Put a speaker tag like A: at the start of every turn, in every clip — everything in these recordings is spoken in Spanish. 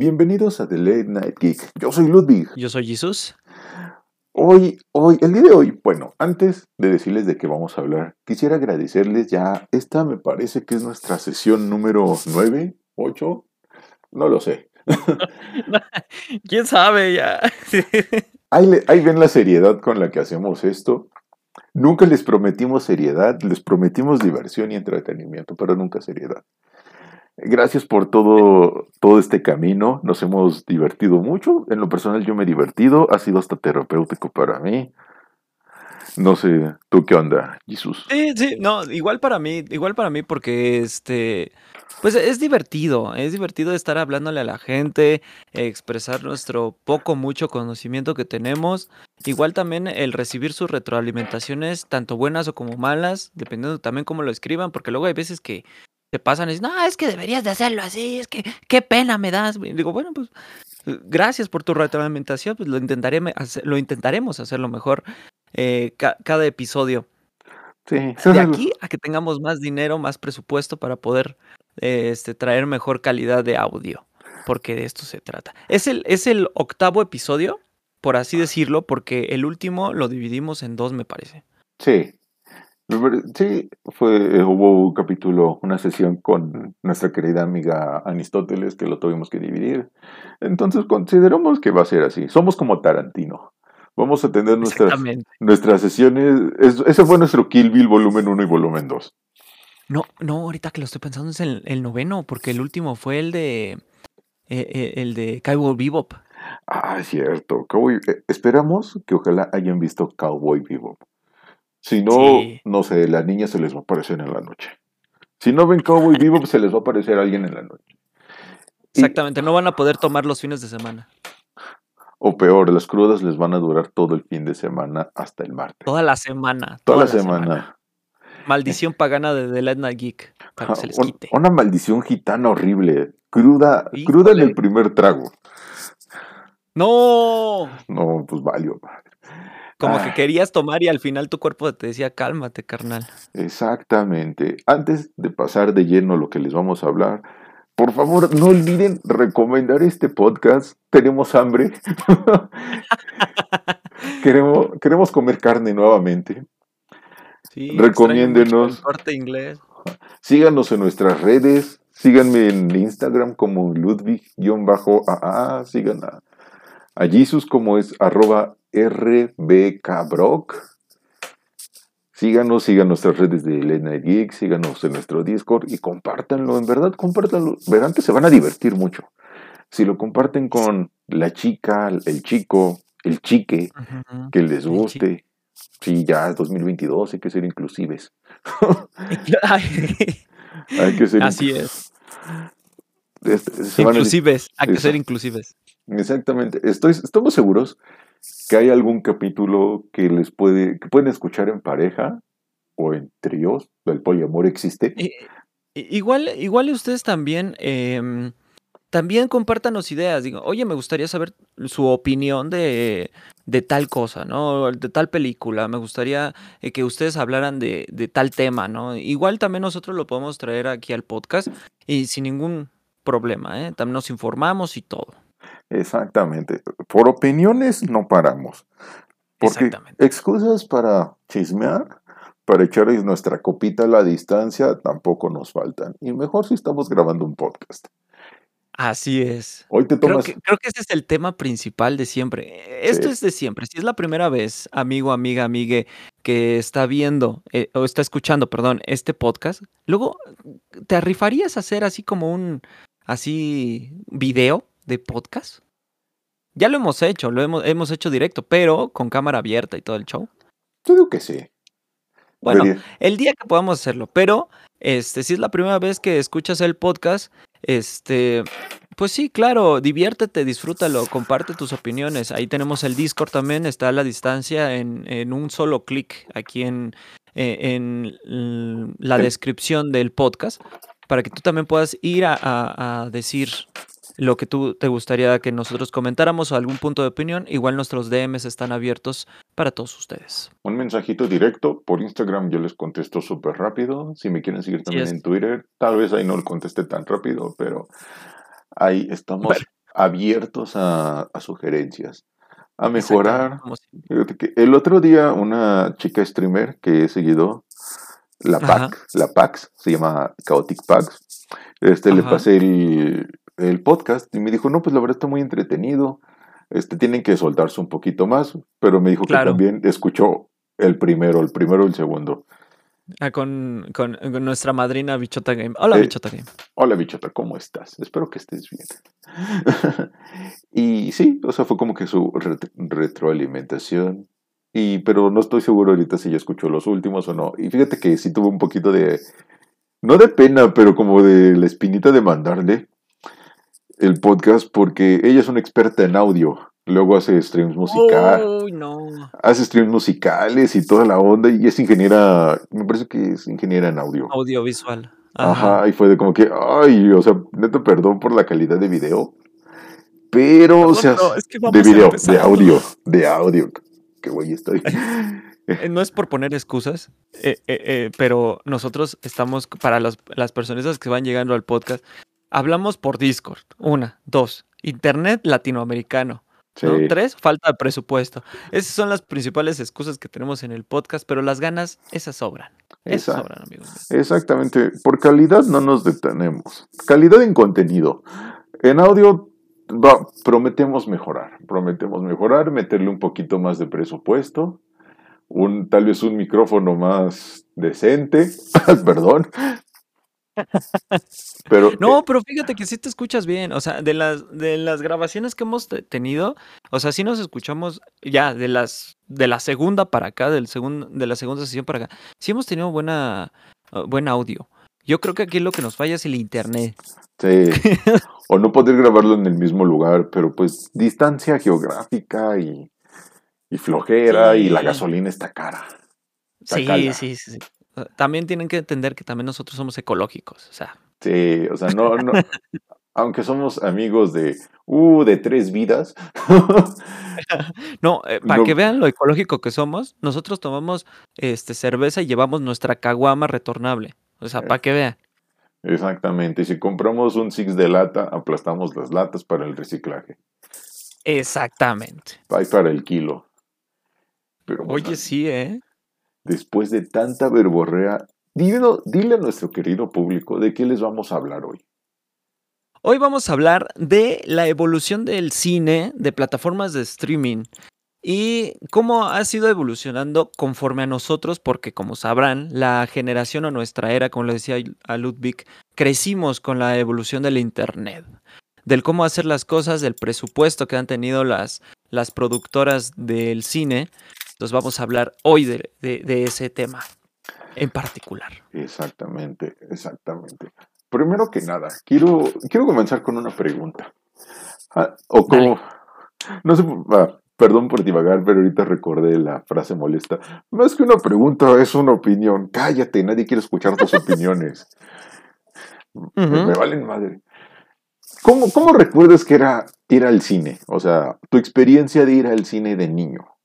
A: Bienvenidos a The Late Night Geek. Yo soy Ludwig.
B: Yo soy Jesús.
A: Hoy, hoy, el día de hoy, bueno, antes de decirles de qué vamos a hablar, quisiera agradecerles ya, esta me parece que es nuestra sesión número 9, 8, no lo sé.
B: ¿Quién sabe ya?
A: ahí, ahí ven la seriedad con la que hacemos esto. Nunca les prometimos seriedad, les prometimos diversión y entretenimiento, pero nunca seriedad. Gracias por todo, todo este camino. Nos hemos divertido mucho. En lo personal yo me he divertido. Ha sido hasta terapéutico para mí. No sé, ¿tú qué onda, Jesús?
B: Sí, sí, no, igual para mí, igual para mí porque este, pues es divertido, es divertido estar hablándole a la gente, expresar nuestro poco, mucho conocimiento que tenemos. Igual también el recibir sus retroalimentaciones, tanto buenas o como malas, dependiendo también cómo lo escriban, porque luego hay veces que te pasan y dicen, no, es que deberías de hacerlo así, es que qué pena me das. digo, bueno, pues gracias por tu retroalimentación, pues lo, intentaré, lo intentaremos hacerlo mejor eh, cada episodio.
A: Sí.
B: De aquí a que tengamos más dinero, más presupuesto para poder este, traer mejor calidad de audio, porque de esto se trata. Es el, es el octavo episodio, por así decirlo, porque el último lo dividimos en dos, me parece.
A: Sí, Sí, fue, hubo un capítulo, una sesión con nuestra querida amiga Aristóteles que lo tuvimos que dividir. Entonces consideramos que va a ser así. Somos como Tarantino. Vamos a tener nuestras, nuestras sesiones. ese fue nuestro Kill Bill volumen 1 y volumen 2.
B: No, no, ahorita que lo estoy pensando es el, el noveno, porque el último fue el de eh, eh, el de Cowboy Bebop.
A: Ah, es cierto. Cowboy, eh, esperamos que ojalá hayan visto Cowboy Bebop. Si no, no sé, la niña se les va a aparecer en la noche. Si no ven Cowboy Vivo, se les va a aparecer alguien en la noche.
B: Exactamente, no van a poder tomar los fines de semana.
A: O peor, las crudas les van a durar todo el fin de semana hasta el martes.
B: Toda la semana.
A: Toda, la, semana.
B: Maldición pagana de The Night Geek. Para que se les quite.
A: Una maldición gitana horrible. Cruda, cruda en el primer trago.
B: No.
A: No, pues valió.
B: Como que querías tomar y al final tu cuerpo te decía, cálmate, carnal.
A: Exactamente. Antes de pasar de lleno lo que les vamos a hablar, por favor, no olviden recomendar este podcast. Tenemos hambre. queremos, queremos comer carne nuevamente.
B: Sí,
A: Recomiéndenos.
B: Corte inglés.
A: Síganos en nuestras redes. Síganme en Instagram como Ludwig-AA. Sigan a, a Jesus como es arroba RBKBrock. Síganos, sigan nuestras redes de Elena Geek, síganos en nuestro Discord y compártanlo, en verdad, compártanlo. Verán que se van a divertir mucho. Si lo comparten con la chica, el chico, el chique, que les guste. Sí, ya es 2022, hay que ser inclusives.
B: hay que ser Así es. Este, inclusives, hay que ser inclusives.
A: Exactamente. Estoy, estamos seguros que hay algún capítulo que les puede, que pueden escuchar en pareja o en tríos, el poliamor existe.
B: igual, igual ustedes también, eh, también compártanos ideas. Digo, oye, me gustaría saber su opinión de, de tal cosa, ¿no? De tal película. Me gustaría eh, que ustedes hablaran de, de tal tema, ¿no? Igual también nosotros lo podemos traer aquí al podcast y sin ningún problema, ¿eh? También nos informamos y todo.
A: Exactamente. Por opiniones no paramos. Porque excusas para chismear, para echar nuestra copita a la distancia, tampoco nos faltan. Y mejor si estamos grabando un podcast.
B: Así es.
A: Hoy te
B: tomas... creo, que, ese es el tema principal de siempre. Esto es de siempre. Si es la primera vez, amigo, amiga, amigue, que está viendo eh, o está escuchando, perdón, este podcast, luego te arrifarías a hacer así como un así video de podcast? Ya lo hemos hecho, lo hemos, hemos hecho directo, pero con cámara abierta y todo el show.
A: Yo digo que sí.
B: Bueno, el día que podamos hacerlo, pero este, si es la primera vez que escuchas el podcast, este, pues sí, claro, diviértete, disfrútalo, comparte tus opiniones. Ahí tenemos el Discord también, está a la distancia en, en un solo clic aquí en, e, en, la descripción del podcast, para que tú también puedas ir a, a decir lo que tú te gustaría que nosotros comentáramos o algún punto de opinión, igual nuestros DMs están abiertos para todos ustedes.
A: Un mensajito directo por Instagram, yo les contesto súper rápido. Si me quieren seguir también en Twitter, tal vez ahí no lo conteste tan rápido, pero ahí estamos abiertos a, sugerencias, a mejorar. El otro día una chica streamer que he seguido, la PAX, la PAX, se llama Chaotic PAX, este, le pasé el, el podcast y me dijo, no, pues la verdad está muy entretenido, este, tienen que soltarse un poquito más, pero me dijo que también escuchó el primero, el primero y el segundo.
B: Ah, con, con, nuestra madrina Bichota Game. Hola, eh, Bichota Game.
A: Hola, Bichota, ¿cómo estás? Espero que estés bien. y sí, o sea, fue como que su retroalimentación. Y, pero no estoy seguro ahorita si ya escuchó los últimos o no. Y fíjate que sí tuvo un poquito de, no de pena, pero como de la espinita de mandarle el podcast porque ella es una experta en audio. Luego hace streams musicales. Hace streams musicales y toda la onda. Y es ingeniera, me parece que es ingeniera en audio.
B: Audiovisual.
A: Ajá, y fue de como que, ay, o sea, neto, perdón por la calidad de video. Pero, o sea, de video, de audio, de audio. Qué güey estoy.
B: Eh, no es por poner excusas, eh, eh, pero nosotros estamos, para las personas que van llegando al podcast, hablamos por Discord. Una, dos, Internet latinoamericano. Tres, falta de presupuesto. Esas son las principales excusas que tenemos en el podcast, pero las ganas, esas sobran. Esas sobran, amigos.
A: Exactamente. Por calidad no nos detenemos. Calidad en contenido. En audio prometemos mejorar. Prometemos mejorar, meterle un poquito más de presupuesto. Un, tal vez un micrófono más decente, perdón,
B: pero, no, eh, pero fíjate que sí te escuchas bien. O sea, de las, de las grabaciones que hemos tenido, o sea, sí nos escuchamos ya de las de la segunda para acá, del de la segunda sesión para acá. Sí hemos tenido buena, uh, buen audio. Yo creo que aquí lo que nos falla es el internet.
A: Sí. o no poder grabarlo en el mismo lugar, pero pues distancia geográfica y, y flojera y la gasolina está cara.
B: sí, sí, sí, sí también tienen que entender que también nosotros somos ecológicos, o sea.
A: Sí, o sea, no, no, aunque somos amigos de, uh, de tres vidas.
B: no, eh, para que vean lo ecológico que somos, nosotros tomamos este, cerveza y llevamos nuestra caguama retornable, o sea, para que vean.
A: Exactamente, si compramos un six de lata, aplastamos las latas para el reciclaje.
B: Exactamente.
A: Hay para el kilo.
B: Pero, Oye, sí, ¿eh?
A: Después de tanta verborrea, dile, a nuestro querido público de qué les vamos a hablar hoy.
B: Hoy vamos a hablar de la evolución del cine, de plataformas de streaming y cómo ha sido evolucionando conforme a nosotros, porque como sabrán, la generación o nuestra era, como le decía a Ludwig, crecimos con la evolución del Internet, del cómo hacer las cosas, del presupuesto que han tenido las, las productoras del cine entonces vamos a hablar hoy de, ese tema en particular.
A: Exactamente, exactamente. Primero que nada, quiero, quiero comenzar con una pregunta. Ah, o como, no sé, ah, perdón por divagar, pero ahorita recordé la frase molesta. Es que una pregunta, es una opinión. Cállate, nadie quiere escuchar tus opiniones. me, valen madre. ¿Cómo, ¿Cómo recuerdas que era ir al cine? O sea, tu experiencia de ir al cine de niño.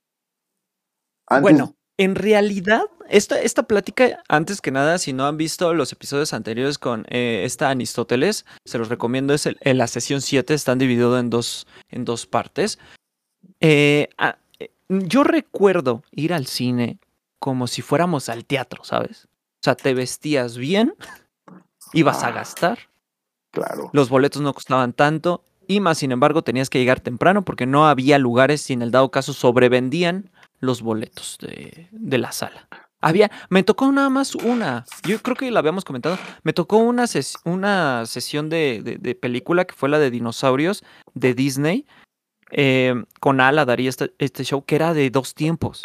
B: Bueno, en realidad, esta, esta plática, antes que nada, si no han visto los episodios anteriores con eh, esta Anistóteles, se los recomiendo, es en la sesión 7, están divididos en dos, en dos partes. Eh, ah, eh, yo recuerdo ir al cine como si fuéramos al teatro, ¿sabes? O sea, te vestías bien, ibas a ah, gastar.
A: Claro.
B: Los boletos no costaban tanto y más, sin embargo, tenías que llegar temprano porque no había lugares si en el dado caso sobrevendían los boletos de, la sala. Había, me tocó nada más una, yo creo que la habíamos comentado, me tocó una, una sesión de, película que fue la de dinosaurios de Disney, eh, con Ala daría este, este, show que era de dos tiempos.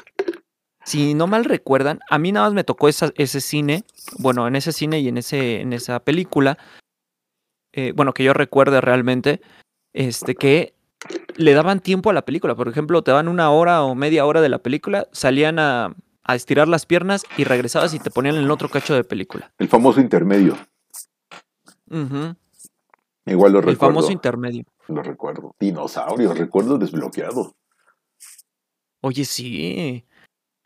B: Si no mal recuerdan, a mí nada más me tocó ese cine, bueno, en ese cine y en, ese, en esa película, eh, bueno, que yo recuerde realmente, este, que le daban tiempo a la película. Por ejemplo, te daban una hora o media hora de la película, salían a, estirar las piernas y regresabas y te ponían en el otro cacho de película.
A: El famoso intermedio. Igual lo recuerdo.
B: El famoso intermedio.
A: Lo recuerdo. Dinosaurio, recuerdo desbloqueado.
B: Oye, sí.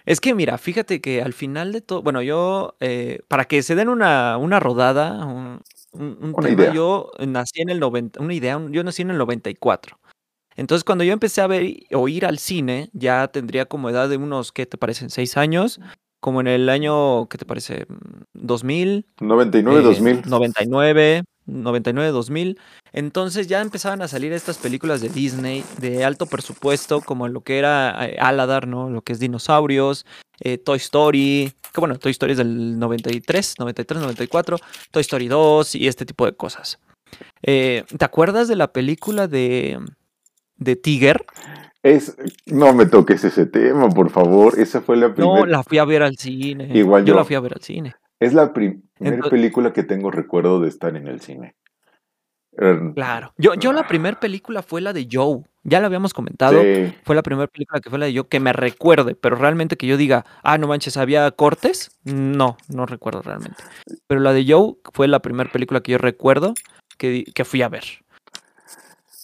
B: Es que mira, fíjate que al final de todo, bueno, yo, eh, para que se den una, una rodada, un, tema. Yo nací en el 90, una idea, yo nací en el 94. Entonces, cuando yo empecé a ver o ir al cine, ya tendría como edad de unos, ¿qué te parecen? ¿Seis años? Como en el año, ¿qué te parece? ¿2000?
A: 99, 2000.
B: 99, 99, 2000. Entonces ya empezaban a salir estas películas de Disney de alto presupuesto, como lo que era eh, Aladar, ¿no? Lo que es dinosaurios, eh, Toy Story, que bueno, Toy Story es del 93, 93, 94, Toy Story 2 y este tipo de cosas. Eh, ¿Te acuerdas de la película de, de Tiger?
A: Es, no me toques ese tema, por favor. Esa fue la
B: primera. No, la fui a ver al cine. Igual yo. Yo la fui a ver al cine.
A: Es la primera película que tengo recuerdo de estar en el cine.
B: Er, claro. Yo, yo la primera película fue la de Joe. Ya lo habíamos comentado. Fue la primera película que fue la de Joe que me recuerde, pero realmente que yo diga, ah, no manches, ¿había cortes? No, no recuerdo realmente. Pero la de Joe fue la primera película que yo recuerdo que, que fui a ver.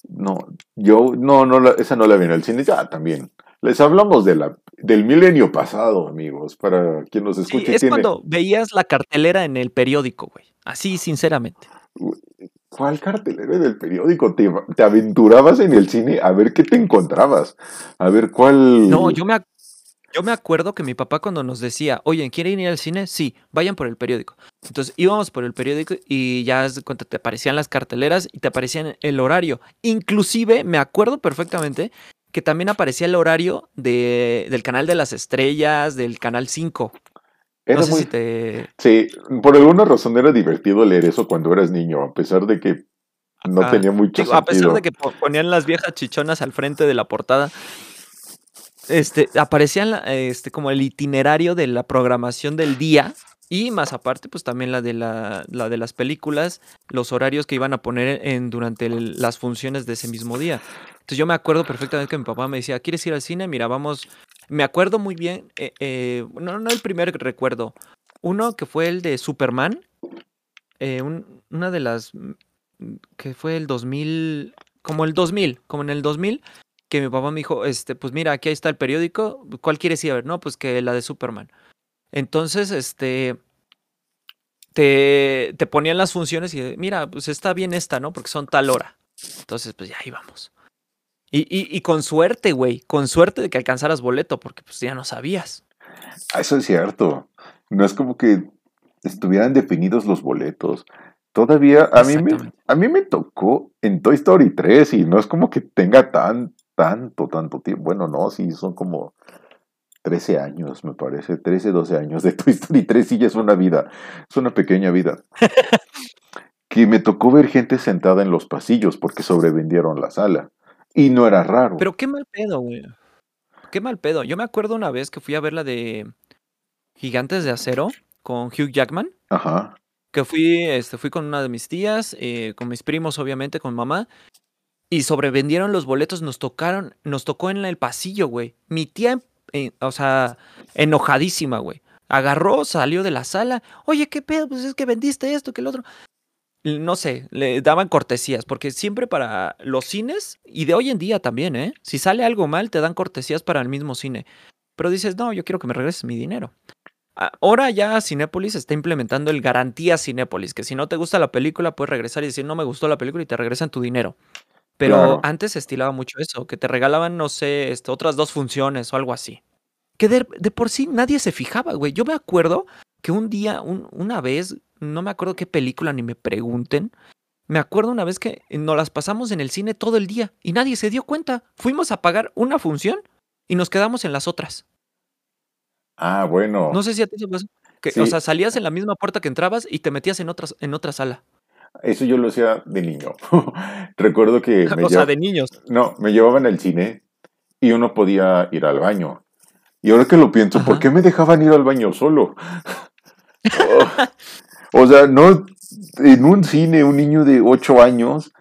A: No, yo, no, no, esa no la vi en el cine, ya también. Les hablamos de la, del milenio pasado, amigos, para quien nos escuche.
B: Sí, es cuando veías la cartelera en el periódico, güey. Así, sinceramente.
A: ¿Cuál cartelera del periódico? ¿Te, ¿Te, aventurabas en el cine a ver qué te encontrabas? A ver cuál.
B: No, yo me, yo me acuerdo que mi papá cuando nos decía, oye, ¿quieren ir al cine? Sí, vayan por el periódico. Entonces íbamos por el periódico y ya cuando te aparecían las carteleras y te aparecían el horario. Inclusive me acuerdo perfectamente que también aparecía el horario de, del canal de las estrellas, del canal 5.
A: no sé si te... Sí, por alguna razón era divertido leer eso cuando eras niño, a pesar de que no tenía mucho sentido.
B: A pesar de que ponían las viejas chichonas al frente de la portada, este, aparecían este, como el itinerario de la programación del día y más aparte, pues también la de, la, de las películas, los horarios que iban a poner en, durante las funciones de ese mismo día. Entonces yo me acuerdo perfectamente que mi papá me decía, ¿quieres ir al cine? Mira, vamos. Me acuerdo muy bien, eh, eh, no, no el primer recuerdo, uno que fue el de Superman, eh, una de las, que fue el 2000, como el 2000, como en el 2000, que mi papá me dijo, este, pues mira, aquí está el periódico, ¿cuál quieres ir a ver? No, pues que la de Superman. Entonces, este, te, te ponían las funciones y mira, pues está bien esta, ¿no? Porque son tal hora. Entonces, pues ya íbamos. Y, y, y con suerte, güey, con suerte de que alcanzaras boleto, porque pues ya no sabías.
A: Eso es cierto. No es como que estuvieran definidos los boletos. Todavía a mí, me, a mí me tocó en Toy Story 3 y no es como que tenga tan, tanto, tanto tiempo. Bueno, no, sí, son como 13 años, me parece, 13, 12 años de Toy Story 3 sí ya es una vida, es una pequeña vida. que me tocó ver gente sentada en los pasillos porque sobrevendieron la sala. Y no era raro.
B: Pero qué mal pedo, güey. Qué mal pedo. Yo me acuerdo una vez que fui a ver la de Gigantes de Acero con Hugh Jackman.
A: Ajá.
B: Que fui, este, fui con una de mis tías, eh, con mis primos, obviamente, con mamá. Y sobrevendieron los boletos, nos tocaron, nos tocó en el pasillo, güey. Mi tía eh, o sea, enojadísima, güey. Agarró, salió de la sala. Oye, ¿qué pedo? Pues es que vendiste esto, que el otro. No sé, le daban cortesías, porque siempre para los cines, y de hoy en día también, ¿eh? Si sale algo mal, te dan cortesías para el mismo cine. Pero dices, no, yo quiero que me regreses mi dinero. Ahora ya Cinépolis está implementando el garantía Cinépolis, que si no te gusta la película, puedes regresar y decir, no me gustó la película y te regresan tu dinero. Pero antes se estilaba mucho eso, que te regalaban, no sé, este, otras dos funciones o algo así. Que de, por sí nadie se fijaba, güey. Yo me acuerdo que un día, una vez, no me acuerdo qué película ni me pregunten, me acuerdo una vez que nos las pasamos en el cine todo el día y nadie se dio cuenta. Fuimos a pagar una función y nos quedamos en las otras.
A: Ah, bueno.
B: No sé si a ti se pasó. Que, O sea, salías en la misma puerta que entrabas y te metías en, otras, en otra sala.
A: Eso yo lo hacía de niño. Recuerdo que...
B: Me o sea, de niños.
A: No, me llevaban al cine y uno podía ir al baño. Y ahora que lo pienso, ¿por qué me dejaban ir al baño solo? o sea, no en un cine, un niño de 8 años,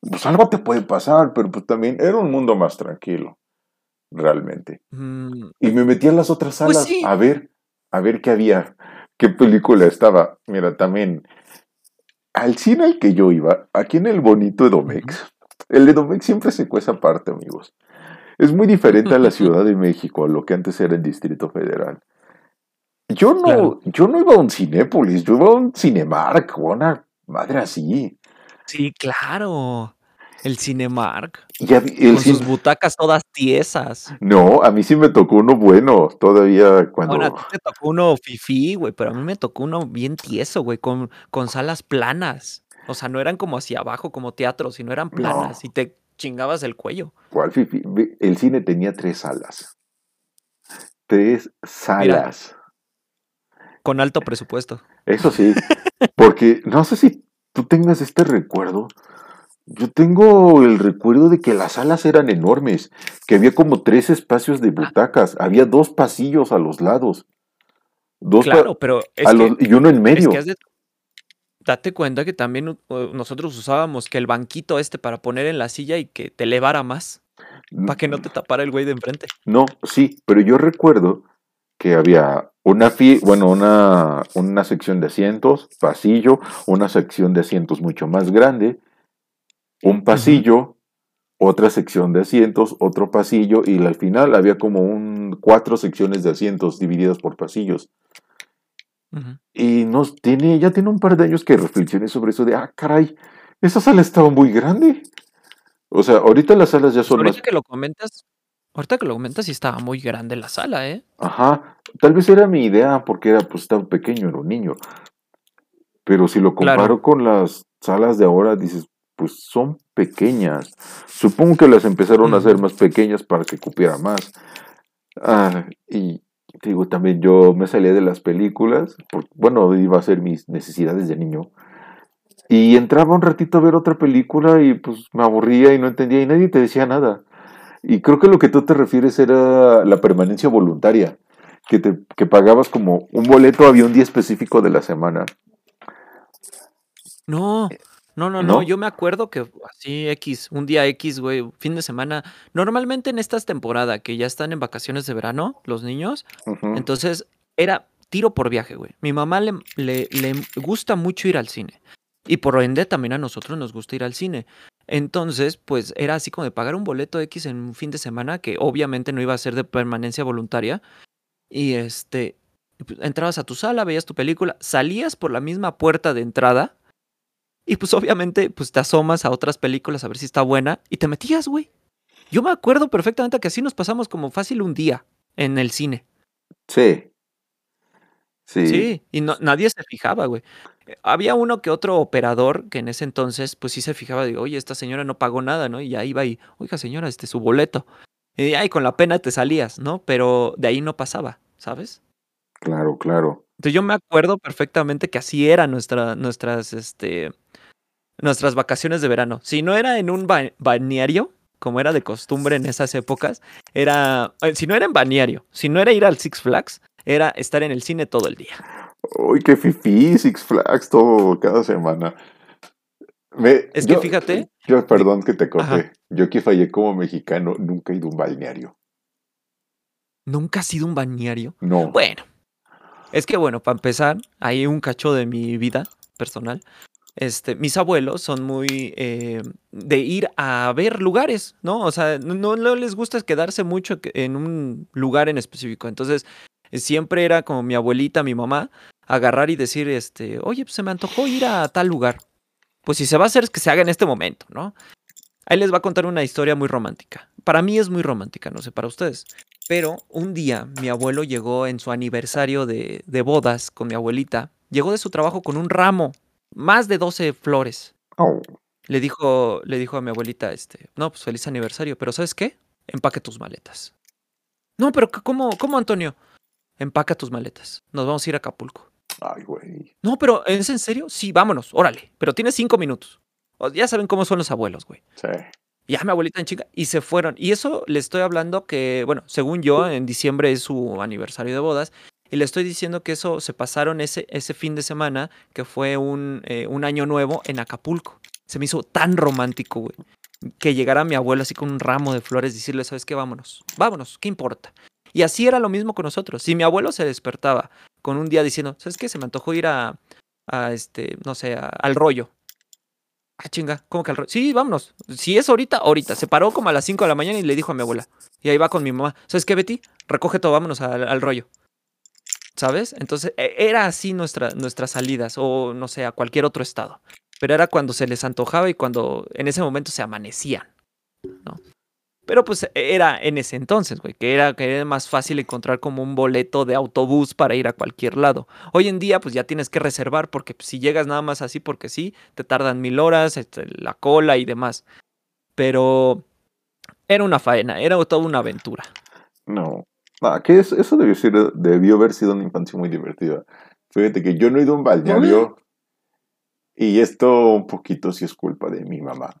A: pues algo te puede pasar, pero pues también era un mundo más tranquilo, realmente. Mm. Y me metí a las otras pues salas a ver, a ver qué había, qué película estaba. Mira, también al cine al que yo iba, aquí en el bonito Edomex, el Edomex siempre se cuesta aparte, amigos. Es muy diferente a la Ciudad de México, a lo que antes era el Distrito Federal. Yo no, yo no iba a un Cinépolis, yo iba a un Cinemark o a una Madre, así.
B: Sí, claro. El Cinemark.
A: Ya
B: con sus butacas todas tiesas.
A: No, a mí sí me tocó uno bueno, todavía cuando...
B: Bueno, a ti te tocó uno fifí, güey, pero a mí me tocó uno bien tieso, güey, con, con salas planas. O sea, no eran como hacia abajo, como teatro, sino eran planas y te chingabas el cuello.
A: ¿Cuál fifí? El cine tenía tres salas. Tres salas.
B: con alto presupuesto.
A: Eso sí, porque no sé si tú tengas este recuerdo, yo tengo el recuerdo de que las salas eran enormes, que había como tres espacios de butacas, había dos pasillos a los lados. Dos
B: claro, pero
A: y uno en medio.
B: date cuenta que también nosotros usábamos que el banquito este para poner en la silla y que te elevara más, para que no te tapara el güey de enfrente.
A: No, sí, pero yo recuerdo que había una, bueno, una, una sección de asientos, pasillo, una sección de asientos mucho más grande, un pasillo, otra sección de asientos, otro pasillo y al final había como un cuatro secciones de asientos divididas por pasillos. Y nos tiene, ya tiene un par de años que reflexioné sobre eso de, ah, caray, esa sala estaba muy grande. O sea, ahorita las salas ya son
B: ahorita que lo comentas, ahorita que lo comentas sí estaba muy grande la sala, ¿eh?
A: Ajá, tal vez era mi idea porque era, pues, estaba pequeño, era un niño. Pero si lo comparo con las salas de ahora, dices, pues son pequeñas. Supongo que las empezaron a hacer más pequeñas para que cupiera más. Ah, y digo, también yo me salía de las películas, bueno, iba a ser mis necesidades de niño. Y entraba un ratito a ver otra película y pues me aburría y no entendía y nadie te decía nada. Y creo que lo que tú te refieres era la permanencia voluntaria, que, te, que pagabas como un boleto, había un día específico de la semana.
B: No, no, no, no, yo me acuerdo que así X, un día X, güey, fin de semana. Normalmente en estas temporadas que ya están en vacaciones de verano, los niños, entonces era tiro por viaje, güey. Mi mamá le, le, gusta mucho ir al cine. Y por ende también a nosotros nos gusta ir al cine. Entonces, pues era así como de pagar un boleto X en un fin de semana, que obviamente no iba a ser de permanencia voluntaria. Y este, pues, entrabas a tu sala, veías tu película, salías por la misma puerta de entrada y pues obviamente, pues te asomas a otras películas a ver si está buena y te metías, güey. Yo me acuerdo perfectamente que así nos pasamos como fácil un día en el cine.
A: Sí.
B: Sí. Sí, y no, nadie se fijaba, güey. Había uno que otro operador que en ese entonces, pues sí se fijaba, digo, oye, esta señora no pagó nada, ¿no? Y ya iba y, oiga, señora, este su boleto. Y ahí con la pena te salías, ¿no? Pero de ahí no pasaba, ¿sabes?
A: Claro, claro.
B: Entonces yo me acuerdo perfectamente que así eran nuestra, nuestras, este, nuestras vacaciones de verano. Si no era en un balneario, como era de costumbre en esas épocas, era, eh, si no era en balneario, si no era ir al Six Flags, era estar en el cine todo el día.
A: Uy, qué fifí, Six Flags todo, cada semana.
B: es que fíjate.
A: Yo, perdón que te corté. Yo que fallé como mexicano, nunca he ido a un balneario.
B: ¿Nunca has sido un balneario?
A: No.
B: Bueno. Es que bueno, para empezar, hay un cacho de mi vida personal este, mis abuelos son muy eh, de ir a ver lugares, ¿no? O sea, no, les gusta quedarse mucho en un lugar en específico. Entonces, siempre era como mi abuelita, mi mamá, agarrar y decir, este, oye, pues se me antojó ir a tal lugar. Pues si se va a hacer es que se haga en este momento, ¿no? Ahí les va a contar una historia muy romántica. Para mí es muy romántica, no sé, para ustedes. Pero un día mi abuelo llegó en su aniversario de, de bodas con mi abuelita. Llegó de su trabajo con un ramo más de 12 flores.
A: Oh.
B: Le dijo, le dijo a mi abuelita, este, no, pues feliz aniversario, pero ¿sabes qué? Empaque tus maletas. No, pero ¿cómo, cómo Antonio? Empaca tus maletas. Nos vamos a ir a Acapulco.
A: Ay, güey.
B: No, pero ¿es en serio? Sí, vámonos, órale. Pero tienes cinco minutos. Ya saben cómo son los abuelos, güey.
A: Sí.
B: Ya mi abuelita en chica. Y se fueron. Y eso le estoy hablando que, bueno, según yo, en diciembre es su aniversario de bodas. Y le estoy diciendo que eso se pasaron ese, ese fin de semana, que fue un, eh, un año nuevo en Acapulco. Se me hizo tan romántico, güey. Que llegara mi abuelo así con un ramo de flores, decirle, ¿sabes qué? Vámonos, vámonos, ¿qué importa? Y así era lo mismo con nosotros. Si mi abuelo se despertaba con un día diciendo, ¿sabes qué? Se me antojó ir a, a este, no sé, al rollo. Ah, chinga, ¿cómo que al? Sí, vámonos. Si es ahorita, ahorita. Se paró como a las 5 de la mañana y le dijo a mi abuela. Y ahí va con mi mamá, ¿sabes qué, Betty? Recoge todo, vámonos al rollo ¿sabes? Entonces e, era así nuestra, nuestras salidas o no sé, a cualquier otro estado. Pero era cuando se les antojaba y cuando en ese momento se amanecían, ¿no? Pero pues era en ese entonces, güey, que era, que era más fácil encontrar como un boleto de autobús para ir a cualquier lado. Hoy en día pues ya tienes que reservar porque pues, si llegas nada más así porque sí, te tardan mil horas, este, la cola y demás. Pero era una faena, era toda una aventura.
A: No, ah, que eso, eso debió, ser, debió haber sido una infancia muy divertida. Fíjate que yo no he ido a un balneario y esto un poquito sí es culpa de mi mamá.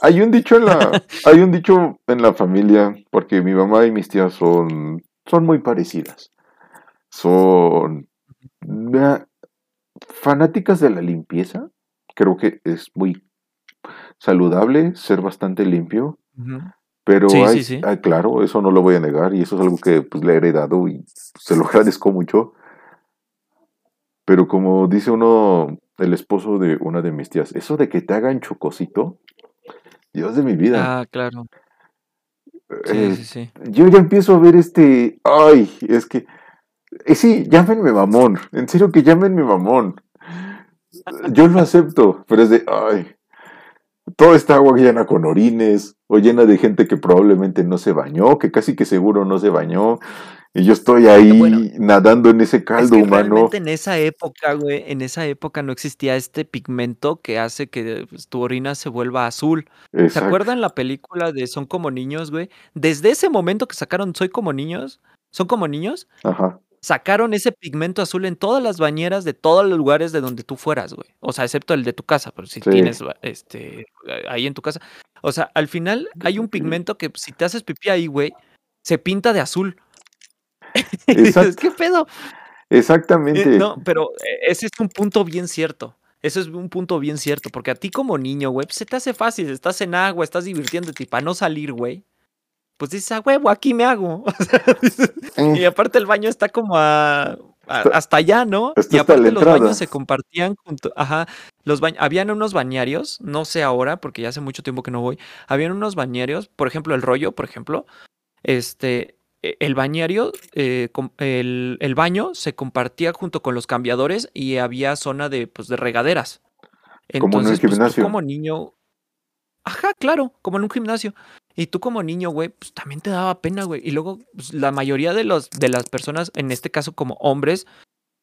A: Hay un dicho en la, hay un dicho en la familia, porque mi mamá y mis tías son, son muy parecidas. Son fanáticas de la limpieza. Creo que es muy saludable ser bastante limpio. Pero hay, claro, eso no lo voy a negar y eso es algo que pues, le he heredado y se lo agradezco mucho. Pero como dice uno, el esposo de una de mis tías, eso de que te hagan chocosito, Dios de mi vida.
B: Ah, claro.
A: Sí, sí, sí. Yo ya empiezo a ver este. Ay, es que. Eh, sí, llámenme mamón. En serio que llámenme mamón. Yo lo acepto, pero es de. Ay. Toda esta agua llena con orines, o llena de gente que probablemente no se bañó, que casi que seguro no se bañó, y yo estoy ahí nadando en ese caldo humano. Realmente
B: en esa época, güey, en esa época no existía este pigmento que hace que pues, tu orina se vuelva azul. ¿Se acuerdan la película de Son como niños, güey? Desde ese momento que sacaron Soy como niños, Son como niños, Ajá. sacaron ese pigmento azul en todas las bañeras de todos los lugares de donde tú fueras, güey. O sea, excepto el de tu casa, pero si tienes este ahí en tu casa. O sea, al final hay un pigmento que si te haces pipí ahí, güey, se pinta de azul. ¿Qué pedo?
A: Exactamente.
B: No, pero eh, ese es un punto bien cierto. Ese es un punto bien cierto, porque a ti como niño, güey, pues, se te hace fácil, estás en agua, estás divirtiéndote para no salir, güey. Pues dices, a huevo, aquí me hago. y aparte el baño está como a, hasta allá, ¿no? y aparte los baños se compartían junto, ajá, los baños, habían unos bañarios, no sé ahora, porque ya hace mucho tiempo que no voy, habían unos bañarios, por ejemplo, el rollo, por ejemplo, este, el bañario, eh, el, baño se compartía junto con los cambiadores y había zona de, pues, de regaderas.
A: como en un pues, gimnasio.
B: como niño. Ajá, claro, como en un gimnasio. Y tú como niño, güey, pues también te daba pena, güey. Y luego, pues, la mayoría de, los, de las personas, en este caso como hombres,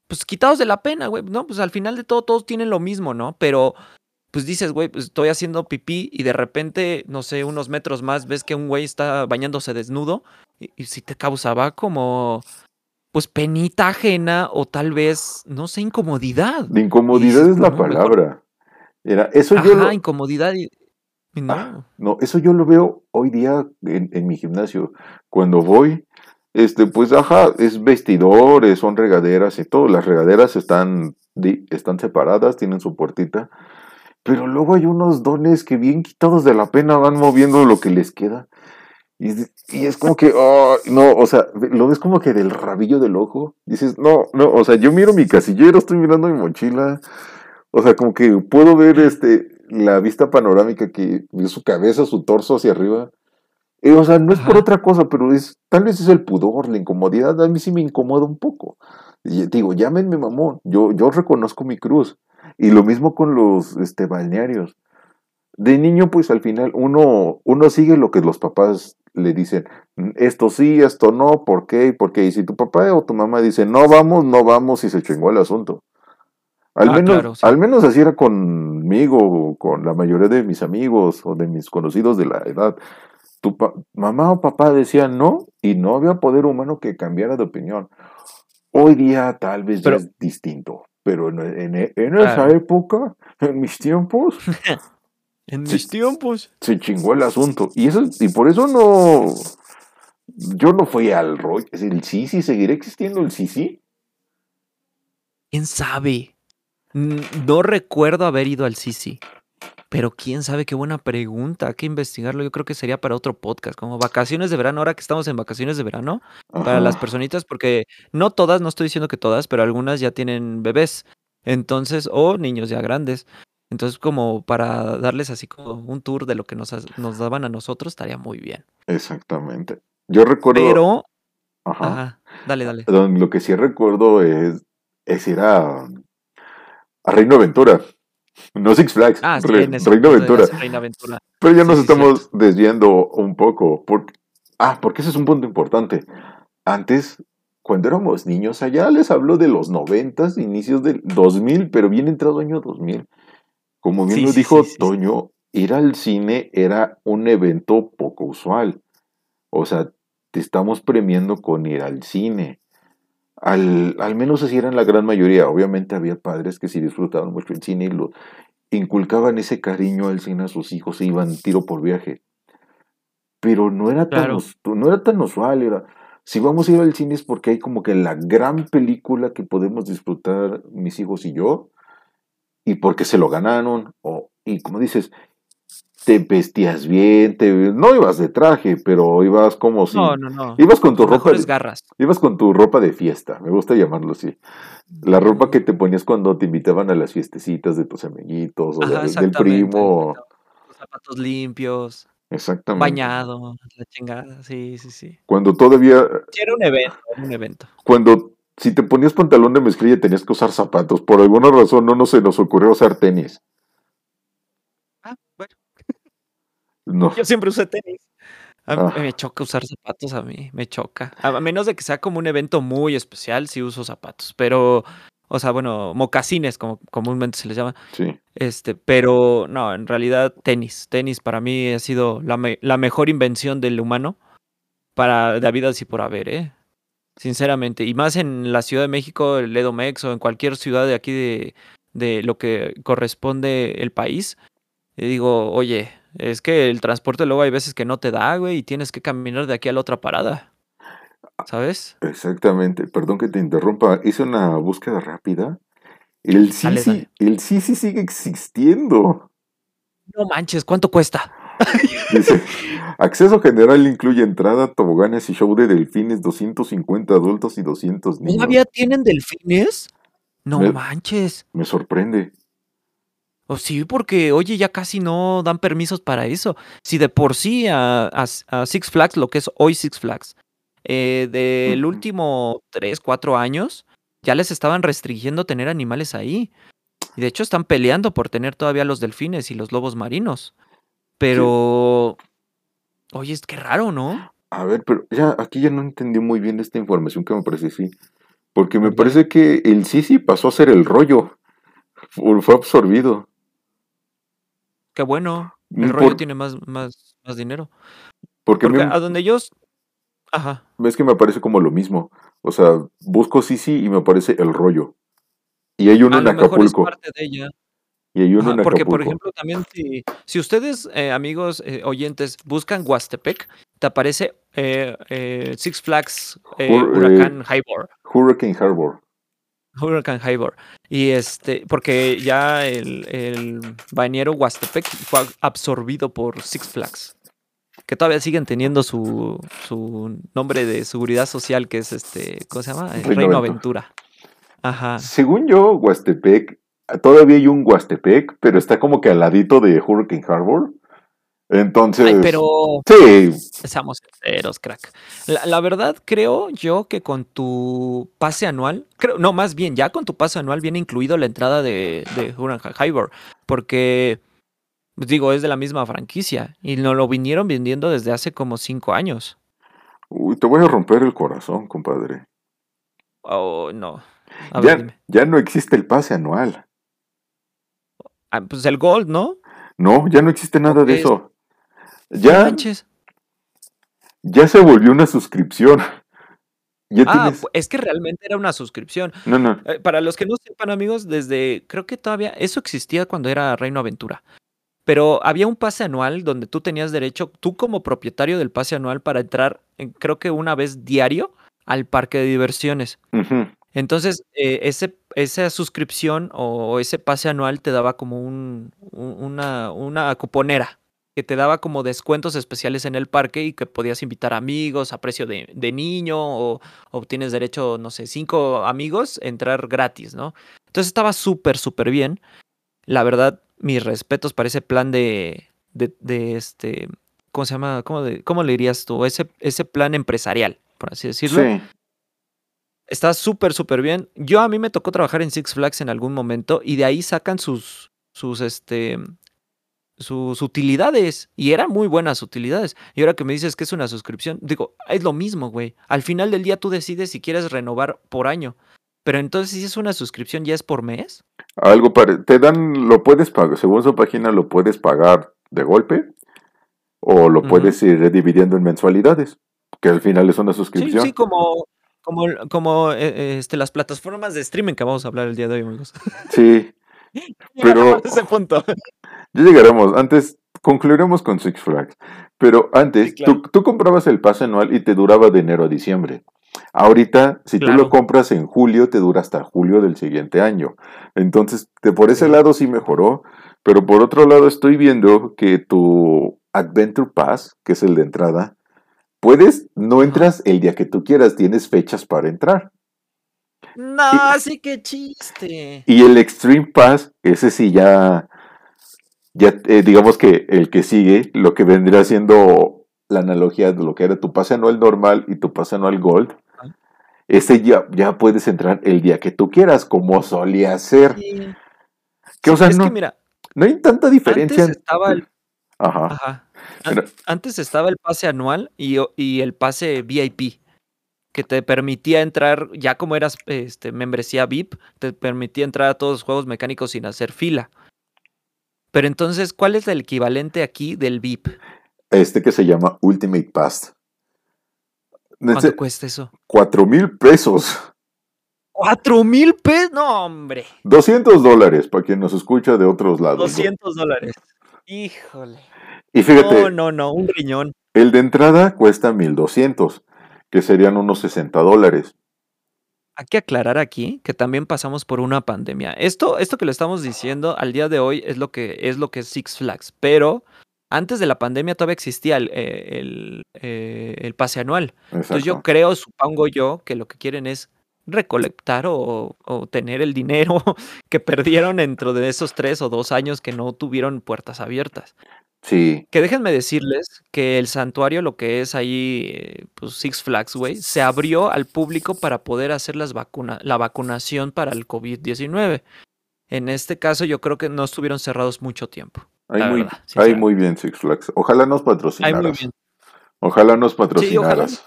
B: pues quitados de la pena, güey. No, pues al final de todo, todos tienen lo mismo, ¿no? Pero pues dices, güey, pues estoy haciendo pipí y de repente, no sé, unos metros más ves que un güey está bañándose desnudo y, si te causaba como, pues penita ajena o tal vez, no sé, incomodidad.
A: De incomodidad es la palabra. Era, eso
B: yo lo... incomodidad y... no.
A: Ah, no, eso yo lo veo hoy día en, mi gimnasio. Cuando voy, este, pues, ajá, es vestidores, son regaderas y todo. Las regaderas están, están separadas, tienen su puertita. Pero luego hay unos dones que bien quitados de la pena van moviendo lo que les queda. Y, es como que, oh, no, o sea, lo ves como que del rabillo del ojo. Dices, no, no, o sea, yo miro mi casillero, estoy mirando mi mochila. O sea, como que puedo ver este la vista panorámica que su cabeza, su torso hacia arriba. Y, o sea, no es por otra cosa, pero es tal vez es el pudor, la incomodidad. A mí sí me incomoda un poco. Y digo, llámenme mamón, yo, yo reconozco mi cruz. Y lo mismo con los este, balnearios. De niño, pues al final uno, uno sigue lo que los papás le dicen, mm, esto sí, esto no, ¿por qué? ¿Por qué? Y si tu papá o tu mamá dice, no vamos, no vamos, y se chingó el asunto. Al, ah, menos, al menos así era conmigo, con la mayoría de mis amigos o de mis conocidos de la edad. Tu mamá o papá decían no y no había poder humano que cambiara de opinión. Hoy día tal vez es distinto, pero en, esa época, en mis tiempos,
B: En mis tiempos.
A: Se chingó el asunto. Y eso, y por eso no. Yo no fui al rollo. ¿El Sisi seguirá existiendo el Sisi?
B: ¿Quién sabe? No recuerdo haber ido al Sisi. Pero quién sabe, qué buena pregunta. Hay que investigarlo. Yo creo que sería para otro podcast, como vacaciones de verano, ahora que estamos en vacaciones de verano, para las personitas, porque no todas, no estoy diciendo que todas, pero algunas ya tienen bebés. Entonces, o niños ya grandes. Entonces, como para darles así como un tour de lo que nos, nos daban a nosotros, estaría muy bien.
A: Exactamente. Yo recuerdo.
B: Pero, Ajá. Dale, dale.
A: Lo que sí recuerdo es, es ir a, a Reino Aventura. No Six Flags.
B: Ah, sí,
A: Reino Aventura. Pero ya nos estamos desviando un poco. Ah, porque ese es un punto importante. Antes, cuando éramos niños, allá les hablo de los noventas, inicios del 2000, pero bien entrado año 2000. Como bien lo dijo Toño, ir al cine era un evento poco usual. O sea, te estamos premiando con ir al cine. Al, al menos así eran la gran mayoría. Obviamente había padres que sí disfrutaban mucho el cine y lo inculcaban ese cariño al cine a sus hijos e iban tiro por viaje. Pero no era tan, no era tan usual, era, si vamos a ir al cine es porque hay como que la gran película que podemos disfrutar mis hijos y yo, y porque se lo ganaron, o, y como dices, te vestías bien, te, no ibas de traje, pero ibas como si...
B: No, no, no.
A: Ibas con tu ropa...
B: De, garras.
A: Ibas con tu ropa de fiesta, me gusta llamarlo así. La ropa que te ponías cuando te invitaban a las fiestecitas de tus amiguitos, o del primo.
B: Los zapatos limpios.
A: Exactamente.
B: Bañado, la chingada, sí, sí, sí.
A: Cuando todavía...
B: era un evento, era un evento.
A: Cuando si te ponías pantalón de mezclilla tenías que usar zapatos. Por alguna razón no, no se nos ocurrió usar tenis.
B: Yo siempre usé tenis. A mí ah. me choca usar zapatos a mí, me choca. A menos de que sea como un evento muy especial, sí uso zapatos. Pero, o sea, bueno, mocasines, como comúnmente se les llama.
A: Sí.
B: Este, pero no, en realidad tenis. Tenis para mí ha sido la, la mejor invención del humano para la vida así por haber, ¿eh? Sinceramente. Y más en la Ciudad de México, el Edomex o en cualquier ciudad de aquí de, de lo que corresponde el país. Y digo, oye, es que el transporte luego hay veces que no te da, güey, y tienes que caminar de aquí a la otra parada. ¿Sabes?
A: Exactamente. Perdón que te interrumpa. Hice una búsqueda rápida. El sí, el sí sigue existiendo.
B: No manches, ¿cuánto cuesta?
A: Dice, acceso general incluye entrada, toboganes y show de delfines, 250 adultos y 200 niños.
B: ¿Todavía tienen delfines? No manches.
A: Me sorprende.
B: Oh, sí, porque oye, ya casi no dan permisos para eso. Si de por sí a, Six Flags, lo que es hoy Six Flags, eh, del último 3, 4 años, ya les estaban restringiendo tener animales ahí. Y de hecho están peleando por tener todavía los delfines y los lobos marinos. Pero, oye, es que raro, ¿no?
A: A ver, pero ya aquí ya no entendí muy bien esta información que me parece sí. Porque me parece que el Sisi pasó a ser el rollo. Fue absorbido.
B: Qué bueno. El rollo tiene más, más, más dinero. Porque, a donde ellos. Ajá.
A: Es que me parece como lo mismo. O sea, busco Sisi y me aparece el rollo. Y hay uno en Acapulco.
B: parte de ella.
A: Y hay uno en Acapulco.
B: Porque, por ejemplo, también si, si ustedes, eh, amigos eh, oyentes, buscan Huastepec, te aparece eh, Six Flags Hurricane Harbor.
A: Hurricane Harbor.
B: Hurricane Harbor. Y este, porque ya el, el bañero Huastepec fue absorbido por Six Flags. Que todavía siguen teniendo su, su nombre de seguridad social, que es este, ¿cómo se llama? Reino, Aventura. Ajá.
A: Según yo, Huastepec, todavía hay un Huastepec, pero está como que al ladito de Hurricane Harbor. Entonces.
B: pero.
A: Sí.
B: Estamos sinceros, crack. La, verdad, creo yo que con tu pase anual. Creo, no, más bien, ya con tu pase anual viene incluido la entrada de, de Hybor. Porque. Pues digo, es de la misma franquicia. Y nos lo vinieron vendiendo desde hace como cinco años.
A: Uy, te voy a romper el corazón, compadre.
B: Oh, no.
A: ya, ya no existe el pase anual.
B: Ah, pues el Gold, ¿no?
A: No, ya no existe nada de eso. Ya, ya se volvió una suscripción.
B: ah, es que realmente era una suscripción.
A: No, no.
B: Eh, para los que no sepan, amigos, desde creo que todavía eso existía cuando era Reino Aventura. Pero había un pase anual donde tú tenías derecho, tú como propietario del pase anual, para entrar, creo que una vez diario, al parque de diversiones. Entonces, eh, ese, esa suscripción o, ese pase anual te daba como un, una, una cuponera que te daba como descuentos especiales en el parque y que podías invitar amigos a precio de, niño o, obtienes derecho, no sé, cinco amigos, entrar gratis, ¿no? Entonces estaba súper, súper bien. La verdad, mis respetos para ese plan de, de, este, ¿cómo se llama? ¿Cómo, de, cómo le dirías tú? Ese, ese plan empresarial, por así decirlo. Sí. Está súper, súper bien. Yo a mí me tocó trabajar en Six Flags en algún momento y de ahí sacan sus, sus, este, sus utilidades. Y eran muy buenas utilidades. Y ahora que me dices que es una suscripción, digo, es lo mismo, güey. Al final del día tú decides si quieres renovar por año. Pero entonces, si es una suscripción, ¿ya es por mes?
A: Algo para. Te dan, lo puedes pagar, según su página, lo puedes pagar de golpe o lo puedes ir dividiendo en mensualidades, que al final es una suscripción.
B: Sí, sí, como, como, como eh, este, las plataformas de streaming que vamos a hablar el día de hoy, amigos.
A: Sí. pero.
B: ese punto.
A: Ya llegaremos. Antes, concluiremos con Six Flags. Pero antes, tú, tú, comprabas el pase anual y te duraba de enero a diciembre. Ahorita, si tú lo compras en julio, te dura hasta julio del siguiente año. Entonces, de por ese lado sí mejoró, pero por otro lado estoy viendo que tu Adventure Pass, que es el de entrada, puedes, no entras el día que tú quieras, tienes fechas para entrar.
B: No, sí que chiste.
A: Y el Extreme Pass, ese sí ya, ya eh, digamos que el que sigue, lo que vendría siendo la analogía de lo que era tu pase anual normal y tu pase anual Gold, ese ya, ya puedes entrar el día que tú quieras, como solía ser. Que, o sea, no, mira, no hay tanta diferencia.
B: Antes estaba el, Ajá. Antes estaba el pase anual y, y, el pase VIP, que te permitía entrar, ya como eras este, membresía VIP, te permitía entrar a todos los juegos mecánicos sin hacer fila. Pero entonces, ¿cuál es el equivalente aquí del VIP?
A: Este que se llama Ultimate Pass.
B: ¿Cuánto cuesta eso?
A: Cuatro mil pesos.
B: ¿Cuatro mil pesos? No, hombre.
A: 200 dólares para quien nos escucha de otros lados.
B: 200 dólares. Híjole.
A: Y fíjate.
B: No, no, no, un riñón.
A: El de entrada cuesta 1200, que serían unos 60 dólares.
B: Hay que aclarar aquí que también pasamos por una pandemia. Esto, esto que le estamos diciendo al día de hoy es lo que es lo que es Six Flags, pero antes de la pandemia todavía existía el, eh, eh, pase anual. Entonces yo creo, supongo yo, que lo que quieren es recolectar o, tener el dinero que perdieron dentro de esos tres o dos años que no tuvieron puertas abiertas.
A: Sí.
B: Que déjenme decirles que el santuario, lo que es ahí, eh, pues Six Flags, güey, se abrió al público para poder hacer las vacuna la vacunación para el COVID-19. En este caso, yo creo que no estuvieron cerrados mucho tiempo.
A: Ahí muy, bien Six Flags. Ojalá nos patrocinaras. Ojalá nos patrocinaras.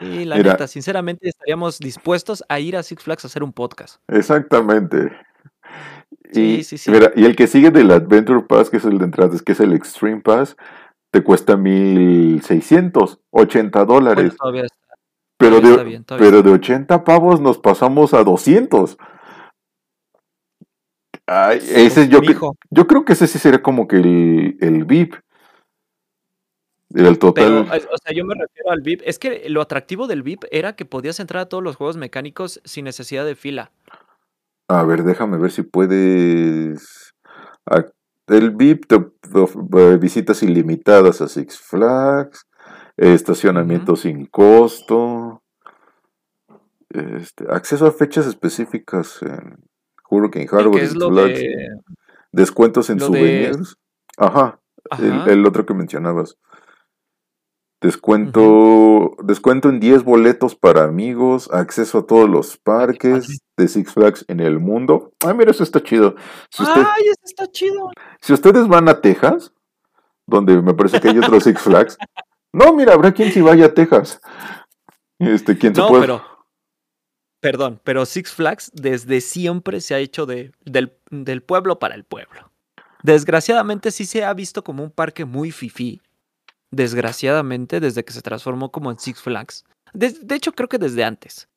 B: Y la neta, sinceramente estaríamos dispuestos a ir a Six Flags a hacer un podcast.
A: Exactamente. Y, sí, sí, y el que sigue del Adventure Pass, que es el de entradas, que es el Extreme Pass, te cuesta 1600, 80 dólares. pero, de, pero de 80 pavos nos pasamos a 200 ese yo, yo creo que ese sí sería como que el, el VIP. El total.
B: o sea, yo me refiero al VIP. Es que lo atractivo del VIP era que podías entrar a todos los juegos mecánicos sin necesidad de fila.
A: A ver, déjame ver si puedes. El VIP te visitas ilimitadas a Six Flags, estacionamiento sin costo, este, acceso a fechas específicas en Hurricane Harbor, descuentos en souvenirs. Ajá, El, otro que mencionabas. Descuento, descuento en 10 boletos para amigos, acceso a todos los parques de Six Flags en el mundo. Ay, mira, eso está chido.
B: Ay, eso está chido.
A: Si ustedes van a Texas, donde me parece que hay otro Six Flags. No, mira, habrá quien si vaya a Texas. Este, quien se puede. Pero
B: Perdón, pero Six Flags desde siempre se ha hecho de, del, pueblo para el pueblo. Desgraciadamente sí se ha visto como un parque muy fifí. Desgraciadamente, desde que se transformó como en Six Flags. De, hecho, creo que desde antes.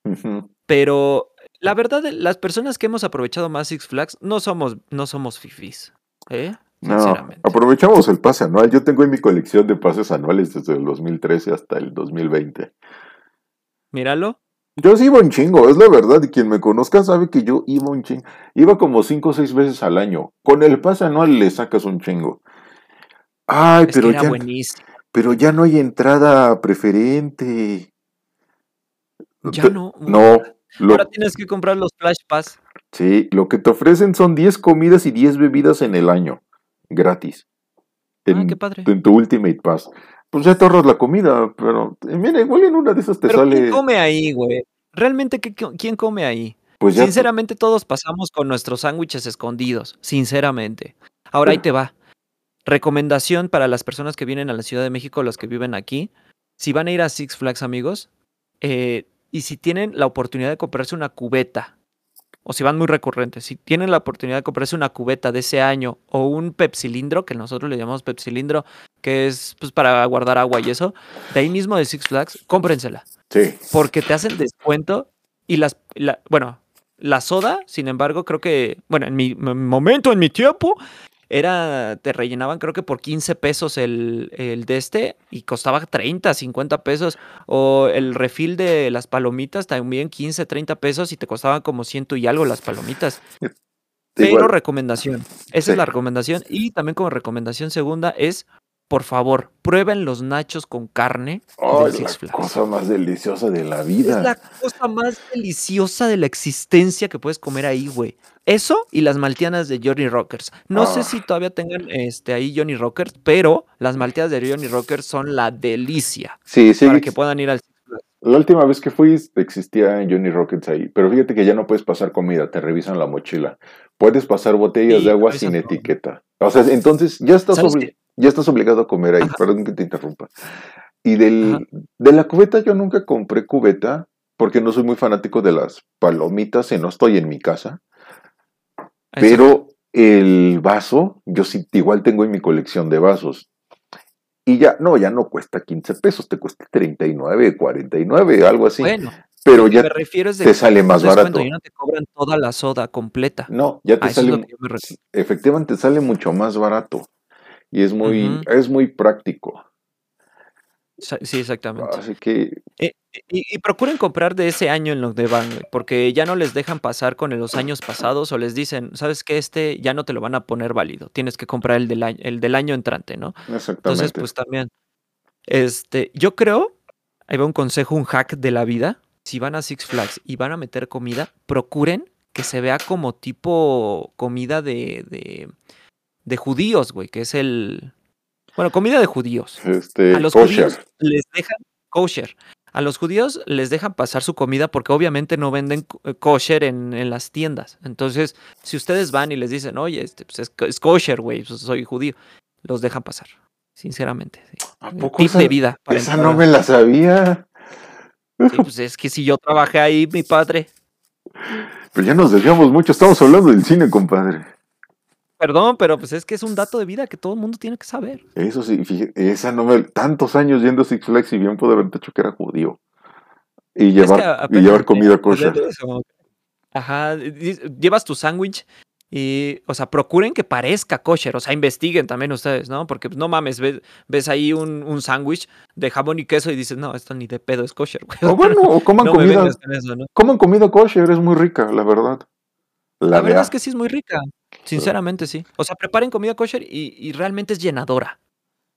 B: Pero la verdad, las personas que hemos aprovechado más Six Flags no somos, no somos fifís. ¿eh?
A: No, aprovechamos el pase anual. Yo tengo en mi colección de pases anuales desde el 2013 hasta el 2020.
B: Míralo.
A: Yo sí iba un chingo, es la verdad, y quien me conozca sabe que yo iba un chingo. Iba como cinco o seis veces al año. Con el pase anual le sacas un chingo. Ay, pero ya. Pero ya no hay entrada preferente.
B: Ya no.
A: No.
B: Ahora tienes que comprar los Flash Pass.
A: Sí, lo que te ofrecen son 10 comidas y 10 bebidas en el año. Gratis.
B: En, ah, qué padre.
A: En tu Ultimate Pass. Pues ya te ahorras la comida, pero mira, igual en una de esas te
B: Pero
A: sale.
B: ¿quién come ahí, güey? Realmente, ¿qué- qué- ¿quién come ahí?
A: Pues ya.
B: Sinceramente, todos pasamos con nuestros sándwiches escondidos, sinceramente. Ahora ahí te va. Recomendación para las personas que vienen a la Ciudad de México, los que viven aquí. Si van a ir a Six Flags, amigos, eh, y si tienen la oportunidad de comprarse una cubeta, o si van muy recurrentes, si tienen la oportunidad de comprarse una cubeta de ese año o un pepsilindro, que nosotros le llamamos pepsilindro, que es pues, para guardar agua y eso, de ahí mismo de Six Flags, cómprensela
A: Sí.
B: porque te hacen descuento y las, la- bueno, la soda, sin embargo, creo que, bueno, en mi, momento, en mi tiempo, era, te rellenaban creo que por 15 pesos el, el de este y costaba 30, 50 pesos. O el refil de las palomitas también 15, 30 pesos y te costaban como ciento y algo las palomitas. Pero
A: Igual.
B: recomendación, esa
A: Sí.
B: es la recomendación. Y también como recomendación segunda es, por favor, prueben los nachos con carne
A: Ay,
B: del
A: la
B: Six Flags.
A: cosa más deliciosa de la
B: Es
A: vida.
B: la cosa más deliciosa de la existencia que puedes comer ahí, güey. Eso y las malteadas de Johnny Rockers. No sé
A: Ah.
B: si todavía tengan este, ahí Johnny Rockers, pero las malteadas de Johnny Rockers son la delicia
A: Sí, sí.
B: para que puedan ir al.
A: La última vez que fui existía Johnny Rockets ahí, pero fíjate que ya no puedes pasar comida, te revisan la mochila. Puedes pasar botellas
B: Sí,
A: de agua sin
B: todo.
A: etiqueta. O sea, entonces ya estás,
B: ¿Sabes
A: obli- ya estás obligado a comer ahí, perdón que te interrumpa. Y del, de la cubeta yo nunca compré cubeta porque no soy muy fanático de las palomitas y no estoy en mi casa. Pero el vaso, yo sí igual tengo en mi colección de vasos. Y ya, no, ya no cuesta 15 pesos, te cuesta 39, 49, algo así.
B: Bueno,
A: pero ya
B: me refiero
A: te sale más barato.
B: y no te cobran toda la soda completa.
A: No, ya te
B: A eso es
A: sale, efectivamente sale mucho más barato. Y es muy, es muy práctico.
B: Sí, exactamente.
A: Así que,
B: Eh, y, y procuren comprar de ese año en lo que van, porque ya no les dejan pasar con los años pasados o les dicen, sabes que este ya no te lo van a poner válido, tienes que comprar el del año, el del año entrante, ¿no?
A: exactamente.
B: Entonces, pues también, este, yo creo, ahí va un consejo, un hack de la vida, si van a Six Flags y van a meter comida, procuren que se vea como tipo comida de, de, de judíos, güey, que es el, bueno, comida de judíos.
A: este,
B: A los
A: kosher.
B: judíos les dejan kosher. A los judíos les dejan pasar su comida porque obviamente no venden eh, kosher en, en las tiendas. Entonces, si ustedes van y les dicen, oye, este, pues es, kosher, güey, pues soy judío, los dejan pasar. Sinceramente. sí.
A: ¿A poco
B: Tip
A: esa,
B: de vida. para
A: esa
B: entrar
A: no me la sabía?
B: Sí, pues es que si yo trabajé ahí, mi padre.
A: Pero ya nos desviamos mucho, estamos hablando del cine, compadre.
B: Perdón, pero pues es que es un dato de vida que todo el mundo tiene que saber.
A: Eso sí, fíjate, esa no me... Tantos años yendo a Six Flags y bien pude haber dicho que era judío. Y
B: Es
A: llevar,
B: que
A: y llevar comida kosher.
B: Ajá, llevas tu sándwich y, o sea, procuren que parezca kosher, o sea, investiguen también ustedes, ¿no? Porque pues, no mames, ves, ves ahí un, un sándwich de jamón y queso y dices, no, esto ni de pedo es kosher, güey.
A: O bueno, o coman
B: no
A: comida,
B: eso, ¿no?
A: coman comida kosher, es muy rica, la verdad. La,
B: La verdad es que sí es muy rica, sinceramente sí. O sea, preparen comida kosher y, y realmente es llenadora.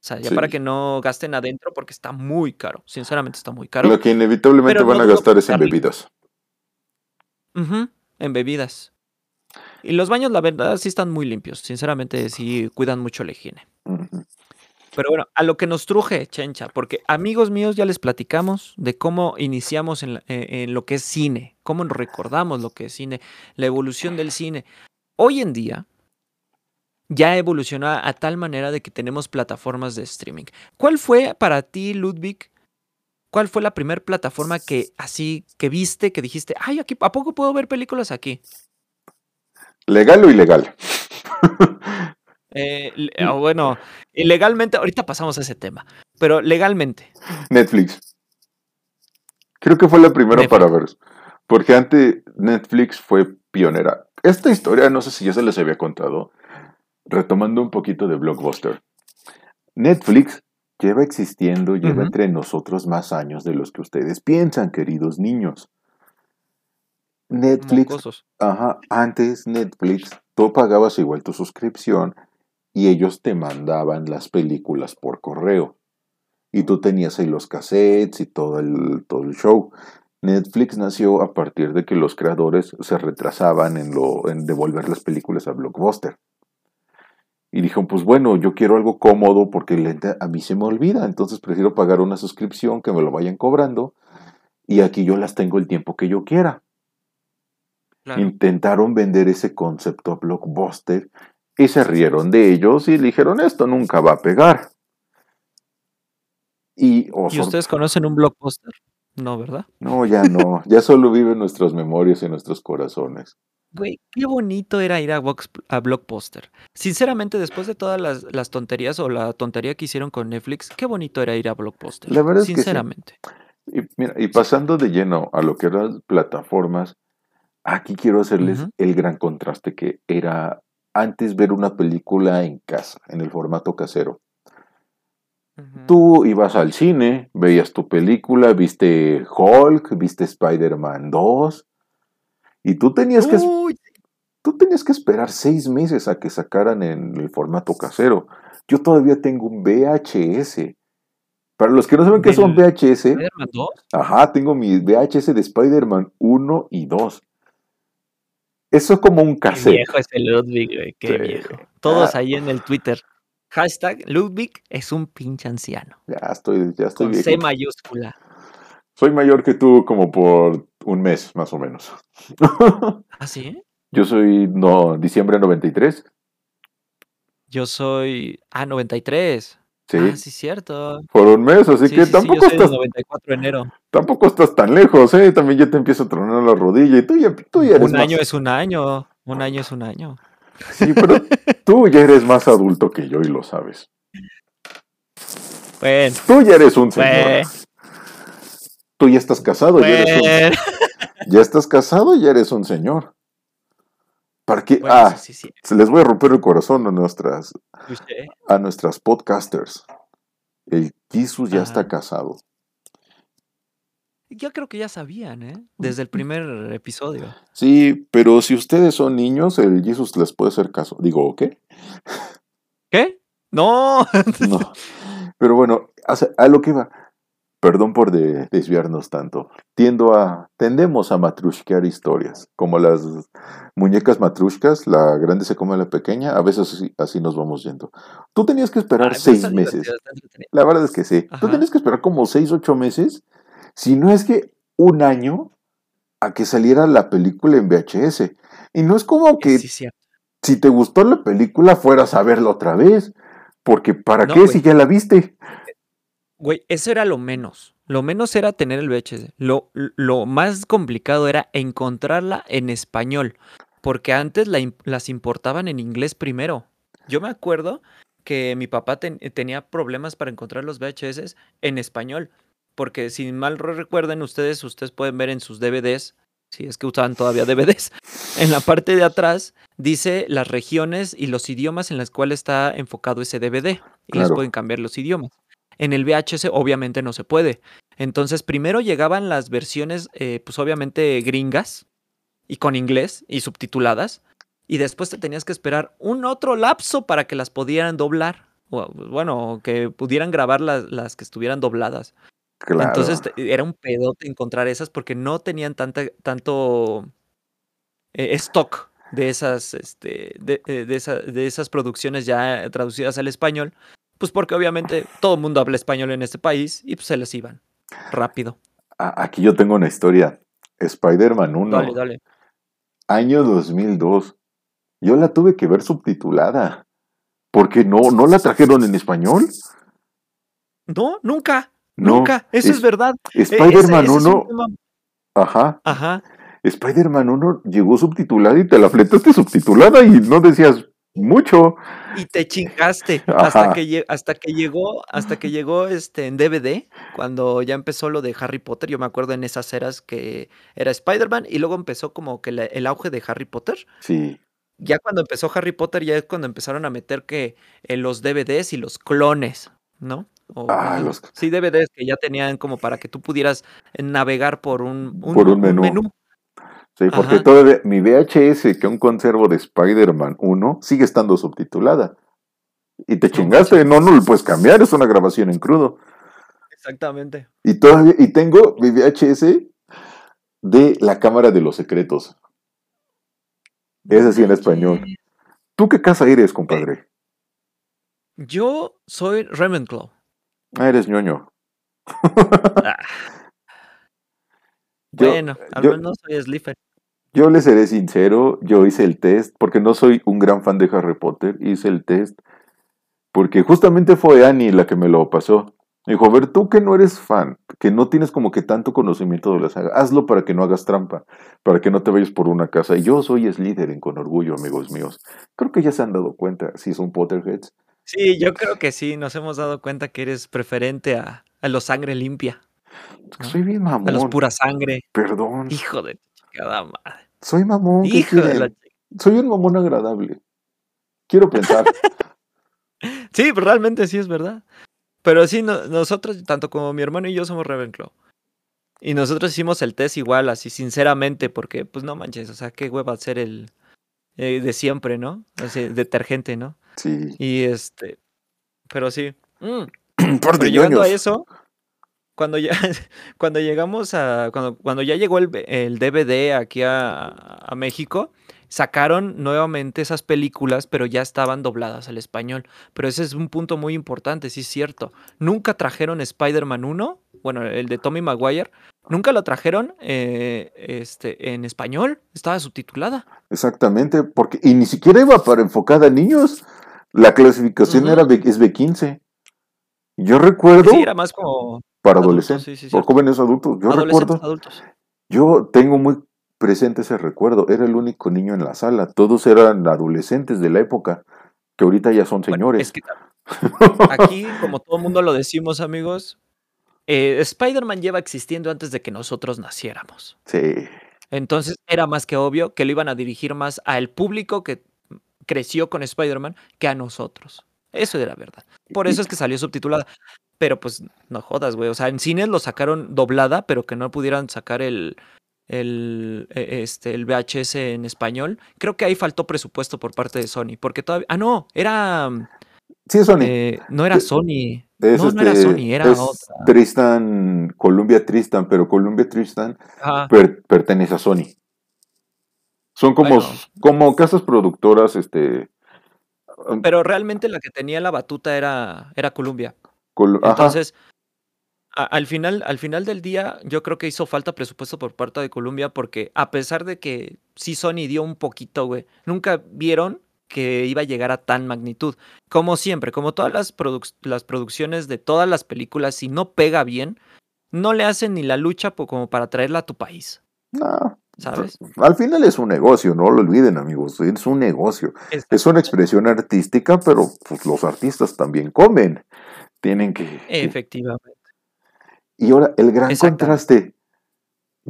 B: O sea, ya
A: Sí.
B: para que no gasten adentro porque está muy caro, sinceramente está muy caro.
A: Lo que inevitablemente
B: Pero
A: van
B: no
A: a gastar es en bebidas.
B: En bebidas. Y los baños, la verdad, sí están muy limpios. Sinceramente, sí cuidan mucho la higiene. Pero bueno, a lo que nos truje, Chencha, porque amigos míos ya les platicamos de cómo iniciamos en, la- eh, en lo que es cine, cómo nos recordamos lo que es cine, la evolución del cine. Hoy en día ya evolucionó a tal manera de que tenemos plataformas de streaming. ¿Cuál fue para ti, Ludwig? ¿Cuál fue la primera plataforma que así que viste, que dijiste, ay, aquí, ¿a poco puedo ver películas aquí?
A: ¿Legal o ilegal?
B: Eh, o bueno, ilegalmente, ahorita pasamos a ese tema, pero legalmente.
A: Netflix. Creo que fue la primera
B: Netflix.
A: para ver. Porque antes Netflix fue pionera. Esta historia, no sé si ya se les había contado, retomando un poquito de Blockbuster. Netflix lleva existiendo, lleva entre nosotros más años de los que ustedes piensan, queridos niños. Netflix
B: Mocosos.
A: Ajá, antes Netflix, tú pagabas igual tu suscripción y ellos te mandaban las películas por correo. Y tú tenías ahí los cassettes y todo el, todo el show. Netflix nació a partir de que los creadores se retrasaban en, lo, en devolver las películas a Blockbuster. Y dijeron, pues bueno, yo quiero algo cómodo porque el lente a mí se me olvida, entonces prefiero pagar una suscripción que me lo vayan cobrando y aquí yo las tengo el tiempo que yo quiera. Intentaron vender ese concepto a Blockbuster y se rieron de ellos y dijeron, esto nunca va a pegar.
B: Y, oh, ¿Y ustedes conocen un Blockbuster? No, ¿verdad?
A: No, ya no. ya solo viven nuestras memorias y nuestros corazones.
B: Güey, qué bonito era ir a, a Blockbuster. Sinceramente, después de todas las, tonterías o la tontería que hicieron con Netflix, qué bonito era ir a Blockbuster. La verdad es Sinceramente.
A: Y, mira, y pasando de lleno a lo que eran plataformas, aquí quiero hacerles el gran contraste que era antes ver una película en casa, en el formato casero. Tú ibas al cine, veías tu película, viste Hulk, viste Spider-Man 2, y tú tenías que... Tú tenías que esperar seis meses a que sacaran en el formato casero. Yo todavía tengo un VHS. Para los que no saben qué son VHS. ¿Spider-Man 2? Ajá, tengo mi VHS de Spider-Man 1 y 2. Eso es como un cassette. Qué
B: viejo ese Ludwig, güey, qué viejo. Todos ah. ahí en el Twitter. Hashtag Ludwig es un pinche anciano.
A: Ya estoy, ya estoy
B: Con C mayúscula.
A: Soy mayor que tú como por un mes, más o menos.
B: ¿Ah, sí?
A: Yo soy, no, diciembre 93.
B: Yo soy, ah, 93. Sí. Ah, sí, cierto.
A: Por un mes, así que tampoco estás.
B: 94 de enero.
A: Tampoco estás tan lejos, ¿eh? También ya te empiezo a tronar la rodilla y tú ya, tú ya
B: eres. Un año es un año. Un año es un año.
A: Sí, pero tú ya eres más adulto que yo y lo sabes.
B: Bueno.
A: Tú ya eres un señor. Tú ya estás casado, ya eres un. Ya estás casado, ya eres un señor. ¿Para qué? ah, se les voy a romper el corazón a nuestras, a nuestras podcasters. El Jesus ya está casado.
B: Yo creo que ya sabían, ¿eh? Desde el primer episodio.
A: Sí, pero si ustedes son niños, el Jesus les puede hacer caso. Digo, ¿qué?
B: ¿Qué? No.
A: no. Pero bueno, a lo que iba. Perdón por desviarnos tanto. Tiendo a, tendemos a matrushkear historias, como las muñecas matrushkas, la grande se come a la pequeña, a veces así, nos vamos yendo. Tú tenías que esperar seis meses. La verdad es que sí. Tú tenías que esperar como seis, ocho meses, si no es que un año a que saliera la película en VHS. Y no es como que si te gustó la película fueras a verla otra vez, porque ¿para qué si ya la viste?
B: Güey, eso era lo menos. Lo menos era tener el VHS. Lo, lo más complicado era encontrarla en español. Porque antes las importaban en inglés primero. Yo me acuerdo que mi papá tenía problemas para encontrar los VHS en español. Porque si mal recuerden ustedes, ustedes pueden ver en sus DVDs, si es que usaban todavía DVDs, en la parte de atrás dice las regiones y los idiomas en los cuales está enfocado ese DVD. Y les pueden cambiar los idiomas. En el VHS obviamente no se puede. Entonces primero llegaban las versiones, eh, pues obviamente gringas y con inglés y subtituladas. Y después te tenías que esperar un otro lapso para que las pudieran doblar. O, bueno, que pudieran grabar las, las que estuvieran dobladas. Entonces era un pedote encontrar esas porque no tenían tanta, tanto eh, stock de esas, este, de, eh, de, de, esas producciones ya traducidas al español. Pues porque obviamente todo el mundo habla español en este país y pues se les iban rápido.
A: Aquí yo tengo una historia. Spider-Man 1. Dale, dale. Año 2002. Yo la tuve que ver subtitulada. Porque no, no la trajeron en español.
B: No, nunca. Nunca. Eso es, verdad.
A: E, Spider-Man 1. Ajá. Ajá. Spider-Man 1 llegó subtitulada y te la fletaste subtitulada y no decías, mucho.
B: Y te chingaste hasta que, hasta que llegó, hasta que llegó este en DVD, cuando ya empezó lo de Harry Potter, yo me acuerdo en esas eras que era Spider-Man y luego empezó como que el auge de Harry Potter.
A: Sí.
B: Ya cuando empezó Harry Potter, ya es cuando empezaron a meter que en los DVDs y los clones, ¿no? Ah, los... Sí, DVDs que ya tenían como para que tú pudieras navegar por un,
A: por un menú. Sí, porque todavía mi VHS que un conservo de Spider-Man 1 sigue estando subtitulada. Y te chingaste, no, no lo puedes cambiar, es una grabación en crudo.
B: Exactamente.
A: Y todavía, y tengo mi VHS de la Cámara de los Secretos. Es así en español. ¿Tú qué casa eres, compadre?
B: Yo soy Ravenclaw.
A: Ah, eres ñoño.
B: Ah. bueno, al menos soy Slytherin.
A: Yo le seré sincero, yo hice el test, porque no soy un gran fan de Harry Potter, hice el test, porque justamente fue Annie la que me lo pasó. Me dijo, a ver, tú que no eres fan, que no tienes como que tanto conocimiento de la saga, hazlo para que no hagas trampa, para que no te vayas por una casa. Y yo soy Slytherin con orgullo, amigos míos. Creo que ya se han dado cuenta, si son Potterheads.
B: Sí, yo creo que sí, nos hemos dado cuenta que eres preferente a, a los sangre limpia.
A: Soy bien mamón.
B: A los pura sangre.
A: Perdón.
B: Hijo de cada madre.
A: Soy mamón.
B: Hijo de la...
A: Soy un mamón agradable. Quiero pensar.
B: sí, pues realmente sí es verdad. Pero sí, nosotros, tanto como mi hermano y yo, somos Ravenclaw. Y nosotros hicimos el test igual, así sinceramente, porque, pues no manches, o sea, qué hueva ser el eh, de siempre, ¿no? Así, detergente, ¿no?
A: Sí.
B: Y este, pero sí. Mm.
A: Pero
B: llegando a eso, cuando ya, cuando llegamos a, cuando, cuando ya llegó el, el DVD aquí a, a, México, sacaron nuevamente esas películas, pero ya estaban dobladas al español. Pero ese es un punto muy importante, sí es cierto. Nunca trajeron Spider-Man 1, bueno, el de Tommy Maguire, nunca lo trajeron eh, este, en español, estaba subtitulada.
A: Exactamente, porque, y ni siquiera iba para enfocada a niños. La clasificación era es B15. Yo recuerdo.
B: Sí, era más como
A: para adolescentes, o jóvenes adultos. Yo recuerdo,
B: adultos.
A: yo tengo muy presente ese recuerdo. Era el único niño en la sala. Todos eran adolescentes de la época, que ahorita ya son señores.
B: aquí, como todo el mundo lo decimos, amigos, eh, Spider-Man lleva existiendo antes de que nosotros naciéramos.
A: Sí.
B: Entonces era más que obvio que lo iban a dirigir más al público que creció con Spider-Man que a nosotros. Eso era verdad. Por eso es que salió subtitulada. Pero pues no jodas, güey. O sea, en cines lo sacaron doblada, pero que no pudieran sacar el, el, e, este, el VHS en español. Creo que ahí faltó presupuesto por parte de Sony. Porque todavía. Ah, no, era.
A: Sí, es Sony.
B: Eh, no era Sony. no, no era este, Sony, era otra.
A: Tristan, Columbia Tristan, pero Columbia Tristan pertenece a Sony. Son como, como casas productoras, este.
B: Pero realmente la que tenía la batuta era, era Columbia. Entonces, al, final, al final del día, yo creo que hizo falta presupuesto por parte de Columbia porque a pesar de que sí Sony dio un poquito, güey, nunca vieron que iba a llegar a tan magnitud. Como siempre, como todas las, las producciones de todas las películas, si no pega bien, no le hacen ni la lucha como para traerla a tu país.
A: No. ¿Sabes? Al final es un negocio, no lo olviden amigos, es un negocio. Es una expresión artística, pero pues, los artistas también comen. Tienen que...
B: Efectivamente.
A: Y ahora, el gran contraste,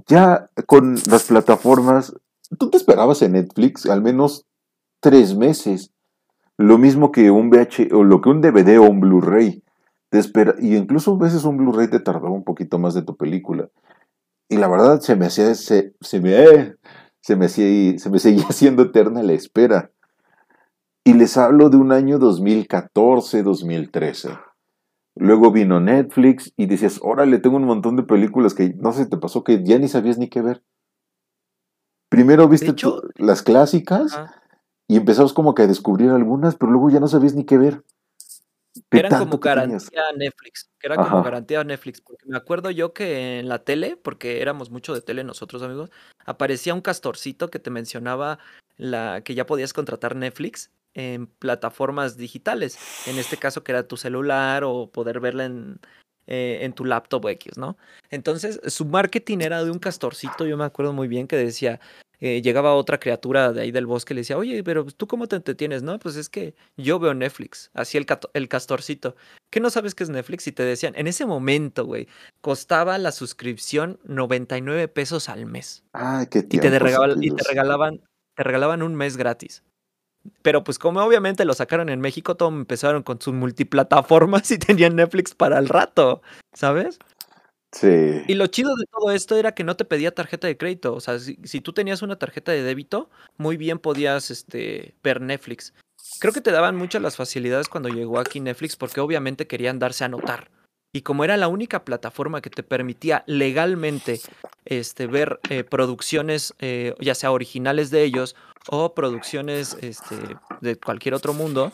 A: ya con las plataformas, tú te esperabas en Netflix al menos tres meses, lo mismo que un VH, o lo que un DVD o un Blu-ray. y incluso a veces un Blu-ray te tardaba un poquito más de tu película. Y la verdad se me hacía, se, me, se me, se me seguía haciendo eterna la espera. Y les hablo de un año 2014, 2013. Luego vino Netflix y dices, órale, tengo un montón de películas que no sé, te pasó que ya ni sabías ni qué ver. Primero viste las clásicas y empezamos como que a descubrir algunas, pero luego ya no sabías ni qué ver.
B: Eran como garantía a Netflix, que era como garantía a Netflix, porque me acuerdo yo que en la tele, porque éramos mucho de tele nosotros amigos, aparecía un castorcito que te mencionaba la que ya podías contratar Netflix en plataformas digitales, en este caso que era tu celular o poder verla en, eh, en tu laptop X, ¿no? Entonces, su marketing era de un castorcito, yo me acuerdo muy bien que decía, eh, llegaba otra criatura de ahí del bosque y le decía, oye, pero tú cómo te entretienes, ¿no? Pues es que yo veo Netflix, así el, el castorcito. ¿Qué no sabes qué es Netflix? Y te decían, en ese momento, güey, costaba la suscripción 99 pesos al mes.
A: Ay, qué
B: y te, y te regalaban, te regalaban un mes gratis. Pero pues como obviamente lo sacaron en México, todos empezaron con sus multiplataformas y tenían Netflix para el rato, ¿sabes?
A: Sí.
B: Y lo chido de todo esto era que no te pedía tarjeta de crédito. O sea, si, tú tenías una tarjeta de débito, muy bien podías este, ver Netflix. Creo que te daban muchas las facilidades cuando llegó aquí Netflix porque obviamente querían darse a notar. Y como era la única plataforma que te permitía legalmente este, ver eh, producciones, eh, ya sea originales de ellos o producciones este, de cualquier otro mundo,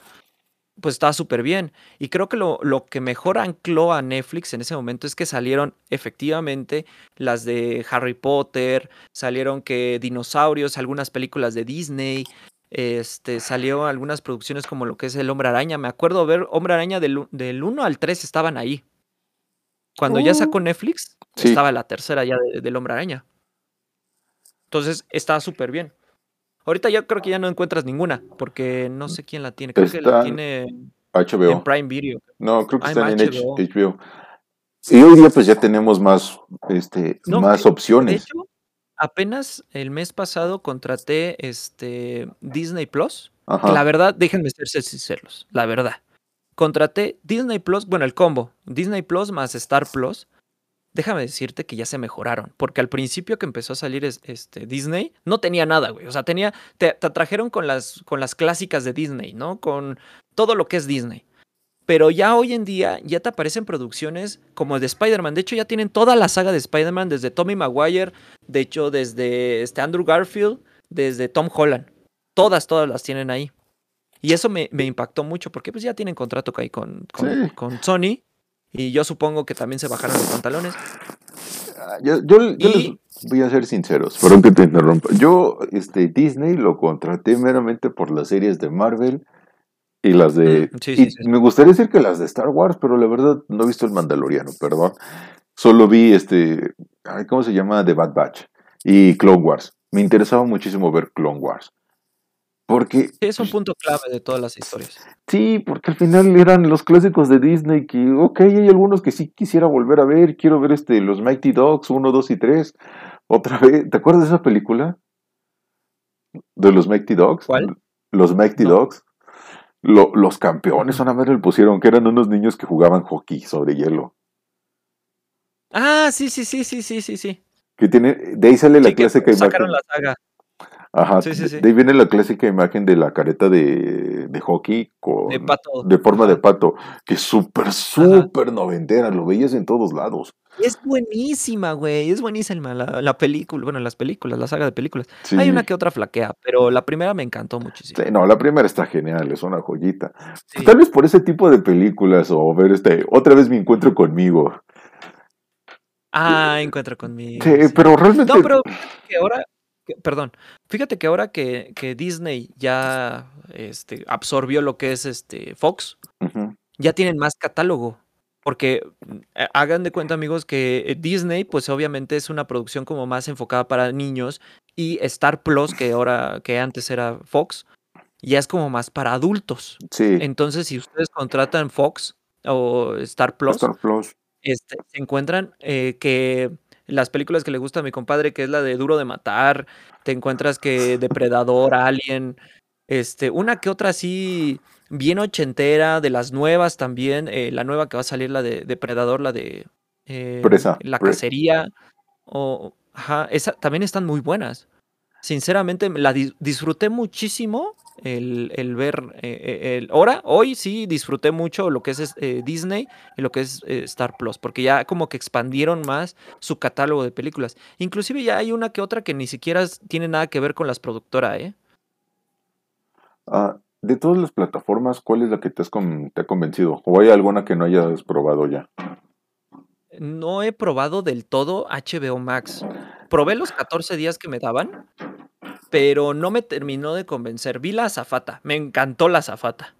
B: pues estaba súper bien. Y creo que lo, lo, que mejor ancló a Netflix en ese momento es que salieron efectivamente las de Harry Potter, salieron que dinosaurios, algunas películas de Disney, este, salió algunas producciones como lo que es El Hombre Araña. Me acuerdo ver Hombre Araña del, del 1 al 3 estaban ahí. Cuando ya sacó oh. Netflix, estaba la tercera ya del Hombre Araña. Entonces, estaba súper bien. Ahorita yo creo que ya no encuentras ninguna, porque no sé quién la tiene. Creo que la tiene
A: HBO.
B: en Prime Video.
A: No, creo que ah, está en HBO. Y hoy día pues ya tenemos más, este, más opciones. De hecho,
B: apenas el mes pasado contraté este Disney Plus. la verdad, déjenme ser sinceros, la verdad. Contraté Disney Plus, bueno, el combo, Disney Plus más Star Plus déjame decirte que ya se mejoraron. Porque al principio que empezó a salir este, Disney, no tenía nada, güey. O sea, tenía. Te, te trajeron con las, con las clásicas de Disney, ¿no? Con todo lo que es Disney. Pero ya hoy en día ya te aparecen producciones como de Spider-Man. De hecho, ya tienen toda la saga de Spider-Man, desde Tommy Maguire, de hecho, desde este Andrew Garfield, desde Tom Holland. Todas, todas las tienen ahí. Y eso me, impactó mucho porque pues ya tienen contrato ahí con, con Sony y yo supongo que también se bajaron los pantalones.
A: Ah, yo, les voy a ser sinceros, perdón que te interrumpa. Yo, este, Disney lo contraté meramente por las series de Marvel y las de... Mm, me gustaría decir que las de Star Wars, pero la verdad no he visto el Mandaloriano, perdón. Solo vi este, ¿cómo se llama? The Bad Batch y Clone Wars. Me interesaba muchísimo ver Clone Wars. Porque,
B: es un punto clave de todas las historias.
A: Sí, porque al final eran los clásicos de Disney que, ok, hay algunos que sí quisiera volver a ver. Quiero ver este, los Mighty Dogs 1, 2 y 3. Otra vez. ¿Te acuerdas de esa película? De los Mighty Dogs.
B: ¿Cuál?
A: Los Mighty Dogs. los campeones, una vez le pusieron que eran unos niños que jugaban hockey sobre hielo.
B: Ah, sí, sí, sí, sí, sí, sí, sí.
A: Que tiene, de ahí sale la clase que
B: sacaron la saga.
A: Ajá, de ahí viene la clásica imagen de la careta de, de hockey con,
B: de, pato.
A: de forma de pato, que es súper, súper noventera, lo veías en todos lados.
B: Es buenísima, güey, es buenísima la, la, película, bueno, las películas, la saga de películas. Hay una que otra flaquea, pero la primera me encantó muchísimo.
A: Sí, no, la primera está genial, es una joyita. Tal vez por ese tipo de películas o ver este, otra vez me encuentro conmigo.
B: Ah, encuentro conmigo.
A: Sí, pero realmente...
B: No, pero que ahora perdón, fíjate que ahora que, Disney ya este, absorbió lo que es este Fox, ya tienen más catálogo. Porque eh, hagan de cuenta, amigos, que eh, Disney, pues obviamente es una producción como más enfocada para niños. Y Star Plus, que ahora, que antes era Fox, ya es como más para adultos.
A: Sí.
B: Entonces, si ustedes contratan Fox o Star Plus, Este, se encuentran eh, que las películas que le gusta a mi compadre, que es la de Duro de Matar, te encuentras que Depredador, Alien, este, una que otra así bien ochentera, de las nuevas también, eh, la nueva que va a salir, la de Depredador, la de
A: eh,
B: La Cacería, o, ajá, esa, también están muy buenas. Sinceramente, la disfruté muchísimo el, ver. Eh, el, ahora, hoy sí disfruté mucho lo que es eh, Disney y lo que es eh, Star Plus, porque ya como que expandieron más su catálogo de películas. Inclusive ya hay una que otra que ni siquiera tiene nada que ver con las productoras, ¿eh?
A: Ah, de todas las plataformas, ¿cuál es la que te, has te ha convencido? ¿O hay alguna que no hayas probado ya?
B: No he probado del todo HBO Max. Probé los 14 días que me daban, pero no me terminó de convencer. Vi la azafata, me encantó la azafata.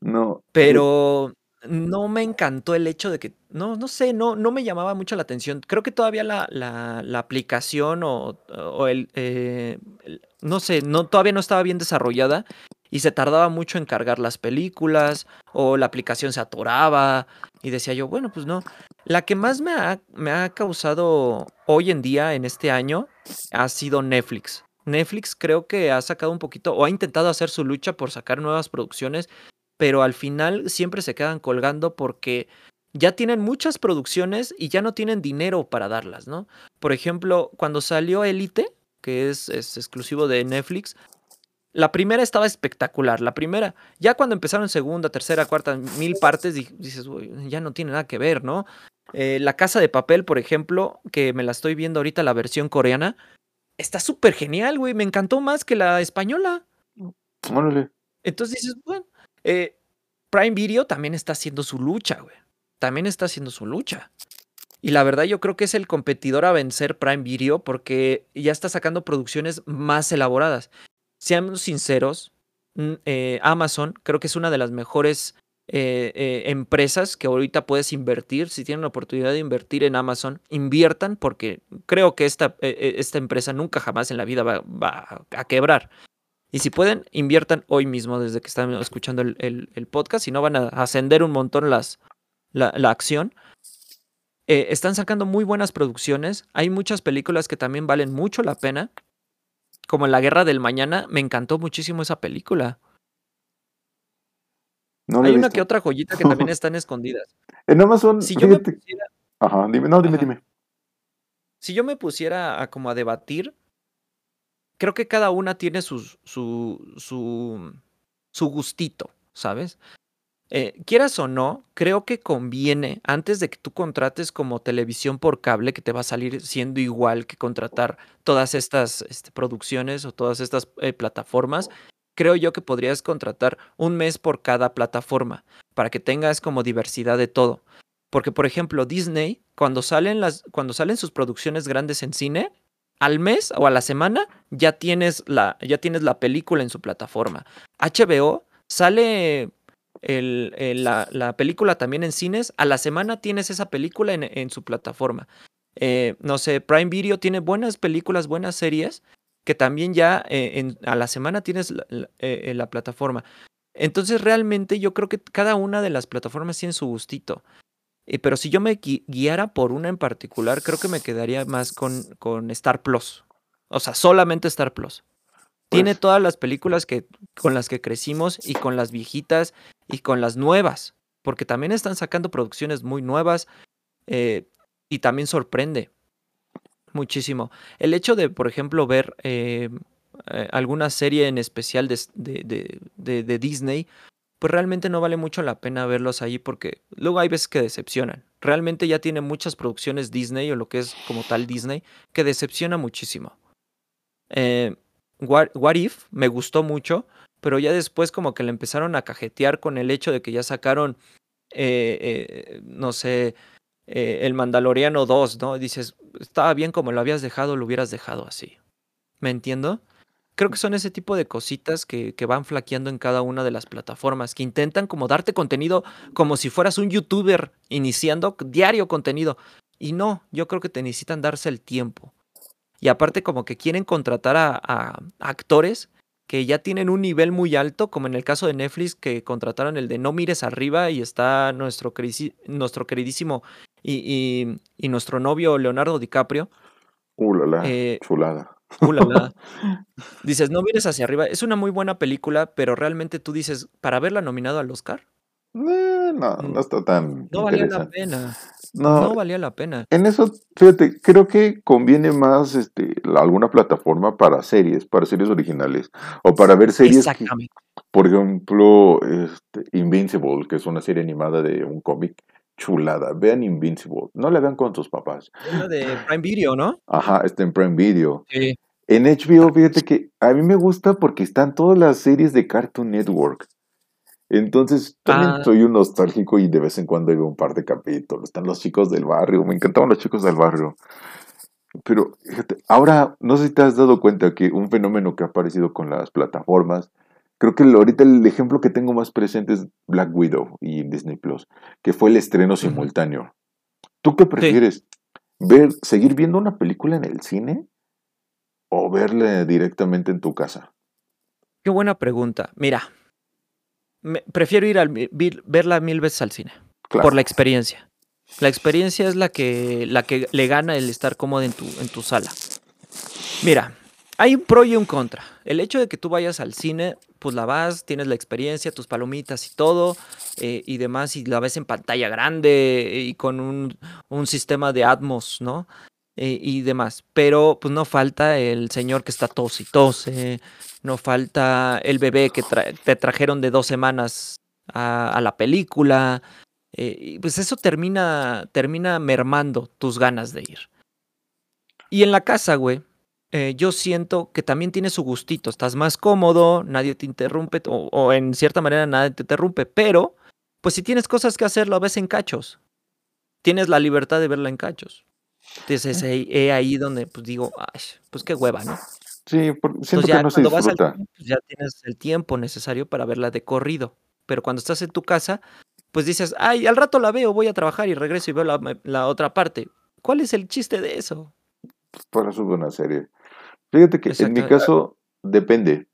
A: No.
B: Pero no me encantó el hecho de que, no, no sé, no, no me llamaba mucho la atención. Creo que todavía la, la, aplicación o, eh, el, no sé, no, todavía no estaba bien desarrollada y se tardaba mucho en cargar las películas o la aplicación se atoraba y decía yo, bueno, pues no. La que más me ha, me ha causado hoy en día, en este año, ha sido Netflix. Netflix creo que ha sacado un poquito o ha intentado hacer su lucha por sacar nuevas producciones, pero al final siempre se quedan colgando porque ya tienen muchas producciones y ya no tienen dinero para darlas, ¿no? Por ejemplo, cuando salió Elite, que es, es exclusivo de Netflix, la primera estaba espectacular, la primera. Ya cuando empezaron segunda, tercera, cuarta, mil partes, dices, ya no tiene nada que ver, ¿no? Eh, la Casa de Papel, por ejemplo, que me la estoy viendo ahorita, la versión coreana, está súper genial, güey. Me encantó más que la española.
A: Órale.
B: Entonces dices, bueno, eh, Prime Video también está haciendo su lucha, güey. También está haciendo su lucha. Y la verdad yo creo que es el competidor a vencer Prime Video porque ya está sacando producciones más elaboradas. Seamos sinceros, eh, Amazon creo que es una de las mejores eh, eh, empresas que ahorita puedes invertir. Si tienen la oportunidad de invertir en Amazon, inviertan porque creo que esta, esta empresa nunca jamás en la vida va, a quebrar. Y si pueden, inviertan hoy mismo desde que están escuchando el, podcast. Si no, van a ascender un montón las, la, acción. están sacando muy buenas producciones. Hay muchas películas que también valen mucho la pena como La Guerra del Mañana, me encantó muchísimo esa película. Hay una que otra joyita que también están escondidas.
A: En Amazon, si yo me pusiera... Ajá, dime, no, dime, dime.
B: Si yo me pusiera a como a debatir, creo que cada una tiene su, su, su, su gustito, ¿sabes? Eh, quieras o no, creo que conviene, antes de que tú contrates como televisión por cable, que te va a salir siendo igual que contratar todas estas este, producciones o todas estas eh, plataformas, creo yo que podrías contratar un mes por cada plataforma, para que tengas como diversidad de todo. Porque, por ejemplo, Disney, cuando salen, las, cuando salen sus producciones grandes en cine, al mes o a la semana ya tienes la, ya tienes la película en su plataforma. HBO sale la, película también en cines, a la semana tienes esa película en, su plataforma. Eh, no sé, Prime Video tiene buenas películas, buenas series, que también ya eh, a la semana tienes eh, la, plataforma. Entonces realmente yo creo que cada una de las plataformas tiene su gustito. pero si yo me guiara por una en particular, creo que me quedaría más con, con Star Plus. O sea, solamente Star Plus. Tiene pues todas las películas que, con las que crecimos y con las viejitas y con las nuevas, porque también están sacando producciones muy nuevas eh, y también sorprende muchísimo. El hecho de, por ejemplo, ver eh, eh, alguna serie en especial de, de, Disney, pues realmente no vale mucho la pena verlos ahí porque luego hay veces que decepcionan. Realmente ya tiene muchas producciones Disney o lo que es como tal Disney que decepciona muchísimo. What, If me gustó mucho, pero ya después como que le empezaron a cajetear con el hecho de que ya sacaron, eh, eh, no sé, eh, el Mandaloriano 2, ¿no? Dices, estaba bien como lo habías dejado, lo hubieras dejado así. ¿Me entiendo? Creo que son ese tipo de cositas que, van flaqueando en cada una de las plataformas, que intentan como darte contenido como si fueras un youtuber iniciando diario contenido. Y no, yo creo que te necesitan darse el tiempo. Y aparte como que quieren contratar a, actores que ya tienen un nivel muy alto, como en el caso de Netflix, que contrataron el de No mires arriba y está nuestro queridísimo y, y, nuestro novio Leonardo DiCaprio.
A: Uh, la, eh, chulada.
B: Uh, dices, no mires hacia arriba. Es una muy buena película, pero realmente tú dices, ¿para verla nominado al Oscar?
A: Eh, no, no está tan.
B: No valía la pena. No, valía la pena.
A: En eso, fíjate, creo que conviene más este, alguna plataforma para series, para series originales, o para ver series. Exactamente. por ejemplo, este, Invincible, que es una serie animada de un cómic chulada. Vean Invincible. No la vean con tus papás.
B: Es de Prime Video, ¿no?
A: Ajá, está en Prime Video. Sí. En HBO, fíjate que a mí me gusta porque están todas las series de Cartoon Network. Entonces, también ah. soy un nostálgico y de vez en cuando veo un par de capítulos. Están los chicos del barrio, me encantaban los chicos del barrio. Pero fíjate, ahora no sé si te has dado cuenta que un fenómeno que ha aparecido con las plataformas, creo que ahorita el ejemplo que tengo más presente es Black Widow y Disney Plus, que fue el estreno simultáneo. ¿Tú qué prefieres? ¿Ver, seguir viendo una película en el cine o verla directamente en tu casa?
B: Qué buena pregunta. Mira, prefiero ir a verla mil veces al cine. Por la experiencia. La experiencia es la que, la que le gana el estar cómodo en tu, en tu sala. Mira, hay un pro y un contra. El hecho de que tú vayas al cine, pues la vas, tienes la experiencia, tus palomitas y todo, eh, y demás, y la ves en pantalla grande y con un, un sistema de Atmos, ¿no? Eh, y demás. Pero pues no falta el señor que está tos y tose, no falta el bebé que te trajeron de dos semanas a, la película. Eh, y pues eso termina, termina mermando tus ganas de ir. Y en la casa, güey, eh, yo siento que también tiene su gustito. Estás más cómodo, nadie te interrumpe, o, en cierta manera nadie te interrumpe, pero pues si tienes cosas que hacer, lo ves en cachos. Tienes la libertad de verla en cachos. Entonces, es ahí donde pues digo, ay, pues qué hueva, ¿no?
A: Sí, siento que no se disfruta.
B: pues ya tienes el tiempo necesario para verla de corrido. Pero cuando estás en tu casa, pues dices, ay, al rato la veo, voy a trabajar y regreso y veo la, otra parte. ¿Cuál es el chiste de eso?
A: Pues para eso una serie. Fíjate que en mi caso depende.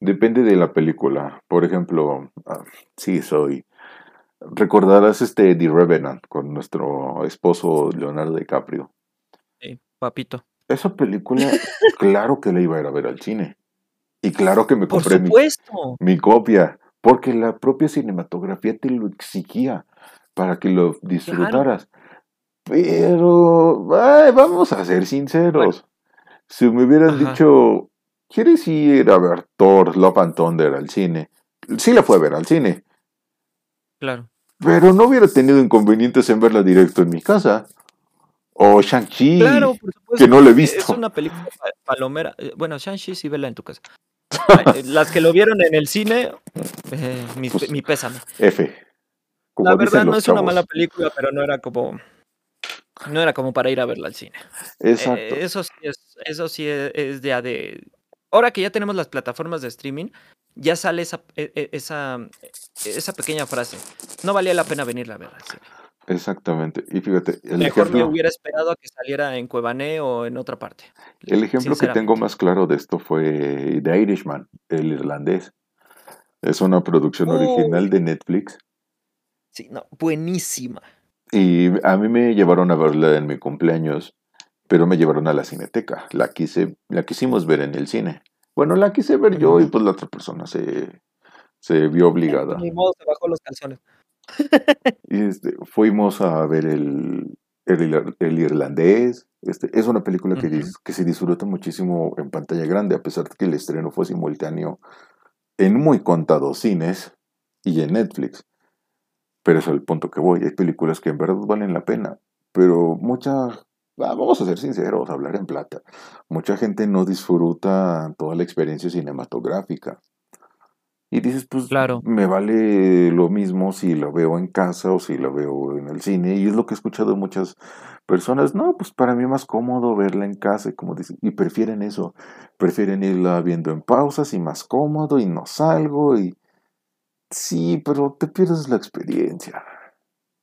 A: Depende de la película. Por ejemplo, ah, sí, soy. Recordarás este The Revenant con nuestro esposo Leonardo DiCaprio.
B: Sí, papito.
A: Esa película, claro que la iba a ir a ver al cine. Y claro que me compré mi, copia, porque la propia cinematografía te lo exigía para que lo disfrutaras. Pero, vamos a ser sinceros. Si me hubieran dicho, ¿quieres ir a ver Thor, Love and Thunder al cine? Sí la fue a ver al cine.
B: Claro.
A: Pero no hubiera tenido inconvenientes en verla directo en mi casa. O Shang-Chi, claro, que no lo he visto.
B: Es una película palomera. Eh, bueno, Shang-Chi sí vela en tu casa. Eh, las que lo vieron en el cine, eh, pues, mi, pésame.
A: F.
B: la verdad no es una mala película, pero no era como no era como para ir a verla al cine.
A: Exacto.
B: eso sí es, eso sí es, de, de ahora que ya tenemos las plataformas de streaming, ya sale esa, e, e, esa, esa pequeña frase. No valía la pena venirla a ver al cine.
A: Exactamente. Y fíjate,
B: el Mejor ejemplo, me hubiera esperado a que saliera en Cuevané o en otra parte.
A: El ejemplo que tengo más claro de esto fue The Irishman, el irlandés. Es una producción oh. original de Netflix.
B: Sí, no, buenísima.
A: Y a mí me llevaron a verla en mi cumpleaños, pero me llevaron a la cineteca. La quise, la quisimos ver en el cine. Bueno, la quise ver yo y pues la otra persona se, se vio obligada.
B: Ni modo, se bajó los calzones
A: y este, fuimos a ver el, el, irlandés. Este, es una película que, que se disfruta muchísimo en pantalla grande, a pesar de que el estreno fue simultáneo en muy contados cines y en Netflix. Pero eso es el punto que voy. Hay películas que en verdad valen la pena, pero muchas, vamos a ser sinceros, hablar en plata, mucha gente no disfruta toda la experiencia cinematográfica. Y dices, pues
B: claro.
A: me vale lo mismo si lo veo en casa o si lo veo en el cine. Y es lo que he escuchado de muchas personas. No, pues para mí es más cómodo verla en casa, como dicen, y prefieren eso. Prefieren irla viendo en pausas y más cómodo y no salgo. Y sí, pero te pierdes la experiencia.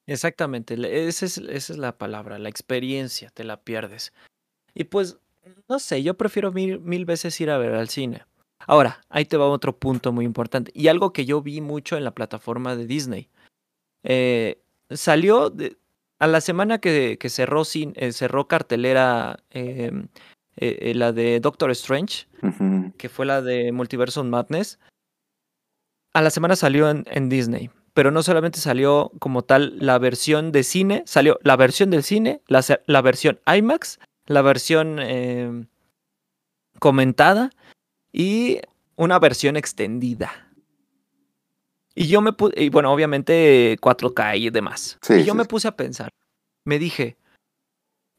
B: Exactamente, esa es, esa es la palabra, la experiencia, te la pierdes. Y pues, no sé, yo prefiero mil, mil veces ir a ver al cine. Ahora, ahí te va otro punto muy importante. Y algo que yo vi mucho en la plataforma de Disney. Eh, salió a la semana que, cerró, sin, eh, cerró cartelera em, eh, la de Doctor Strange, que fue la de Multiverse Madness. A la semana salió en, en Disney pero no solamente salió como tal la versión de cine, salió la versión del cine, la, la versión IMAX, la versión em, comentada y una versión extendida. Y yo me puse, y bueno, obviamente 4K y demás. y yo me puse a pensar, me dije,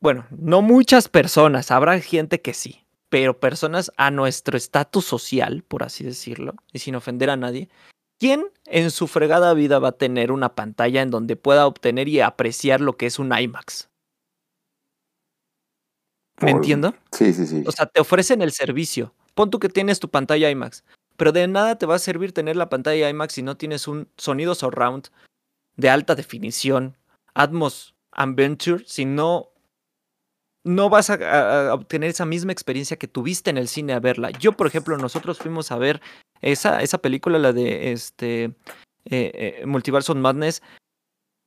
B: bueno, no muchas personas, habrá gente que sí, pero personas a nuestro estatus social, por así decirlo, y sin ofender a nadie, ¿quién en su fregada vida va a tener una pantalla en donde pueda obtener y apreciar lo que es un IMAX? ¿Me entiendo?
A: Sí, sí, sí.
B: O sea, te ofrecen el servicio, Pon tú que tienes tu pantalla IMAX, pero de nada te va a servir tener la pantalla IMAX si no tienes un sonido surround de alta definición, Atmos Adventure, si no no vas a, obtener esa misma experiencia que tuviste en el cine a verla. Yo, por ejemplo, nosotros fuimos a ver esa, esa película, la de este eh, eh Multiverse Madness,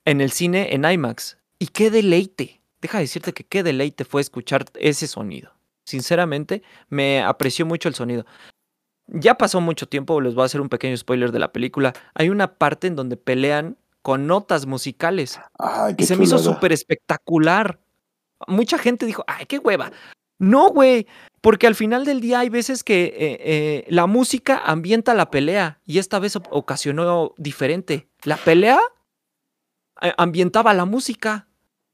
B: en el cine en IMAX. Y qué deleite. Deja de decirte que qué deleite fue escuchar ese sonido. Sinceramente, me apreció mucho el sonido. Ya pasó mucho tiempo, les voy a hacer un pequeño spoiler de la película. Hay una parte en donde pelean con notas musicales. y se me hizo súper espectacular. Mucha gente dijo, ay, qué hueva. No, güey, porque al final del día hay veces que eh, eh, la música ambienta la pelea y esta vez ocasionó diferente. La pelea eh, ambientaba la música.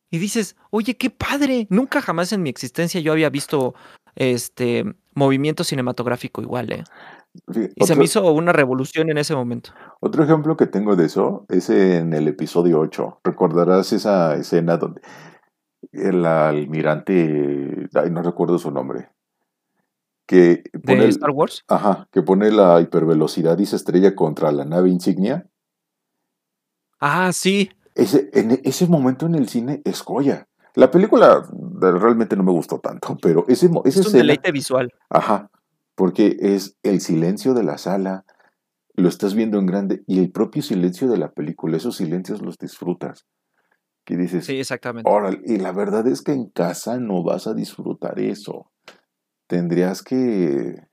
B: Y dices, oye, qué padre. Nunca jamás en mi existencia yo había visto este movimiento cinematográfico igual, ¿eh? y se me hizo una revolución en ese momento.
A: Otro ejemplo que tengo de eso es en el episodio 8. Recordarás esa escena donde el almirante, ay, no recuerdo su nombre, que
B: pone ¿De Star Wars?
A: Ajá, que pone la hipervelocidad y se estrella contra la nave insignia.
B: Ah, sí.
A: Ese, en ese momento en el cine es joya. La película realmente no me gustó tanto, pero ese, ese
B: es un deleite visual.
A: Ajá, porque es el silencio de la sala, lo estás viendo en grande y el propio silencio de la película, esos silencios los disfrutas. Que dices,
B: sí, exactamente.
A: y la verdad es que en casa no vas a disfrutar eso. Tendrías que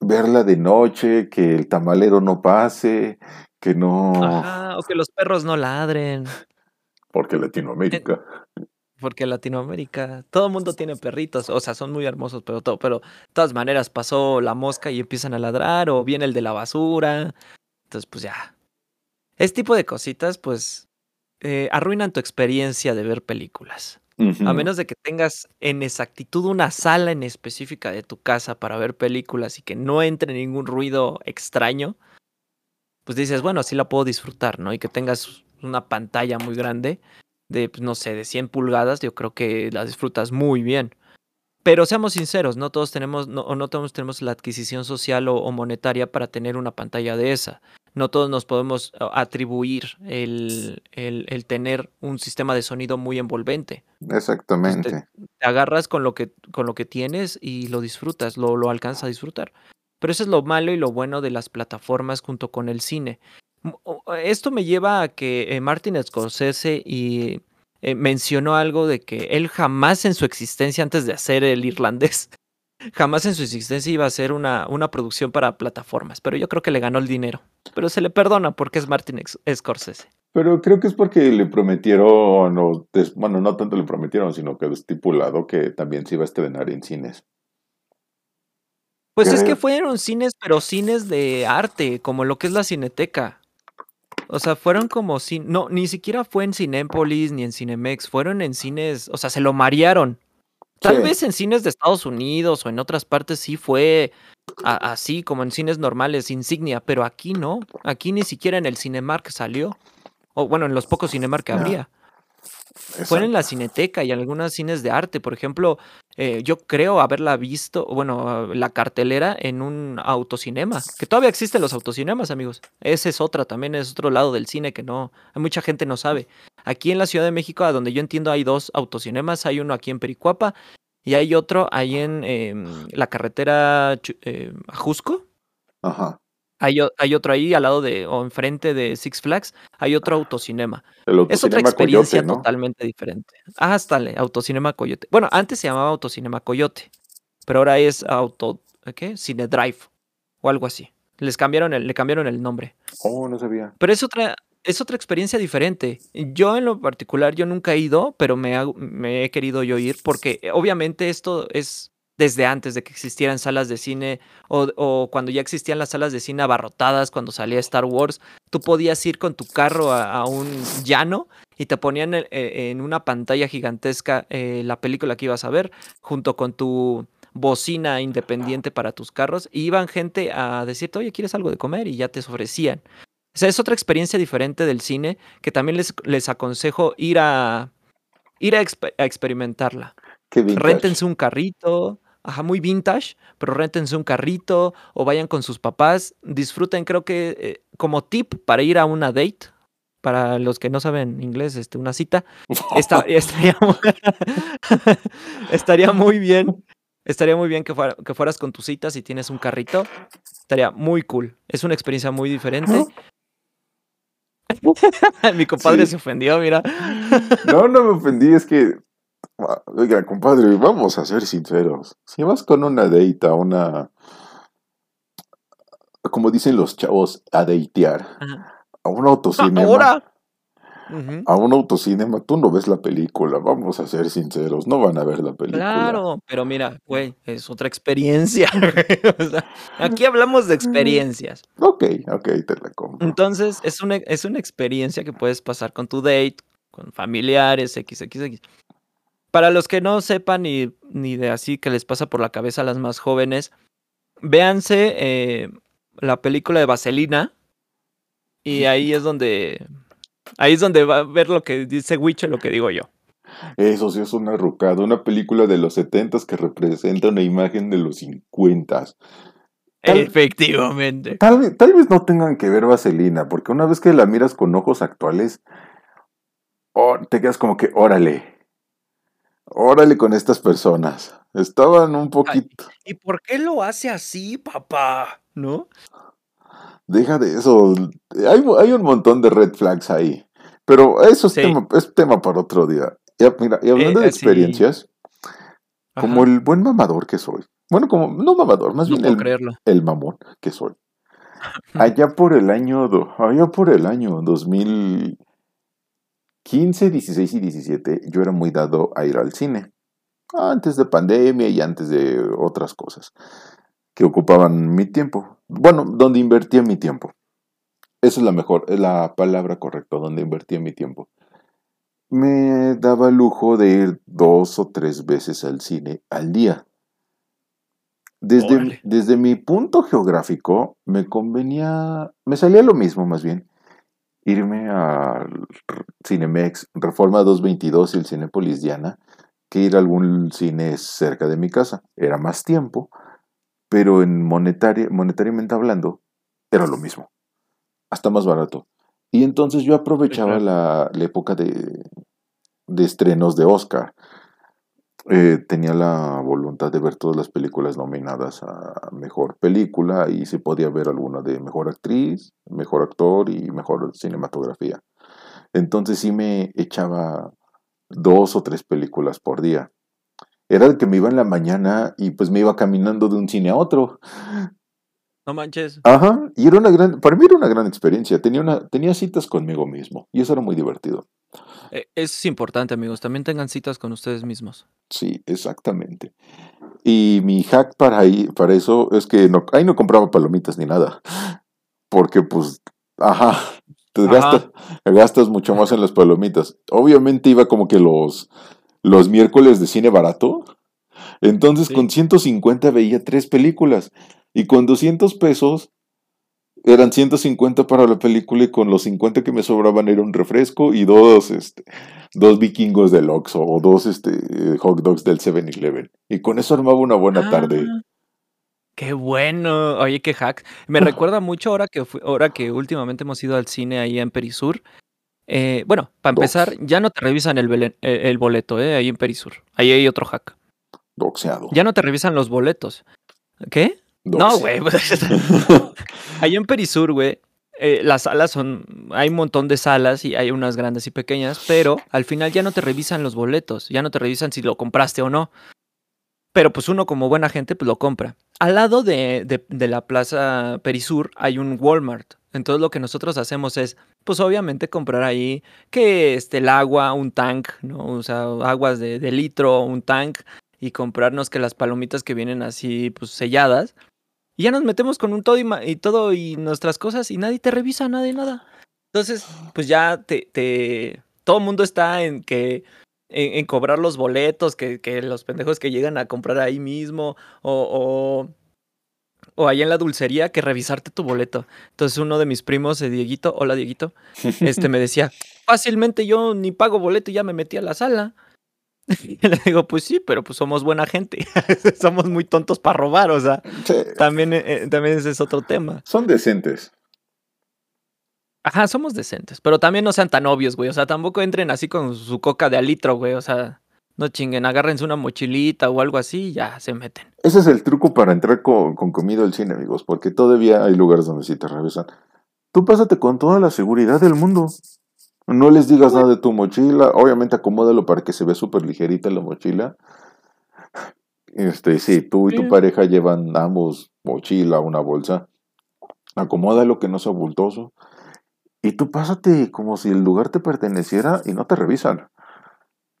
A: verla de noche, que el tamalero no pase, que no...
B: Ajá, o que los perros no ladren.
A: Porque Latinoamérica.
B: Porque Latinoamérica, todo el mundo tiene perritos, o sea, son muy hermosos, pero todo, pero de todas maneras pasó la mosca y empiezan a ladrar, o viene el de la basura. Entonces, pues ya. Este tipo de cositas, pues, eh, arruinan tu experiencia de ver películas. A menos de que tengas en exactitud una sala en específica de tu casa para ver películas y que no entre ningún ruido extraño, pues dices, bueno, así la puedo disfrutar, ¿no? Y que tengas una pantalla muy grande de, pues, no sé, de 100 pulgadas, yo creo que la disfrutas muy bien. Pero seamos sinceros, no todos tenemos, no, no todos tenemos la adquisición social o, monetaria para tener una pantalla de esa. No todos nos podemos atribuir el, el, tener un sistema de sonido muy envolvente.
A: Exactamente.
B: te, agarras con lo, que, con lo que tienes y lo disfrutas, lo, lo alcanzas a disfrutar. Pero eso es lo malo y lo bueno de las plataformas junto con el cine. Esto me lleva a que eh, Martin Scorsese y, eh, mencionó algo de que él jamás en su existencia, antes de hacer el irlandés, jamás en su existencia iba a hacer una, una producción para plataformas. Pero yo creo que le ganó el dinero. Pero se le perdona porque es Martin Scorsese.
A: Pero creo que es porque le prometieron, bueno, no tanto le prometieron, sino que estipulado que también se iba a estrenar en cines.
B: Pues es que fueron cines, pero cines de arte, como lo que es la Cineteca. O sea, fueron como si no, ni siquiera fue en Cinépolis ni en Cinemex, fueron en cines, o sea, se lo marearon. Tal vez en cines de Estados Unidos o en otras partes sí fue así, como en cines normales, insignia, pero aquí no. Aquí ni siquiera en el Cinemark salió. O bueno, en los pocos Cinemark que habría. Fue en la Cineteca y en algunos cines de arte. Por ejemplo, eh, yo creo haberla visto, bueno, la cartelera en un autocinema, que todavía existen los autocinemas, amigos. Esa es otra, también es otro lado del cine que no, mucha gente no sabe. Aquí en la Ciudad de México, a donde yo entiendo, hay dos autocinemas, hay uno aquí en Pericuapa y hay otro ahí en em, la carretera eh, Ajusco.
A: Ajá.
B: Hay, hay, otro ahí al lado de, o enfrente de Six Flags, hay otro autocinema. es otra
A: experiencia
B: totalmente diferente. Ah, dale, Autocinema Coyote. Bueno, antes se llamaba Autocinema Coyote, pero ahora es Auto, ¿qué? Cine Drive o algo así. Les cambiaron el, le cambiaron el nombre.
A: Oh, no sabía.
B: Pero es otra, es otra experiencia diferente. Yo en lo particular, yo nunca he ido, pero me, me he querido yo ir porque obviamente esto es desde antes de que existieran salas de cine o, cuando ya existían las salas de cine abarrotadas, cuando salía Star Wars, tú podías ir con tu carro a, un llano y te ponían eh, en, una pantalla gigantesca eh, la película que ibas a ver junto con tu bocina independiente para tus carros y iban gente a decirte, oye, ¿quieres algo de comer? Y ya te ofrecían. O sea, es otra experiencia diferente del cine que también les, les aconsejo ir a, ir a, experimentarla. Réntense un carrito, ajá, muy vintage, pero réntense un carrito o vayan con sus papás, disfruten, creo que eh, como tip para ir a una date, para los que no saben inglés, este, una cita, estaría, estaría, muy bien, estaría muy bien que, que fueras con tus citas y tienes un carrito, estaría muy cool, es una experiencia muy diferente. Mi compadre se ofendió, mira.
A: no, no me ofendí, es que Oiga, compadre, vamos a ser sinceros. Si vas con una date a una. Como dicen los chavos, a deitear. A un autocinema. Ahora. A un autocinema, tú no ves la película, vamos a ser sinceros, no van a ver la película.
B: Claro, pero mira, güey, es otra experiencia. aquí hablamos de experiencias.
A: Ok, ok, te la compro.
B: Entonces, es una, es una experiencia que puedes pasar con tu date, con familiares, XXX. Para los que no sepan ni, ni de así que les pasa por la cabeza a las más jóvenes, véanse eh, la película de Vaselina y ahí es donde ahí es donde va a ver lo que dice Witcher, lo que digo yo.
A: Eso sí es una rucada, una película de los setentas que representa una imagen de los cincuentas.
B: Efectivamente.
A: Tal, tal, vez no tengan que ver Vaselina, porque una vez que la miras con ojos actuales, oh, te quedas como que, órale, órale con estas personas. Estaban un poquito.
B: ¿Y por qué lo hace así, papá? ¿No?
A: Deja de eso. Hay, hay un montón de red flags ahí. Pero eso es, tema, es tema para otro día. Y, mira, y hablando de eh, experiencias, como el buen mamador que soy. Bueno, como, no mamador, más bien el, el, mamón que soy. Allá por el año, allá por el año 2015, 16 y 17, yo era muy dado a ir al cine. Antes de pandemia y antes de otras cosas que ocupaban mi tiempo. Bueno, donde invertía mi tiempo. Esa es la mejor, es la palabra correcta, donde invertía mi tiempo me daba lujo de ir dos o tres veces al cine al día. Desde, desde, mi punto geográfico me convenía, me salía lo mismo más bien, irme al Cinemex Reforma 222 y el Cinepolis Diana que ir a algún cine cerca de mi casa. Era más tiempo, pero en monetariamente hablando, era lo mismo. Hasta más barato. Y entonces yo aprovechaba la, época de, estrenos de Oscar. Eh, tenía la voluntad de ver todas las películas nominadas a mejor película y se podía ver alguna de mejor actriz, mejor actor y mejor cinematografía. Entonces sí me echaba dos o tres películas por día. Era el que me iba en la mañana y pues me iba caminando de un cine a otro.
B: No manches.
A: Ajá, y era una gran, para mí era una gran experiencia. Tenía, una, tenía citas conmigo mismo y eso era muy divertido.
B: Eh, es importante, amigos, también tengan citas con ustedes mismos.
A: Sí, exactamente. Y mi hack para, ahí, para eso es que no, ahí no compraba palomitas ni nada. Porque pues, ajá, te gastas, gastas mucho más en las palomitas. Obviamente iba como que los, los miércoles de cine barato. Entonces con 150 veía tres películas. Y con 200 pesos eran 150 para la película y con los 50 que me sobraban era un refresco y dos, este, dos vikingos del Oxxo o dos este, hot dogs del 7-Eleven. Y con eso armaba una buena tarde. Ah,
B: qué bueno. Oye, qué hack. Me recuerda mucho ahora que, ahora que últimamente hemos ido al cine ahí en Perisur. Eh, bueno, para empezar, ya no te revisan el, el, boleto, ¿eh? Ahí en Perisur. Ahí hay otro hack.
A: Doxeado.
B: Ya no te revisan los boletos. ¿Qué? No, güey. Ahí en Perisur, güey, eh, las salas son, hay un montón de salas y hay unas grandes y pequeñas, pero al final ya no te revisan los boletos, ya no te revisan si lo compraste o no. Pero pues uno como buena gente pues lo compra. Al lado de, de, la plaza Perisur hay un Walmart. Entonces lo que nosotros hacemos es, pues obviamente comprar ahí que este, el agua, un tank, ¿no? O sea, aguas de, de litro, un tank y comprarnos que las palomitas que vienen así pues selladas y ya nos metemos con un todo y, todo y nuestras cosas y nadie te revisa, nadie, nada. Entonces, pues ya te, te todo el mundo está en que en, cobrar los boletos, que, que, los pendejos que llegan a comprar ahí mismo, o, o, ahí en la dulcería, que revisarte tu boleto. Entonces uno de mis primos, de Dieguito, hola Dieguito, este me decía, fácilmente yo ni pago boleto y ya me metí a la sala. Y le digo, pues sí, pero pues somos buena gente. somos muy tontos para robar, o sea. También, eh, eh, también ese es otro tema.
A: Son decentes.
B: Ajá, somos decentes. Pero también no sean tan obvios, güey. O sea, tampoco entren así con su coca de alitro, güey. O sea, no chinguen, agárrense una mochilita o algo así y ya se meten.
A: Ese es el truco para entrar con, con comida al cine, amigos. Porque todavía hay lugares donde sí te revisan. Tú pásate con toda la seguridad del mundo. No les digas nada de tu mochila. Obviamente acomódalo para que se vea súper ligerita la mochila. Este, sí, tú y tu pareja llevan ambos mochila, una bolsa. Acomódalo que no sea bultoso. Y tú pásate como si el lugar te perteneciera y no te revisan.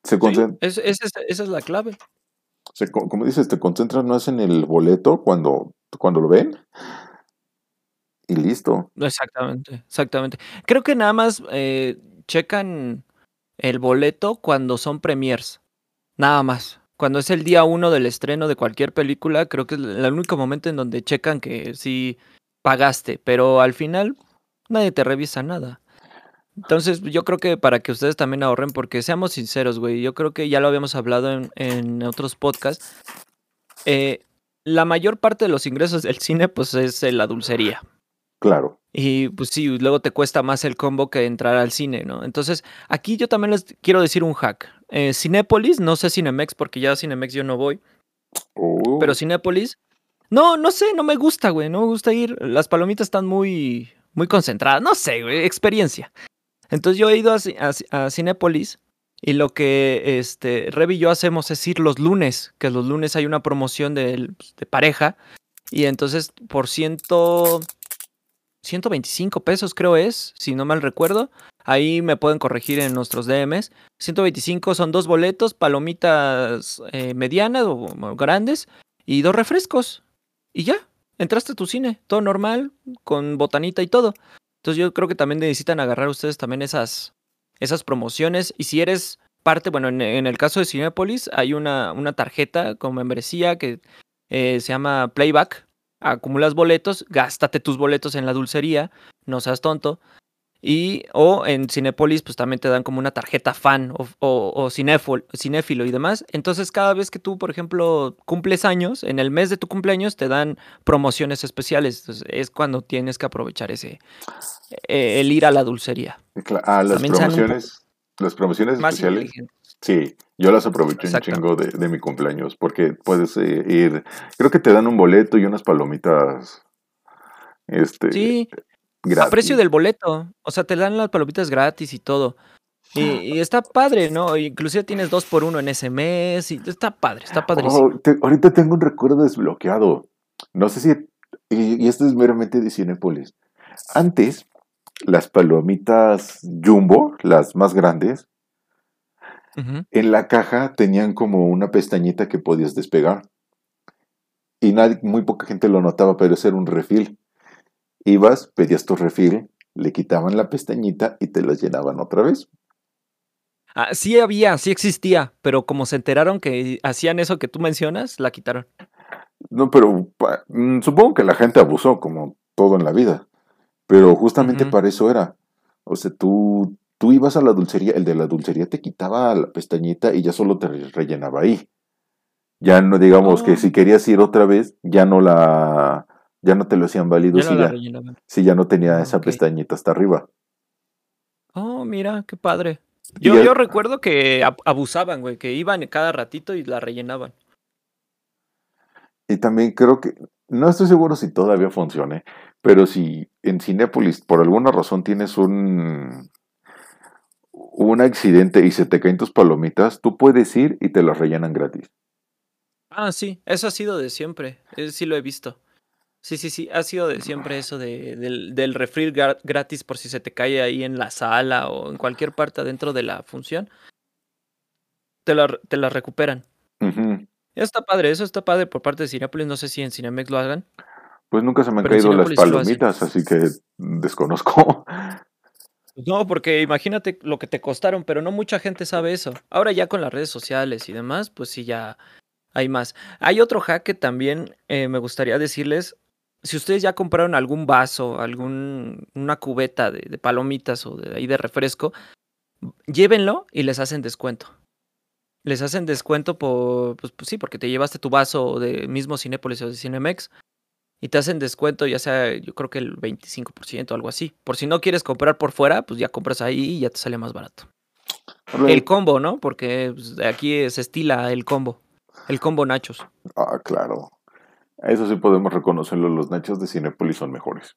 B: Se esa es la clave.
A: como dices, te concentras más en el boleto cuando, cuando lo ven y listo.
B: Exactamente, exactamente. Creo que nada más eh, checan el boleto cuando son premiers. Nada más. Cuando es el día uno del estreno de cualquier película, creo que es el único momento en donde checan que sí pagaste, pero al final nadie te revisa nada. Entonces, yo creo que para que ustedes también ahorren, porque seamos sinceros, güey, yo creo que ya lo habíamos hablado en, en otros podcasts. Eh, la mayor parte de los ingresos del cine, pues es la dulcería.
A: Claro.
B: Y pues sí, luego te cuesta más el combo que entrar al cine, ¿no? Entonces, aquí yo también les quiero decir un hack. Eh, Cinépolis, no sé Cinemex, porque ya a Cinemex yo no voy.
A: Oh.
B: Pero Cinépolis, no, no sé, no me gusta, güey, no me gusta ir. Las palomitas están muy, muy concentradas, no sé, güey, experiencia. Entonces yo he ido a, Cinépolis y lo que este, Rev y yo hacemos es ir los lunes, que los lunes hay una promoción de, de pareja. Y entonces por ciento 125 pesos creo es, si no mal recuerdo. Ahí me pueden corregir en nuestros DMs. 125 son dos boletos, palomitas eh, medianas o, grandes y dos refrescos. Y ya, entraste a tu cine, todo normal, con botanita y todo. Entonces yo creo que también necesitan agarrar ustedes también esas, esas promociones. Y si eres parte, bueno, en, el caso de Cinepolis hay una, una tarjeta con membresía que eh, se llama Playback, acumulas boletos, gástate tus boletos en la dulcería, no seas tonto. Y, o en Cinepolis, pues también te dan como una tarjeta fan o, o, cinéfilo y demás. Entonces, cada vez que tú, por ejemplo, cumples años, en el mes de tu cumpleaños te dan promociones especiales. es cuando tienes que aprovechar ese, eh, el ir a la dulcería.
A: Ah, las promociones, las promociones especiales. Sí, yo las aprovecho un chingo de, mi cumpleaños porque puedes eh, ir, creo que te dan un boleto y unas palomitas. Este,
B: sí, a precio del boleto. O sea, te dan las palomitas gratis y todo. Y, está padre, ¿no? Inclusive tienes dos por uno en ese mes y está padre, está padrísimo.
A: Oh, ahorita tengo un recuerdo desbloqueado. No sé si, y, y esto es meramente de Cinepolis. Antes, las palomitas Jumbo, las más grandes, en la caja tenían como una pestañita que podías despegar. Y nadie, muy poca gente lo notaba, pero ese era un refil. Ibas, pedías tu refil, le quitaban la pestañita y te las llenaban otra vez.
B: Ah, sí había, sí existía, pero como se enteraron que hacían eso que tú mencionas, la quitaron.
A: No, pero mm, supongo que la gente abusó, como todo en la vida. Pero justamente para eso era. O sea, tú Tú ibas a la dulcería, el de la dulcería te quitaba la pestañita y ya solo te rellenaba ahí. Ya no, digamos que oh. si querías ir otra vez, ya no la, ya no te lo hacían válido si, ya, si, ya, no tenía ah, esa pestañita hasta arriba.
B: Oh, mira, qué padre. Yo, yo recuerdo que abusaban, güey, que iban cada ratito y la rellenaban.
A: Y también creo que, no estoy seguro si todavía funcione, pero si en Cinépolis por alguna razón tienes un, un accidente y se te caen tus palomitas, tú puedes ir y te las rellenan gratis.
B: Ah, sí, eso ha sido de siempre, sí lo he visto. Sí, sí, sí, ha sido de siempre eso de, del, del refri gratis por si se te cae ahí en la sala o en cualquier parte dentro de la función. Te la, te la recuperan. Está padre, eso está padre por parte de Cinepolis. No sé si en Cinemex lo hagan.
A: Pues nunca se me han caído las palomitas, así que desconozco.
B: No, porque imagínate lo que te costaron, pero no mucha gente sabe eso. Ahora ya con las redes sociales y demás, pues sí, ya hay más. Hay otro hack que también eh, me gustaría decirles. Si ustedes ya compraron algún vaso, algún, una cubeta de, palomitas o de ahí de refresco, llévenlo y les hacen descuento. Les hacen descuento por, pues, pues sí, porque te llevaste tu vaso de mismo Cinépolis o de Cinemex y te hacen descuento, ya sea, yo creo que el 25% o algo así. Por si no quieres comprar por fuera, pues ya compras ahí y ya te sale más barato. El combo, ¿no? Porque pues, aquí se estila el combo. El combo nachos.
A: Ah, claro. Eso sí podemos reconocerlo. Los nachos de Cinepolis son mejores.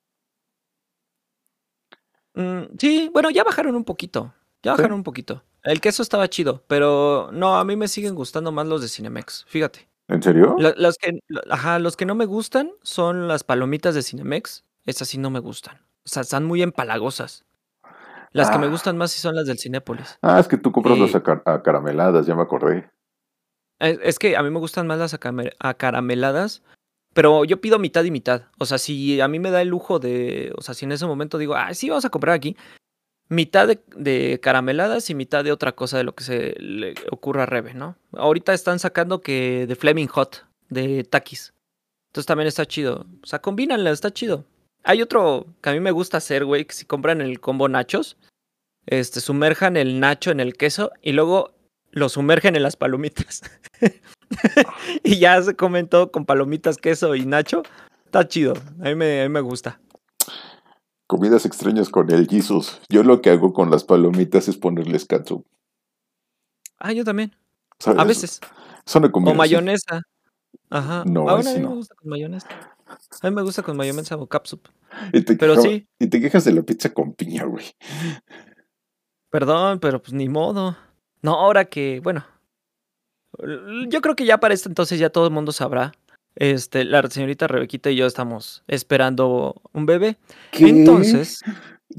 B: Mm, sí, bueno, ya bajaron un poquito. Ya bajaron un poquito. El queso estaba chido, pero no, a mí me siguen gustando más los de Cinemex. Fíjate.
A: ¿En serio?
B: los, que, ajá, los que no me gustan son las palomitas de Cinemex. Esas sí no me gustan. O sea, están muy empalagosas. Las que me ah. gustan más sí son las del Cinépolis.
A: Ah, es que tú compras las acarameladas, ya me acordé.
B: Es, que a mí me gustan más las acarameladas, pero yo pido mitad y mitad. O sea, si a mí me da el lujo de. O sea, si en ese momento digo, ah, sí, vamos a comprar aquí. Mitad de, carameladas y mitad de otra cosa de lo que se le ocurra a Rebe, ¿no? Ahorita están sacando que de Fleming Hot, de Takis. Entonces también está chido. O sea, combínanla, está chido. Hay otro que a mí me gusta hacer, güey, que si compran el combo nachos, este, sumerjan el nacho en el queso y luego lo sumergen en las palomitas. y ya se comen todo con palomitas, queso y nacho. Está chido. A mí me, a mí me gusta.
A: Comidas extrañas con el Jesus. Yo lo que hago con las palomitas es ponerles katsu.
B: Ah, yo también. A veces.
A: Son
B: o mayonesa. Ajá. No, ah, a mí me gusta con mayonesa. A mí me gusta con mayonesa o capsup. pero sí.
A: Y te quejas de la pizza con piña, güey.
B: Perdón, pero pues ni modo. No, ahora que, bueno. Yo creo que ya para esto entonces ya todo el mundo sabrá este, la señorita Rebequita y yo estamos esperando un bebé. Entonces.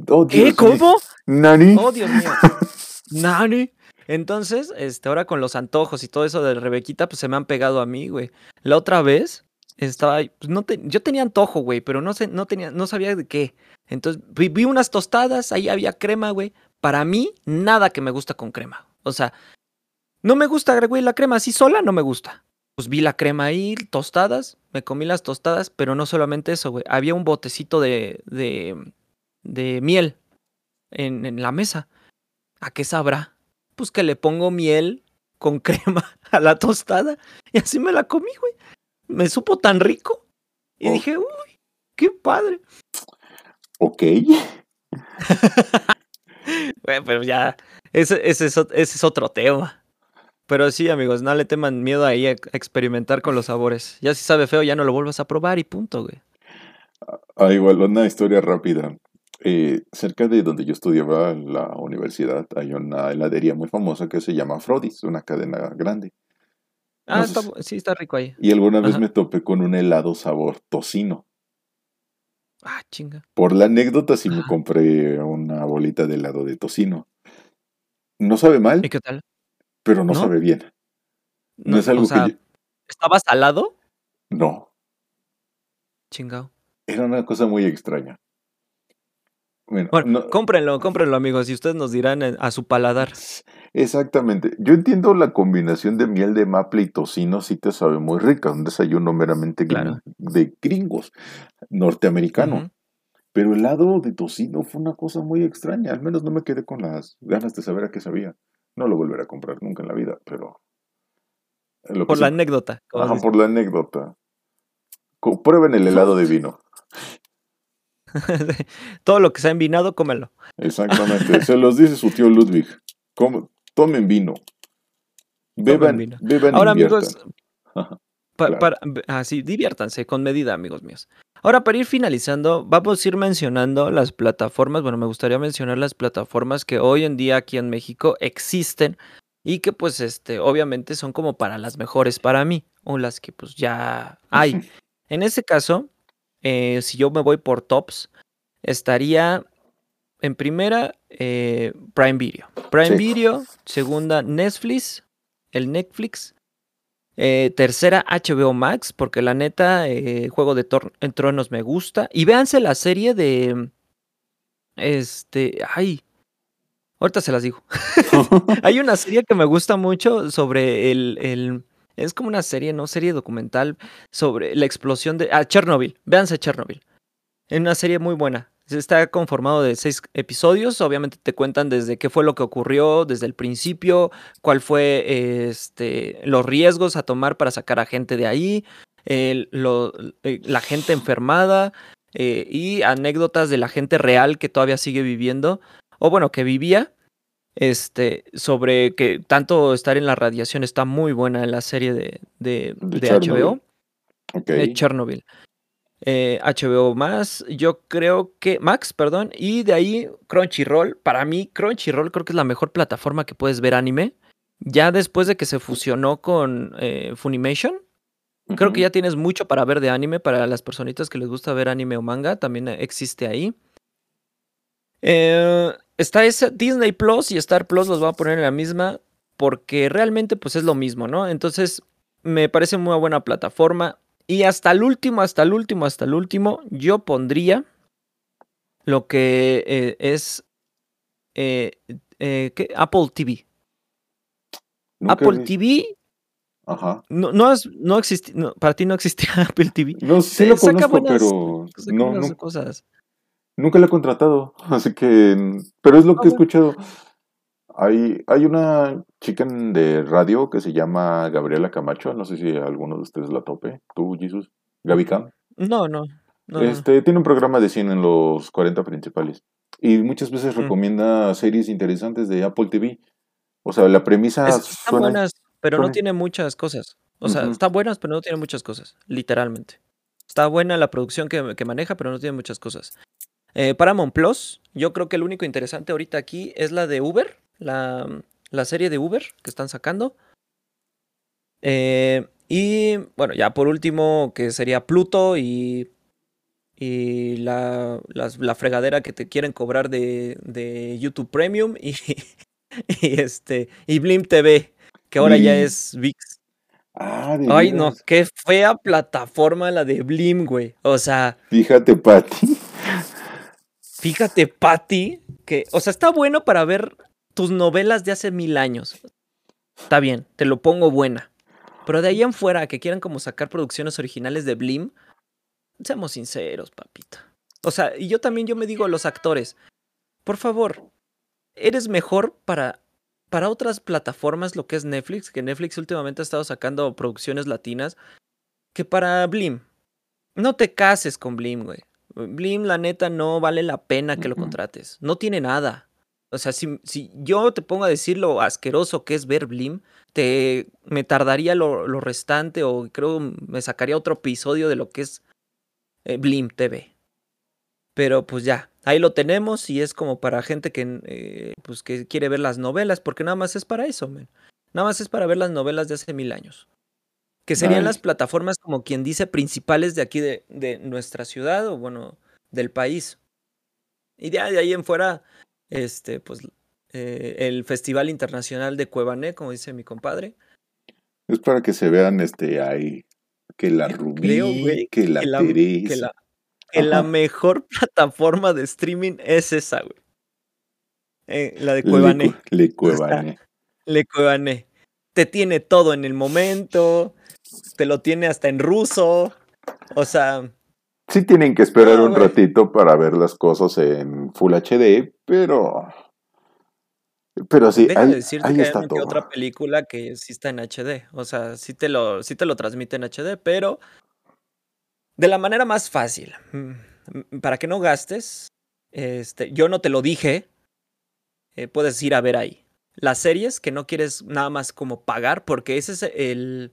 B: Oh, ¿Qué? ¿Cómo?
A: ¿Nani?
B: Oh, Dios mío. ¿Nani? Entonces, este, ahora con los antojos y todo eso de Rebequita, pues se me han pegado a mí, güey. La otra vez estaba, pues no yo tenía antojo, güey, pero no sé, no tenía, no sabía de qué. Entonces vi, vi, unas tostadas, ahí había crema, güey. Para mí, nada que me gusta con crema. O sea, no me gusta, güey, la crema así sola, no me gusta pues vi la crema ahí, tostadas, me comí las tostadas, pero no solamente eso, güey. Había un botecito de, de, de miel en, en, la mesa. ¿A qué sabrá? Pues que le pongo miel con crema a la tostada y así me la comí, güey. Me supo tan rico. Y oh. dije, uy, qué padre.
A: Ok.
B: bueno, pero ya, ese, ese, ese es otro tema. Pero sí, amigos, no le teman miedo ahí a experimentar con los sabores. Ya si sabe feo, ya no lo vuelvas a probar y punto, güey.
A: Ah, igual, una historia rápida. Eh, cerca de donde yo estudiaba en la universidad hay una heladería muy famosa que se llama Frodis, una cadena grande.
B: Ah, sí, está rico ahí.
A: Y alguna vez me topé con un helado sabor tocino.
B: Ah, chinga.
A: Por la anécdota sí me compré una bolita de helado de tocino. No sabe mal.
B: ¿Y qué tal?
A: Pero no, sabe bien. No, es algo que.
B: ¿Estaba salado?
A: No.
B: Chingado.
A: Era una cosa muy extraña.
B: Bueno, cómprenlo, cómprenlo, amigos, y ustedes nos dirán a su paladar.
A: Exactamente. Yo entiendo la combinación de miel de maple y tocino, sí te sabe muy rica, un desayuno meramente de gringos, norteamericano. Pero el lado de tocino fue una cosa muy extraña, al menos no me quedé con las ganas de saber a qué sabía. No lo volveré a comprar nunca en la vida, pero...
B: por la anécdota.
A: Ajá, por la anécdota. Prueben el helado de vino.
B: Todo lo que sea envinado, cómelo.
A: Exactamente. Se los dice su tío Ludwig. tomen vino. Beban, vino. beban
B: Ahora, amigos, así, diviértanse con medida, amigos míos. Ahora, para ir finalizando, vamos a ir mencionando las plataformas. Bueno, me gustaría mencionar las plataformas que hoy en día aquí en México existen y que pues este, obviamente son como para las mejores para mí o las que pues ya hay. En ese caso, eh, si yo me voy por tops, estaría en primera eh, Prime Video. Prime Video, segunda Netflix, el Netflix, eh, tercera, HBO Max, porque la neta, eh, Juego de Tronos me gusta. Y véanse la serie de. Este. Ay. Ahorita se las digo. Hay una serie que me gusta mucho sobre el, el. Es como una serie, ¿no? Serie documental sobre la explosión de. Ah, Chernobyl. Véanse Chernobyl. Es una serie muy buena. Está conformado de seis episodios. Obviamente te cuentan desde qué fue lo que ocurrió desde el principio, cuál fue este, los riesgos a tomar para sacar a gente de ahí, eh, la gente enfermada eh, y anécdotas de la gente real que todavía sigue viviendo, o bueno, que vivía. Este, sobre que tanto estar en la radiación está muy buena en la serie de, de, HBO. De Chernobyl. HBO eh, más, yo creo que Max, perdón, y de ahí Crunchyroll. Para mí, Crunchyroll creo que es la mejor plataforma que puedes ver anime. Ya después de que se fusionó con eh, Funimation, creo que ya tienes mucho para ver de anime para las personitas que les gusta ver anime o manga, también existe ahí. Eh, está ese Disney Plus y Star Plus los voy a poner en la misma porque realmente pues es lo mismo, ¿no? Entonces me parece muy buena plataforma. Y hasta el último, hasta el último, hasta el último, yo pondría lo que eh, es eh, eh, ¿qué? Apple TV. Apple TV.
A: Ajá.
B: No, no, no existía, para ti no existía Apple TV.
A: No, sí lo conozco, pero no, no, cosas. Nunca lo he contratado, así que, pero es lo que he escuchado. Hay, hay una chica de radio que se llama Gabriela Camacho, no sé si alguno de ustedes la tope, tú, Jesus, Gaby Cam.
B: No, no.
A: este, Tiene un programa de cine en los 40 principales y muchas veces mm. recomienda series interesantes de Apple TV. O sea, la premisa...
B: están buenas, pero no tiene muchas cosas. O sea, está buenas, pero no tiene muchas cosas, literalmente. Está buena la producción que, que maneja, pero no tiene muchas cosas. Eh, Paramount Plus, yo creo que el único interesante ahorita aquí es la de Uber, la, serie de Uber que están sacando. Eh, y bueno, ya por último, que sería Pluto y, y la, la, fregadera que te quieren cobrar de, de YouTube Premium y, y, este, y Blim TV, que ahora ya es VIX.
A: Ah,
B: Ay, no, qué fea plataforma la de Blim, güey. O sea.
A: Fíjate, Pati.
B: Fíjate, Patty, que, o sea, está bueno para ver tus novelas de hace mil años. Está bien, te lo pongo buena. Pero de ahí en fuera, que quieran como sacar producciones originales de Blim, seamos sinceros, papita. O sea, y yo también yo me digo a los actores, por favor, eres mejor para, para otras plataformas, lo que es Netflix, que Netflix últimamente ha estado sacando producciones latinas, que para Blim. No te cases con Blim, güey. Blim, la neta, no vale la pena que lo contrates. No tiene nada. O sea, si, si, yo te pongo a decir lo asqueroso que es ver Blim, te, me tardaría lo, restante o creo me sacaría otro episodio de lo que es eh, Blim TV. Pero pues ya, ahí lo tenemos y es como para gente que, eh, pues, que quiere ver las novelas, porque nada más es para eso, Nada más es para ver las novelas de hace mil años que serían las plataformas como quien dice principales de aquí de, de, nuestra ciudad o bueno, del país. Y de ahí en fuera, este, pues eh, el Festival Internacional de Cuevané, como dice mi compadre.
A: Es para que se vean este ahí, que la Rubí, que la Teresa.
B: Que la, mejor plataforma de streaming es esa, güey. Eh, la de Cuevané.
A: Le, le Cuevané.
B: Le Cuevané. Te tiene todo en el momento te lo tiene hasta en ruso. O sea.
A: Sí tienen que esperar un ratito para ver las cosas en Full HD, pero. Pero sí, hay, decirte ahí que está
B: hay otra película que sí está en HD. O sea, sí te lo, sí te lo transmite en HD, pero de la manera más fácil. Mm, para que no gastes, este, yo no te lo dije, eh, puedes ir a ver ahí. Las series que no quieres nada más como pagar, porque ese es el,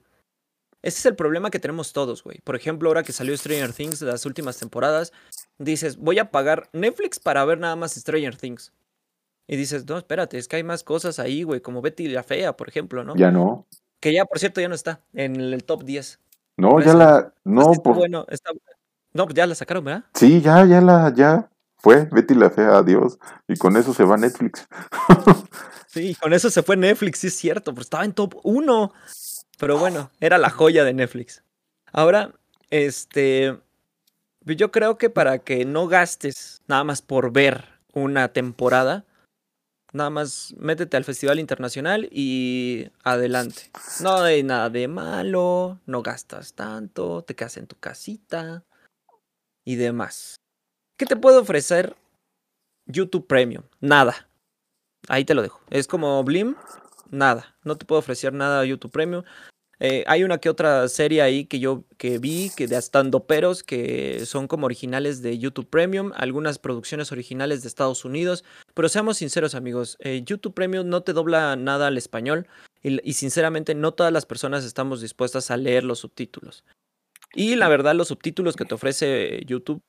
B: ese es el problema que tenemos todos, güey. Por ejemplo, ahora que salió Stranger Things de las últimas temporadas, dices, voy a pagar Netflix para ver nada más Stranger Things. Y dices, no, espérate, es que hay más cosas ahí, güey, como Betty la Fea, por ejemplo, ¿no?
A: Ya no.
B: Que ya, por cierto, ya no está en el top 10.
A: No, ya la. No,
B: por... bueno, está... No, pues ya la sacaron, ¿verdad?
A: Sí, ya, ya la, ya fue Betty la Fea, adiós. Y con eso se va Netflix.
B: sí, con eso se fue Netflix, sí es cierto, pero estaba en top 1. Pero bueno, era la joya de Netflix. Ahora, este, yo creo que para que no gastes nada más por ver una temporada, nada más métete al Festival Internacional y adelante. No hay nada de malo, no gastas tanto, te quedas en tu casita y demás. ¿Qué te puede ofrecer YouTube Premium? Nada. Ahí te lo dejo. Es como Blim, nada. No te puedo ofrecer nada a YouTube Premium. Eh, hay una que otra serie ahí que yo que vi, que de estando peros, que son como originales de YouTube Premium, algunas producciones originales de Estados Unidos. Pero seamos sinceros, amigos, eh, YouTube Premium no te dobla nada al español y, sinceramente no todas las personas estamos dispuestas a leer los subtítulos. Y la verdad, los subtítulos que te ofrece YouTube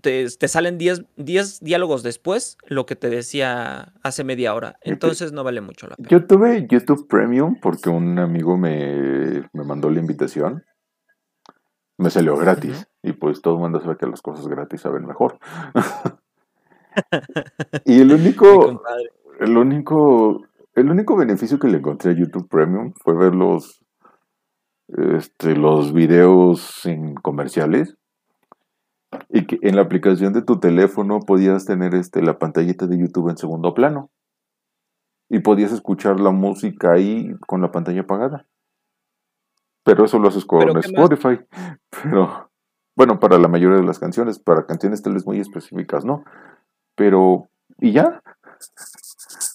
B: te, salen 10 diálogos después lo que te decía hace media hora. Entonces no vale mucho la pena.
A: Yo tuve YouTube Premium porque un amigo me, mandó la invitación. Me salió gratis. Y pues todo el mundo sabe que las cosas gratis saben mejor. y el único, el único, el único beneficio que le encontré a YouTube Premium fue ver los, este, los videos sin comerciales Y que en la aplicación de tu teléfono podías tener este, la pantallita de YouTube en segundo plano. Y podías escuchar la música ahí con la pantalla apagada. Pero eso lo haces con Spotify. Pero, bueno, para la mayoría de las canciones, para canciones tal vez muy específicas, ¿no? Pero, ¿y ya?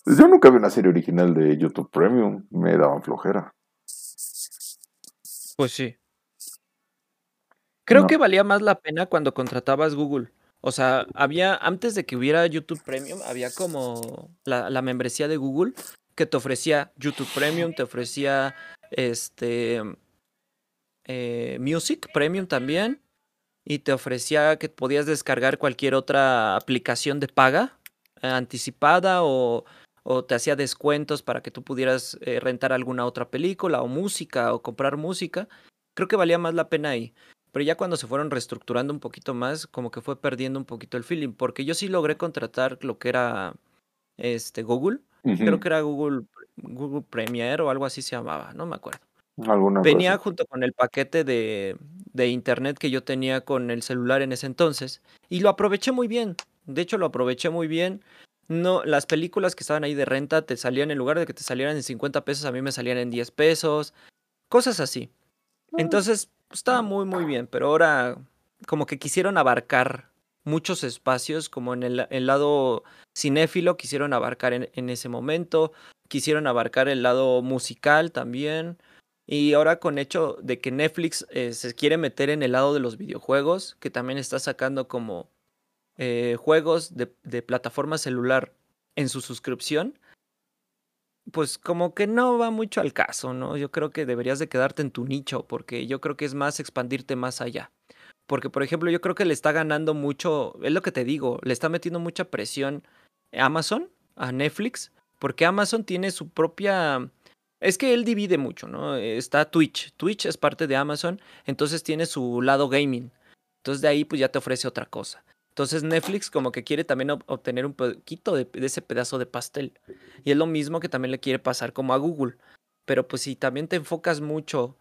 A: Yo nunca vi una serie original de YouTube Premium, me daban flojera.
B: Pues sí. Creo que valía más la pena cuando contratabas Google. O sea, había, antes de que hubiera YouTube Premium, había como la, la membresía de Google que te ofrecía YouTube Premium, te ofrecía este eh, Music Premium también. Y te ofrecía que podías descargar cualquier otra aplicación de paga eh, anticipada o, te hacía descuentos para que tú pudieras eh, rentar alguna otra película o música o comprar música. Creo que valía más la pena ahí. Pero ya cuando se fueron reestructurando un poquito más, como que fue perdiendo un poquito el feeling. Porque yo sí logré contratar lo que era este Google. Creo que era Google, Google Premier o algo así se llamaba, no me acuerdo. Venía junto con el paquete de, de internet que yo tenía con el celular en ese entonces y lo aproveché muy bien. De hecho, lo aproveché muy bien. No, las películas que estaban ahí de renta te salían en lugar de que te salieran en 50 pesos, a mí me salían en 10 pesos. Cosas así. Ah. Entonces, pues, estaba muy, muy bien, pero ahora como que quisieron abarcar muchos espacios, como en el, el lado cinéfilo quisieron abarcar en, en, ese momento, quisieron abarcar el lado musical también. Y ahora con hecho de que Netflix eh, se quiere meter en el lado de los videojuegos, que también está sacando como eh, juegos de, de, plataforma celular en su suscripción, pues como que no va mucho al caso, ¿no? Yo creo que deberías de quedarte en tu nicho, porque yo creo que es más expandirte más allá. Porque, por ejemplo, yo creo que le está ganando mucho, es lo que te digo, le está metiendo mucha presión Amazon a Netflix, porque Amazon tiene su propia es que él divide mucho, ¿no? Está Twitch. Twitch es parte de Amazon, entonces tiene su lado gaming. Entonces de ahí pues ya te ofrece otra cosa. Entonces Netflix como que quiere también obtener un poquito de, ese pedazo de pastel. Y es lo mismo que también le quiere pasar como a Google. Pero pues si también te enfocas mucho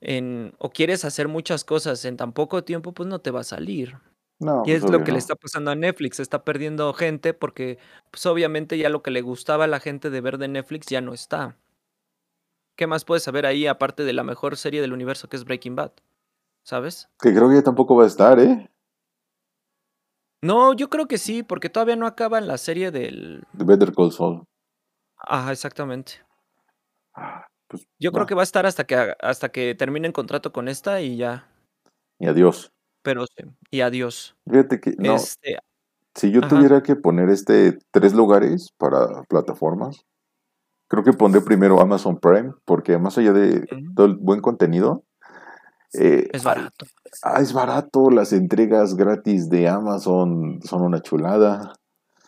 B: en o quieres hacer muchas cosas en tan poco tiempo, pues no te va a salir. No, y es pues, lo que le está pasando a Netflix, está perdiendo gente porque pues obviamente ya lo que le gustaba a la gente de ver de Netflix ya no está. ¿Qué más puedes saber ahí aparte de la mejor serie del universo que es Breaking Bad? ¿Sabes?
A: Que creo que ya tampoco va a estar, ¿eh?
B: No, yo creo que sí, porque todavía no acaba la serie del...
A: The Better Call Saul.
B: Ajá, exactamente. Ah, pues, yo creo que va a estar hasta que, hasta que termine el contrato con esta y ya.
A: Y adiós.
B: Pero sí, y adiós.
A: Fíjate que, no, este, si yo tuviera que poner este tres lugares para plataformas, Creo que pondré primero Amazon Prime, porque más allá de todo el buen contenido.
B: Eh, es barato.
A: Ah, es barato. Las entregas gratis de Amazon son una chulada.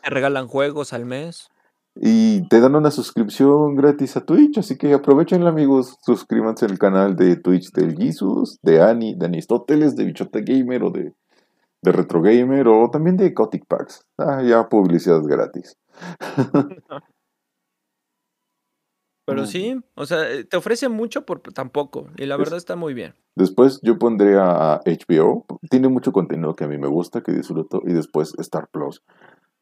B: Te regalan juegos al mes.
A: Y te dan una suscripción gratis a Twitch, así que aprovechen amigos, suscríbanse al canal de Twitch del Jesus, de Ani, de Anistóteles, de Bichota Gamer o de, de Retro Gamer o también de Cotic Packs. Ah, ya publicidad gratis.
B: Pero sí, o sea, eh, te ofrece mucho por tampoco, y la verdad está muy bien.
A: Después yo pondré a HBO, tiene mucho contenido que a mí me gusta, que disfruto, y después Star Plus,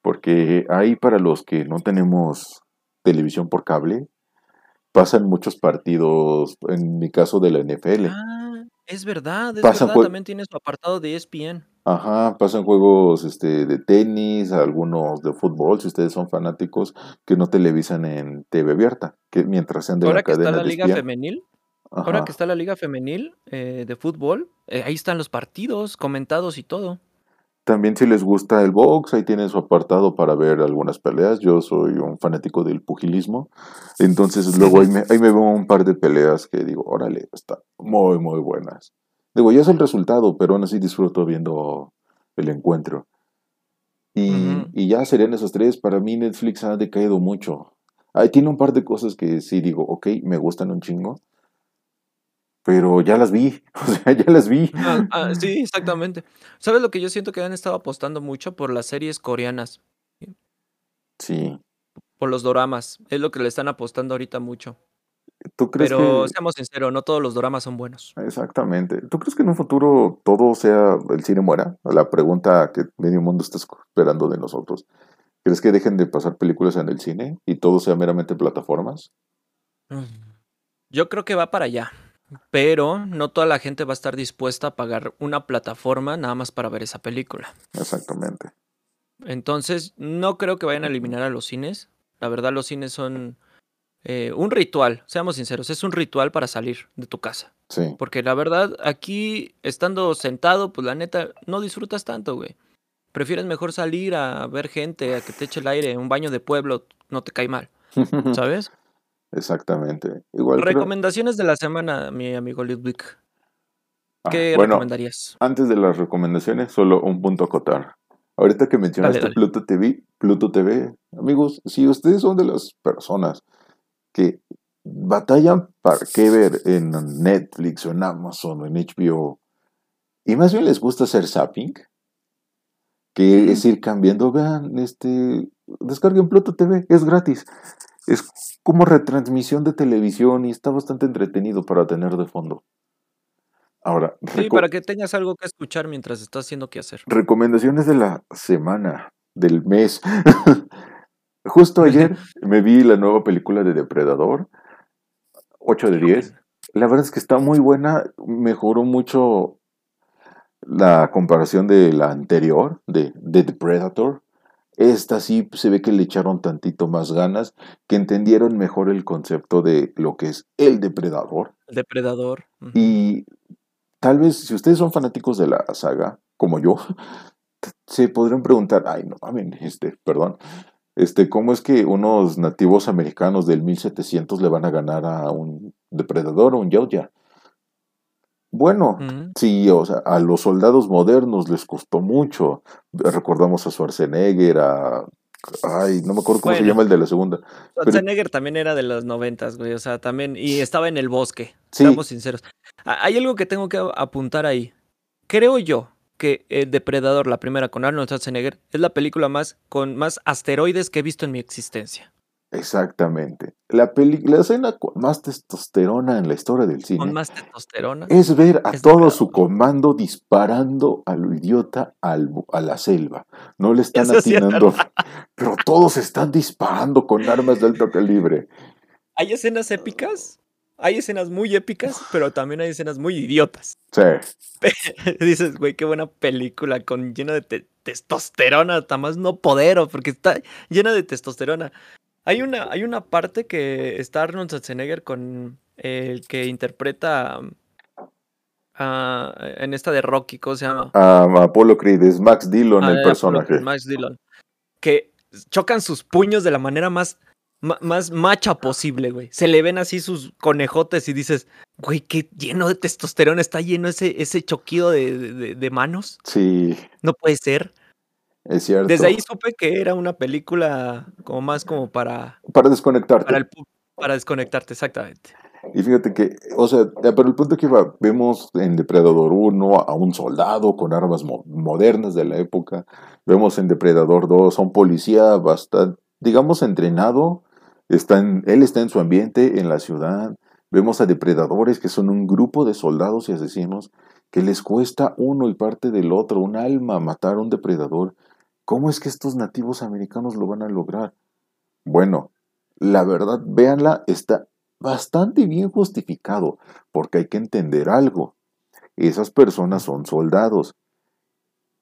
A: porque ahí para los que no tenemos televisión por cable, pasan muchos partidos, en mi caso de la NFL.
B: Ah, es verdad, es verdad, también tiene su apartado de ESPN.
A: Ajá, pasan juegos este, de tenis, algunos de fútbol, si ustedes son fanáticos, que no televisan en TV abierta, que mientras sean de
B: ahora que está la liga femenil, ahora que está la liga femenil eh, de fútbol, eh, ahí están los partidos comentados y todo.
A: También si les gusta el box, ahí tienen su apartado para ver algunas peleas. Yo soy un fanático del pugilismo, entonces luego ahí me, ahí me veo un par de peleas que digo, órale, están muy, muy buenas. Digo, ya es el resultado, pero aún así disfruto viendo el encuentro. Y, ya serían esos tres. Para mí Netflix ha decaído mucho. Ahí tiene un par de cosas que sí digo, ok, me gustan un chingo. Pero ya las vi, o sea, ya las vi.
B: Ah, ah, sí, exactamente. ¿Sabes lo que yo siento que han estado apostando mucho por las series coreanas?
A: Sí.
B: Por los doramas. Es lo que le están apostando ahorita mucho.
A: ¿Tú crees
B: Pero seamos sinceros, no todos los dramas son buenos.
A: Exactamente. ¿Tú crees que en un futuro todo sea el cine muera? La pregunta que medio mundo está esperando de nosotros. ¿Crees que dejen de pasar películas en el cine y todo sea meramente plataformas?
B: Mm. Yo creo que va para allá, pero no toda la gente va a estar dispuesta a pagar una plataforma nada más para ver esa película.
A: Exactamente.
B: Entonces, no creo que vayan a eliminar a los cines. La verdad, los cines son eh, un ritual, seamos sinceros, es un ritual para salir de tu casa.
A: Sí.
B: Porque la verdad, aquí estando sentado, pues la neta, no disfrutas tanto, güey. Prefieres mejor salir a ver gente, a que te eche el aire, un baño de pueblo, no te cae mal. ¿Sabes?
A: Exactamente. Igual
B: Recomendaciones de la semana, mi amigo Ludwig. Ah, ¿Qué recomendarías?
A: Antes de las recomendaciones, solo un punto a acotar. Ahorita que mencionaste Pluto TV, Pluto TV, amigos, si ustedes son de las personas que batallan para qué ver en Netflix o en Amazon o en HBO y más bien les gusta hacer zapping, que es ir cambiando, vean, este, descarguen Pluto TV, es gratis. Es como retransmisión de televisión y está bastante entretenido para tener de fondo. Ahora,
B: sí, para que tengas algo que escuchar mientras estás haciendo qué hacer.
A: Recomendaciones de la semana, del mes. Justo ayer me vi la nueva película de Depredador, 8 de 10. La verdad es que está muy buena, mejoró mucho la comparación de la anterior, de, de The Predator. Esta sí se ve que le echaron tantito más ganas, que entendieron mejor el concepto de lo que es el depredador.
B: El depredador.
A: Y tal vez si ustedes son fanáticos de la saga, como yo, se podrían preguntar, ay, no mames, este, perdón, este, ¿cómo es que unos nativos americanos del 1700 le van a ganar a un depredador o un Yautja? Bueno, sí, o sea, a los soldados modernos les costó mucho. Recordamos a Schwarzenegger, a... Ay, no me acuerdo cómo se llama el de la segunda.
B: Schwarzenegger también era de los noventas, güey, o sea, también, y estaba en el bosque, seamos sinceros. Hay algo que tengo que apuntar ahí. Creo yo que el Depredador, la primera con Arnold Schwarzenegger, es la película más con más asteroides que he visto en mi existencia.
A: Exactamente. La, la escena con más testosterona en la historia del cine.
B: Con más testosterona.
A: Es ver a todo su comando disparando a lo idiota al, a la selva. No le están atinando, pero todos están disparando con armas de alto calibre.
B: Hay escenas épicas. Hay escenas muy épicas, pero también hay escenas muy idiotas.
A: Sí.
B: Dices, güey, qué buena película con llena de testosterona, hasta más no podero, porque está llena de testosterona. Hay una, hay una parte que está Arnold Schwarzenegger con el que interpreta en esta de Rocky, ¿cómo se llama?
A: Apolo Creed, es Max Dillon el personaje.
B: Max Dillon. Que chocan sus puños de la manera más, más macha posible, güey. Se le ven así sus conejotes y dices, güey, qué lleno de testosterona está lleno ese, ese choquido de, de manos.
A: Sí.
B: No puede ser.
A: Es cierto.
B: Desde ahí supe que era una película como más como para...
A: Para desconectarte.
B: Para, para desconectarte, exactamente.
A: Y fíjate que, o sea, pero el punto que iba, vemos en Depredador 1 a un soldado con armas modernas de la época, vemos en Depredador 2 a un policía bastante, digamos, entrenado, está él está en su ambiente, en la ciudad, vemos a depredadores que son un grupo de soldados y asesinos que les cuesta uno y parte del otro, un alma, matar a un depredador ¿Cómo es que estos nativos americanos lo van a lograr? Bueno, la verdad, véanla, está bastante bien justificado, porque hay que entender algo. Esas personas son soldados.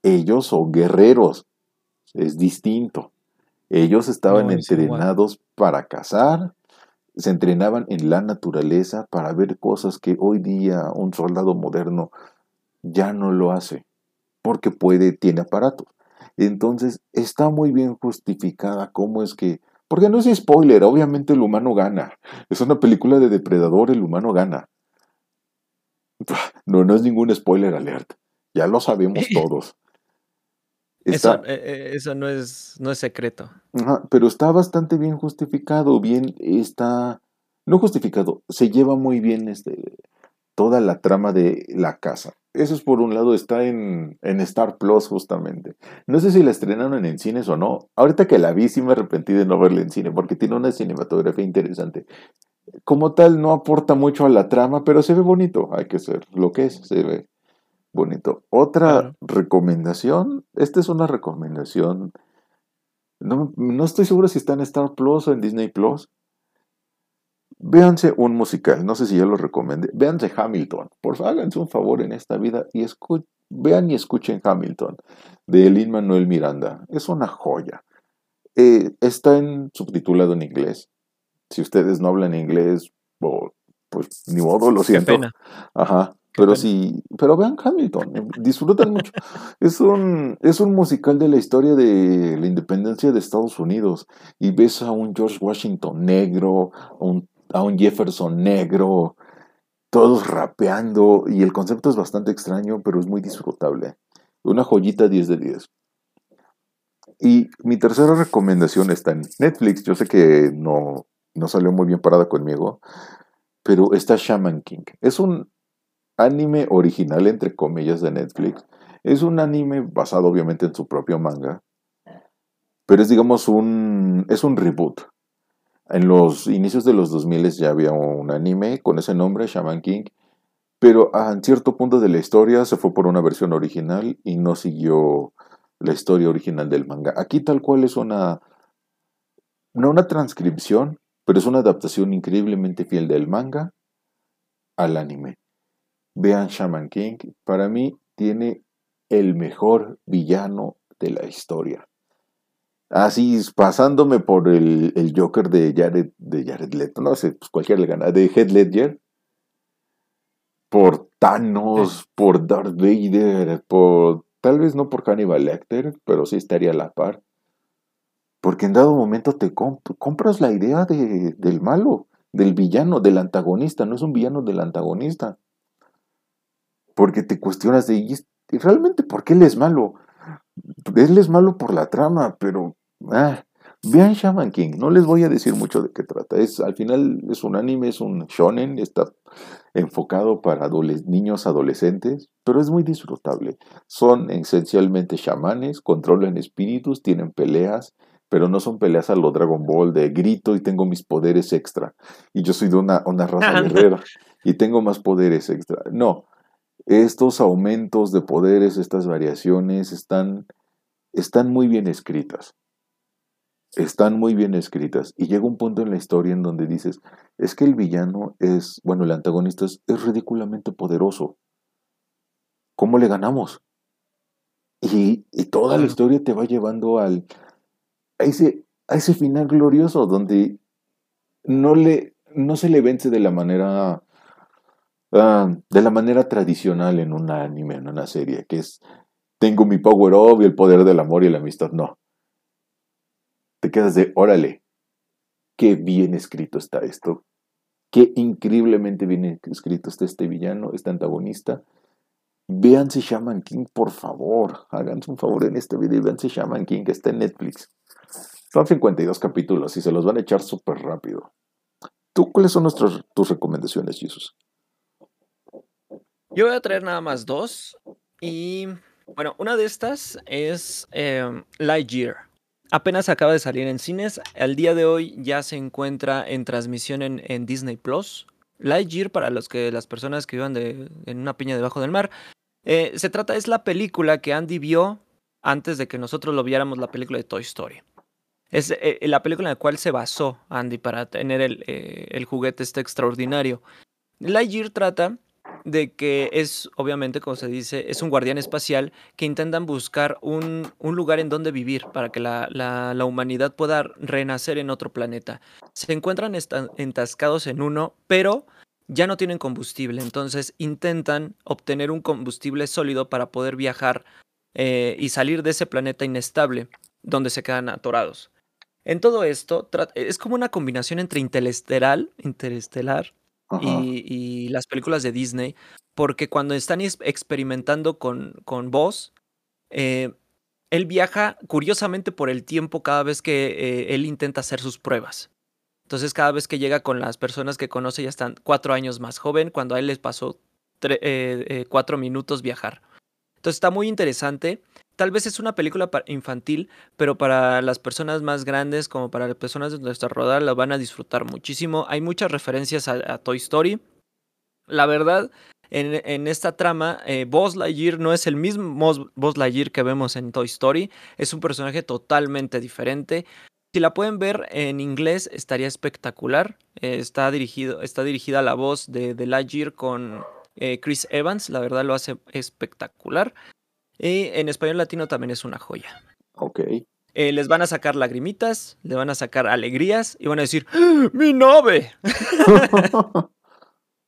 A: Ellos son guerreros. Es distinto. Ellos estaban entrenados para cazar, se entrenaban en la naturaleza para ver cosas que hoy día un soldado moderno ya no lo hace, porque puede, tiene aparatos. Entonces, está muy bien justificada cómo es que... Porque no es spoiler, obviamente el humano gana. Es una película de depredador, el humano gana. No, no es ningún spoiler alert. Ya lo sabemos todos.
B: Eso, eh, eh, eso, no, es, no es secreto.
A: pero está bastante bien justificado, bien está... No justificado, se lleva muy bien este, toda la trama de la casa. Eso es por un lado, está en, Star Plus justamente. No sé si la estrenaron en cines o no. Ahorita que la vi sí me arrepentí de no verla en cine porque tiene una cinematografía interesante. como tal no aporta mucho a la trama, pero se ve bonito, hay que ser lo que es, se ve bonito. Otra recomendación, esta es una recomendación, no, no, estoy seguro si está en Star Plus o en Disney Plus. Véanse un musical, no sé si ya lo recomendé. Véanse Hamilton, por favor, háganse un favor en esta vida y vean y escuchen Hamilton de Lin Manuel Miranda. Es una joya. Eh, está en subtitulado en inglés. Si ustedes no hablan inglés, pues ni modo, lo siento. Ajá. Pero sí, pero vean Hamilton, eh, disfrutan mucho. Es un, es un musical de la historia de la independencia de Estados Unidos. Y ves a un George Washington negro, un a un Jefferson negro, todos rapeando, y el concepto es bastante extraño, pero es muy disfrutable. Una joyita 10 de 10. Y mi tercera recomendación está en Netflix. Yo sé que no, no salió muy bien parada conmigo, pero está Shaman King. Es un anime original, entre comillas, de Netflix. Es un anime basado obviamente en su propio manga, pero es digamos un, es un reboot. En los inicios de los 2000 ya había un anime con ese nombre, Shaman King, pero a cierto punto de la historia se fue por una versión original y no siguió la historia original del manga. Aquí tal cual es una, no una transcripción, pero es una adaptación increíblemente fiel del manga al anime. Vean Shaman King, para mí tiene el mejor villano de la historia. Así, pasándome por el, el, Joker de Jared, de Jared Leto, no sé, pues cualquiera le gana, de Head Ledger, por Thanos, por Darth Vader, por, tal vez no por Hannibal Lecter, pero sí estaría a la par. Porque en dado momento te compras la idea de, del malo, del villano, del antagonista, no es un villano del antagonista. Porque te cuestionas de, ¿y realmente por qué él es malo? él es malo por la trama, pero ah, vean Shaman King, no les voy a decir mucho de qué trata. Es, al final es un anime, es un shonen, está enfocado para niños adolescentes, pero es muy disfrutable. Son esencialmente chamanes, controlan espíritus, tienen peleas, pero no son peleas a lo Dragon Ball de grito y tengo mis poderes extra. Y yo soy de una, una raza guerrera y tengo más poderes extra. No, estos aumentos de poderes, estas variaciones están, están muy bien escritas. Están muy bien escritas. Y llega un punto en la historia en donde dices, es que el villano es, bueno, el antagonista es, ridículamente poderoso. ¿Cómo le ganamos? Y, toda la historia te va llevando al, a, ese, a ese final glorioso donde no, le, no se le vence de la manera Ah, de la manera tradicional en un anime, en una serie, que es tengo mi power up y el poder del amor y la amistad. No. Te quedas de, órale, qué bien escrito está esto. Qué increíblemente bien escrito está este villano, este antagonista. Véanse Shaman King, por favor. Háganse un favor en este video y véanse Shaman King, que está en Netflix. Son 52 capítulos y se los van a echar súper rápido. ¿Tú cuáles son nuestras, tus recomendaciones, Jesús?
B: Yo voy a traer nada más dos. Y bueno, una de estas es eh, Lightyear. Apenas acaba de salir en cines. Al día de hoy ya se encuentra en transmisión en, Disney Plus. Lightyear, para los que las personas que vivan de, en una piña debajo del mar. Eh, se trata, es la película que Andy vio antes de que nosotros lo viéramos, la película de Toy Story. Es eh, la película en la cual se basó Andy para tener el, el juguete este extraordinario. Lightyear trata de que es, obviamente, como se dice, es un guardián espacial que intentan buscar un, lugar en donde vivir para que la, humanidad pueda renacer en otro planeta. Se encuentran entascados en uno, pero ya no tienen combustible, entonces intentan obtener un combustible sólido para poder viajar eh, y salir de ese planeta inestable donde se quedan atorados. En todo esto, es como una combinación entre interestelar, interestelar y, las películas de Disney, porque cuando están experimentando con, con Voz, eh, él viaja curiosamente por el tiempo cada vez que eh, él intenta hacer sus pruebas. Entonces cada vez que llega con las personas que conoce ya están cuatro años más joven, cuando a él les pasó eh, cuatro minutos viajar. Entonces está muy interesante. Tal vez es una película infantil, pero para las personas más grandes, como para las personas de nuestra rodada, la van a disfrutar muchísimo. Hay muchas referencias a, Toy Story. La verdad, en, esta trama, eh, Buzz Lightyear no es el mismo Buzz Lightyear que vemos en Toy Story. Es un personaje totalmente diferente. Si la pueden ver en inglés, estaría espectacular. Eh, está, dirigido, está dirigida la voz de, de Lightyear con eh, Chris Evans. La verdad lo hace espectacular. Y en español latino también es una joya.
A: Ok.
B: Eh, les van a sacar lagrimitas, le van a sacar alegrías y van a decir, ¡Ah, ¡mi nave!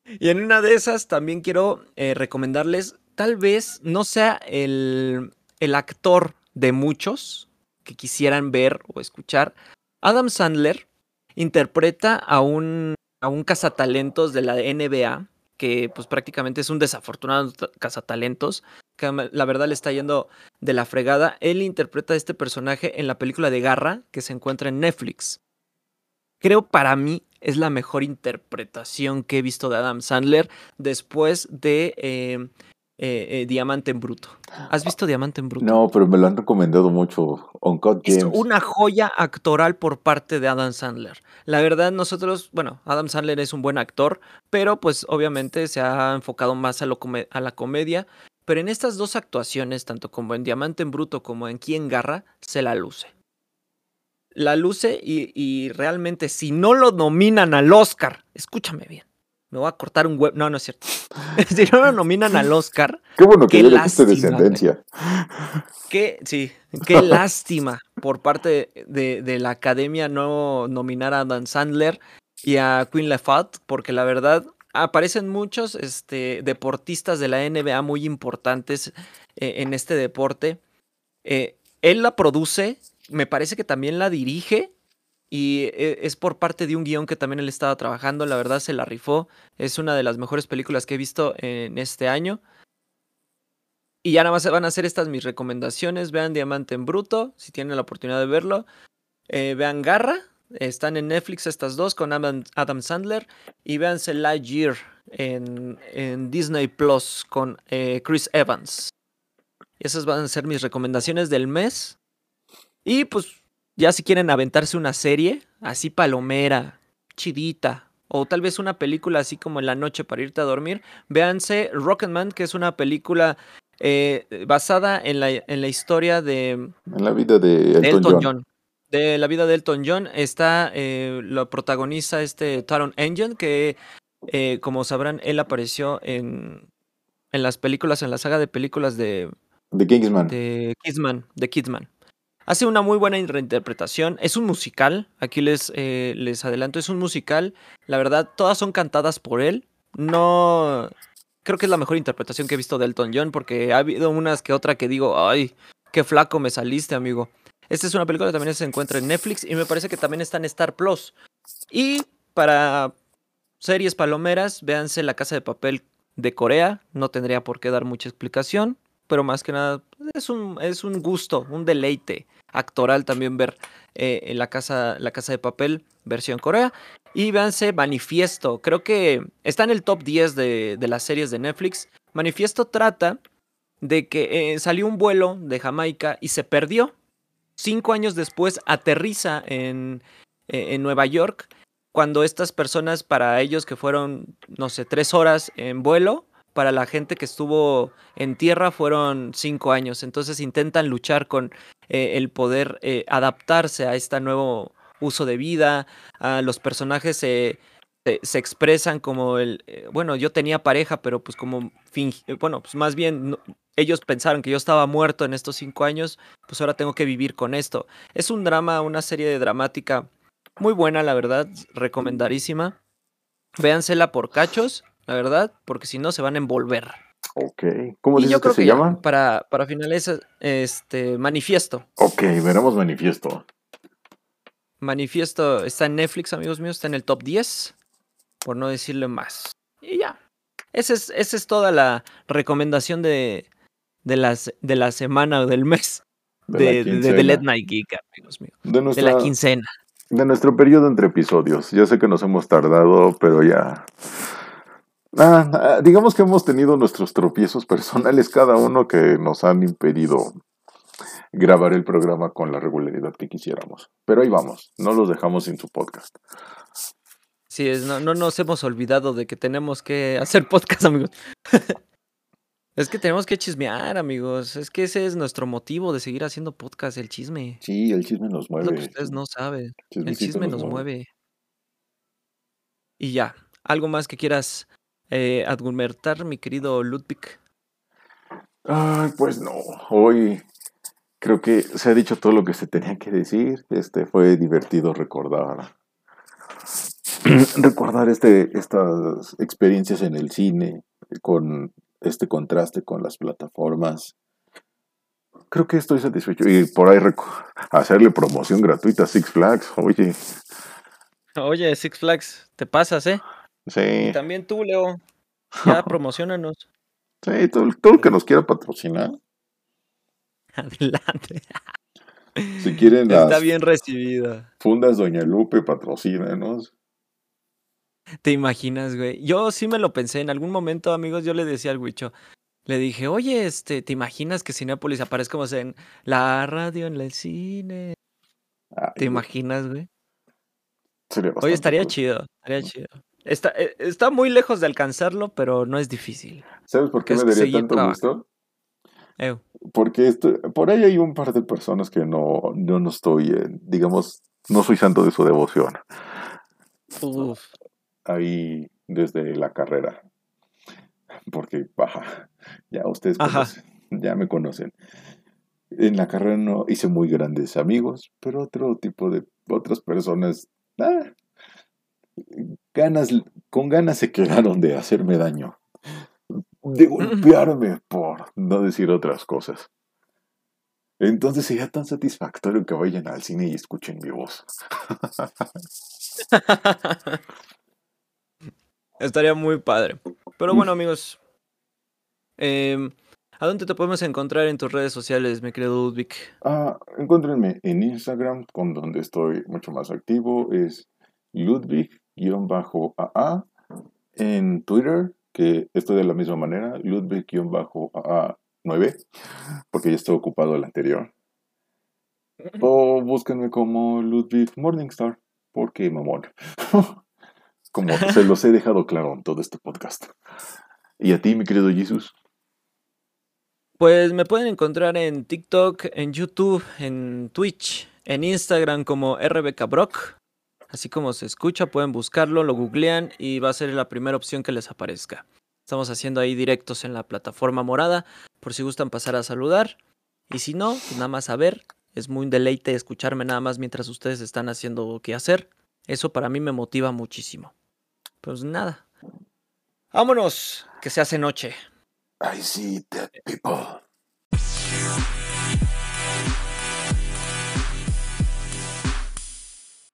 B: y en una de esas también quiero recomendarles, tal vez no sea el, el actor de muchos, que quisieran ver o escuchar, Adam Sandler interpreta a un, a un cazatalentos de la NBA, que pues prácticamente es un desafortunado cazatalentos, que la verdad le está yendo de la fregada. Él interpreta a este personaje en la película de Garra que se encuentra en Netflix. Creo para mí es la mejor interpretación que he visto de Adam Sandler después de eh, eh, eh, Diamante en Bruto. ¿Has visto Diamante en Bruto?
A: No, pero me lo han recomendado mucho.
B: Es una joya actoral por parte de Adam Sandler. La verdad, nosotros, bueno, Adam Sandler es un buen actor, pero pues obviamente se ha enfocado más a, lo a la comedia. Pero en estas dos actuaciones, tanto como en Diamante en Bruto como en Quién Garra, se la luce. La luce y, y realmente si no lo nominan al Oscar, escúchame bien, me voy a cortar un web. No, no es cierto. si no lo nominan al Oscar.
A: Qué bueno que ya le descendencia.
B: Qué, sí, qué lástima por parte de, la academia no nominar a Dan Sandler y a Queen Lefat, porque la verdad aparecen muchos este, deportistas de la NBA muy importantes eh, en este deporte. Eh, él la produce, me parece que también la dirige y e, es por parte de un guion que también él estaba trabajando. La verdad se la rifó. Es una de las mejores películas que he visto en este año. Y ya nada más van a hacer estas mis recomendaciones. Vean Diamante en Bruto, si tienen la oportunidad de verlo. Eh, vean Garra, están en Netflix estas dos con Adam, Sandler. Y véanse Lightyear en, en Disney Plus con eh, Chris Evans. Y esas van a ser mis recomendaciones del mes. Y pues ya si quieren aventarse una serie, así palomera, chidita, o tal vez una película así como en la noche para irte a dormir, véanse Rocketman, que es una película eh, basada en la, en la historia de...
A: En la vida de Elton, John.
B: De la vida de Elton John está, eh, lo protagoniza este Taron Engine, que eh, como sabrán, él apareció en, en las películas, en la saga de películas de...
A: De Kingsman.
B: De Kingsman, de Kidman. Hace una muy buena reinterpretación. Es un musical. Aquí les, eh, les adelanto. Es un musical. La verdad, todas son cantadas por él. No. Creo que es la mejor interpretación que he visto de Elton John. Porque ha habido unas que otra que digo, ay, qué flaco me saliste, amigo. Esta es una película que también se encuentra en Netflix. Y me parece que también está en Star Plus. Y para series palomeras, véanse La Casa de Papel de Corea. No tendría por qué dar mucha explicación. Pero más que nada, es un, es un gusto, un deleite actoral también ver eh, en la casa, la casa de papel versión Corea. Y véanse Manifiesto. Creo que está en el top 10 de, las series de Netflix. Manifiesto trata de que eh, salió un vuelo de Jamaica y se perdió. Cinco años después aterriza en, eh, en Nueva York. Cuando estas personas, para ellos que fueron, no sé, tres horas en vuelo, para la gente que estuvo en tierra fueron cinco años. Entonces intentan luchar con eh, el poder eh, adaptarse a este nuevo uso de vida. Ah, los personajes se, se, expresan como el, eh, bueno, yo tenía pareja, pero pues como, bueno, pues más bien ellos pensaron que yo estaba muerto en estos cinco años, pues ahora tengo que vivir con esto. Es un drama, una serie de dramática muy buena, la verdad, recomendadísima. Véansela por cachos la verdad, porque si no se van a envolver.
A: Ok. ¿Cómo dices que se llama?
B: Para, para finales, este, Manifiesto.
A: Ok, veremos Manifiesto.
B: Manifiesto está en Netflix, amigos míos, está en el top 10, por no decirle más. Y ya. Esa es, esa es toda la recomendación de, de, las, de la semana o del mes de, de, Let Night Geek, amigos míos. de la quincena.
A: De nuestro periodo entre episodios. Ya sé que nos hemos tardado, pero ya Ah, ah, digamos que hemos tenido nuestros tropiezos personales, cada uno que nos han impedido grabar el programa con la regularidad que quisiéramos. Pero ahí vamos, no los dejamos sin su podcast.
B: Sí, es, no, no nos hemos olvidado de que tenemos que hacer podcast, amigos. es que tenemos que chismear, amigos. Es que ese es nuestro motivo de seguir haciendo podcast, el chisme.
A: Sí, el chisme nos mueve.
B: lo que ustedes no saben. El chisme nos, mueve. Y ya, ¿algo más que quieras eh, argumentar, mi querido Ludwig?
A: Ay, pues no. Hoy creo que se ha dicho todo lo que se tenía que decir. Este fue divertido recordar recordar este, estas experiencias en el cine con este contraste con las plataformas. Creo que estoy satisfecho. Y por ahí hacerle promoción gratuita a Six Flags. Oye.
B: Oye, Six Flags, te pasas, ¿eh?
A: Sí.
B: Y también tú, Leo. Ya promocionanos.
A: Sí, todo, todo el que nos quiera patrocinar.
B: Adelante.
A: Si quieren
B: Está bien recibida.
A: Fundas Doña Lupe, patrocínanos.
B: ¿Te imaginas, güey? Yo sí me lo pensé. En algún momento, amigos, yo le decía al Wicho, le dije, oye, este, ¿te imaginas que Cinepolis aparezca como en la radio, en el cine? ¿Te imaginas, güey? Oye, estaría chido, estaría chido. Está, eh, está muy lejos de alcanzarlo, pero no es difícil.
A: ¿Sabes por qué me daría tanto gusto? Porque esto, por ahí hay un par de personas que no, no, no estoy, digamos, no soy santo de su devoción. Uf ahí desde la carrera. Porque, baja, ya ustedes ya me conocen. En la carrera no hice muy grandes amigos, pero otro tipo de otras personas, ah, ganas, con ganas se quedaron de hacerme daño, de golpearme, por no decir otras cosas. Entonces sería tan satisfactorio que vayan al cine y escuchen mi voz.
B: Estaría muy padre. Pero bueno, amigos. Em, ¿A dónde te podemos encontrar en tus redes sociales, mi querido Ludwig?
A: Ah, encuéntrenme en Instagram, con donde estoy mucho más activo. Es Ludwig-AA. En Twitter, que estoy de la misma manera, Ludwig-AA9, porque ya estoy ocupado el anterior. O búsquenme como Ludwig Morningstar, porque mamón. como se los he dejado claro en todo este podcast. ¿Y a ti, mi querido Jesús?
B: Pues me pueden encontrar en TikTok, en YouTube, en Twitch, en Instagram como RBKBrock. Así como se escucha, pueden buscarlo, lo googlean y va a ser la primera opción que les aparezca. Estamos haciendo ahí directos en la plataforma morada, por si gustan pasar a saludar. Y si no, pues nada más a ver. Es muy un deleite escucharme nada más mientras ustedes están haciendo qué hacer. Eso para mí me motiva muchísimo. Pues nada. Vámonos, que se hace noche.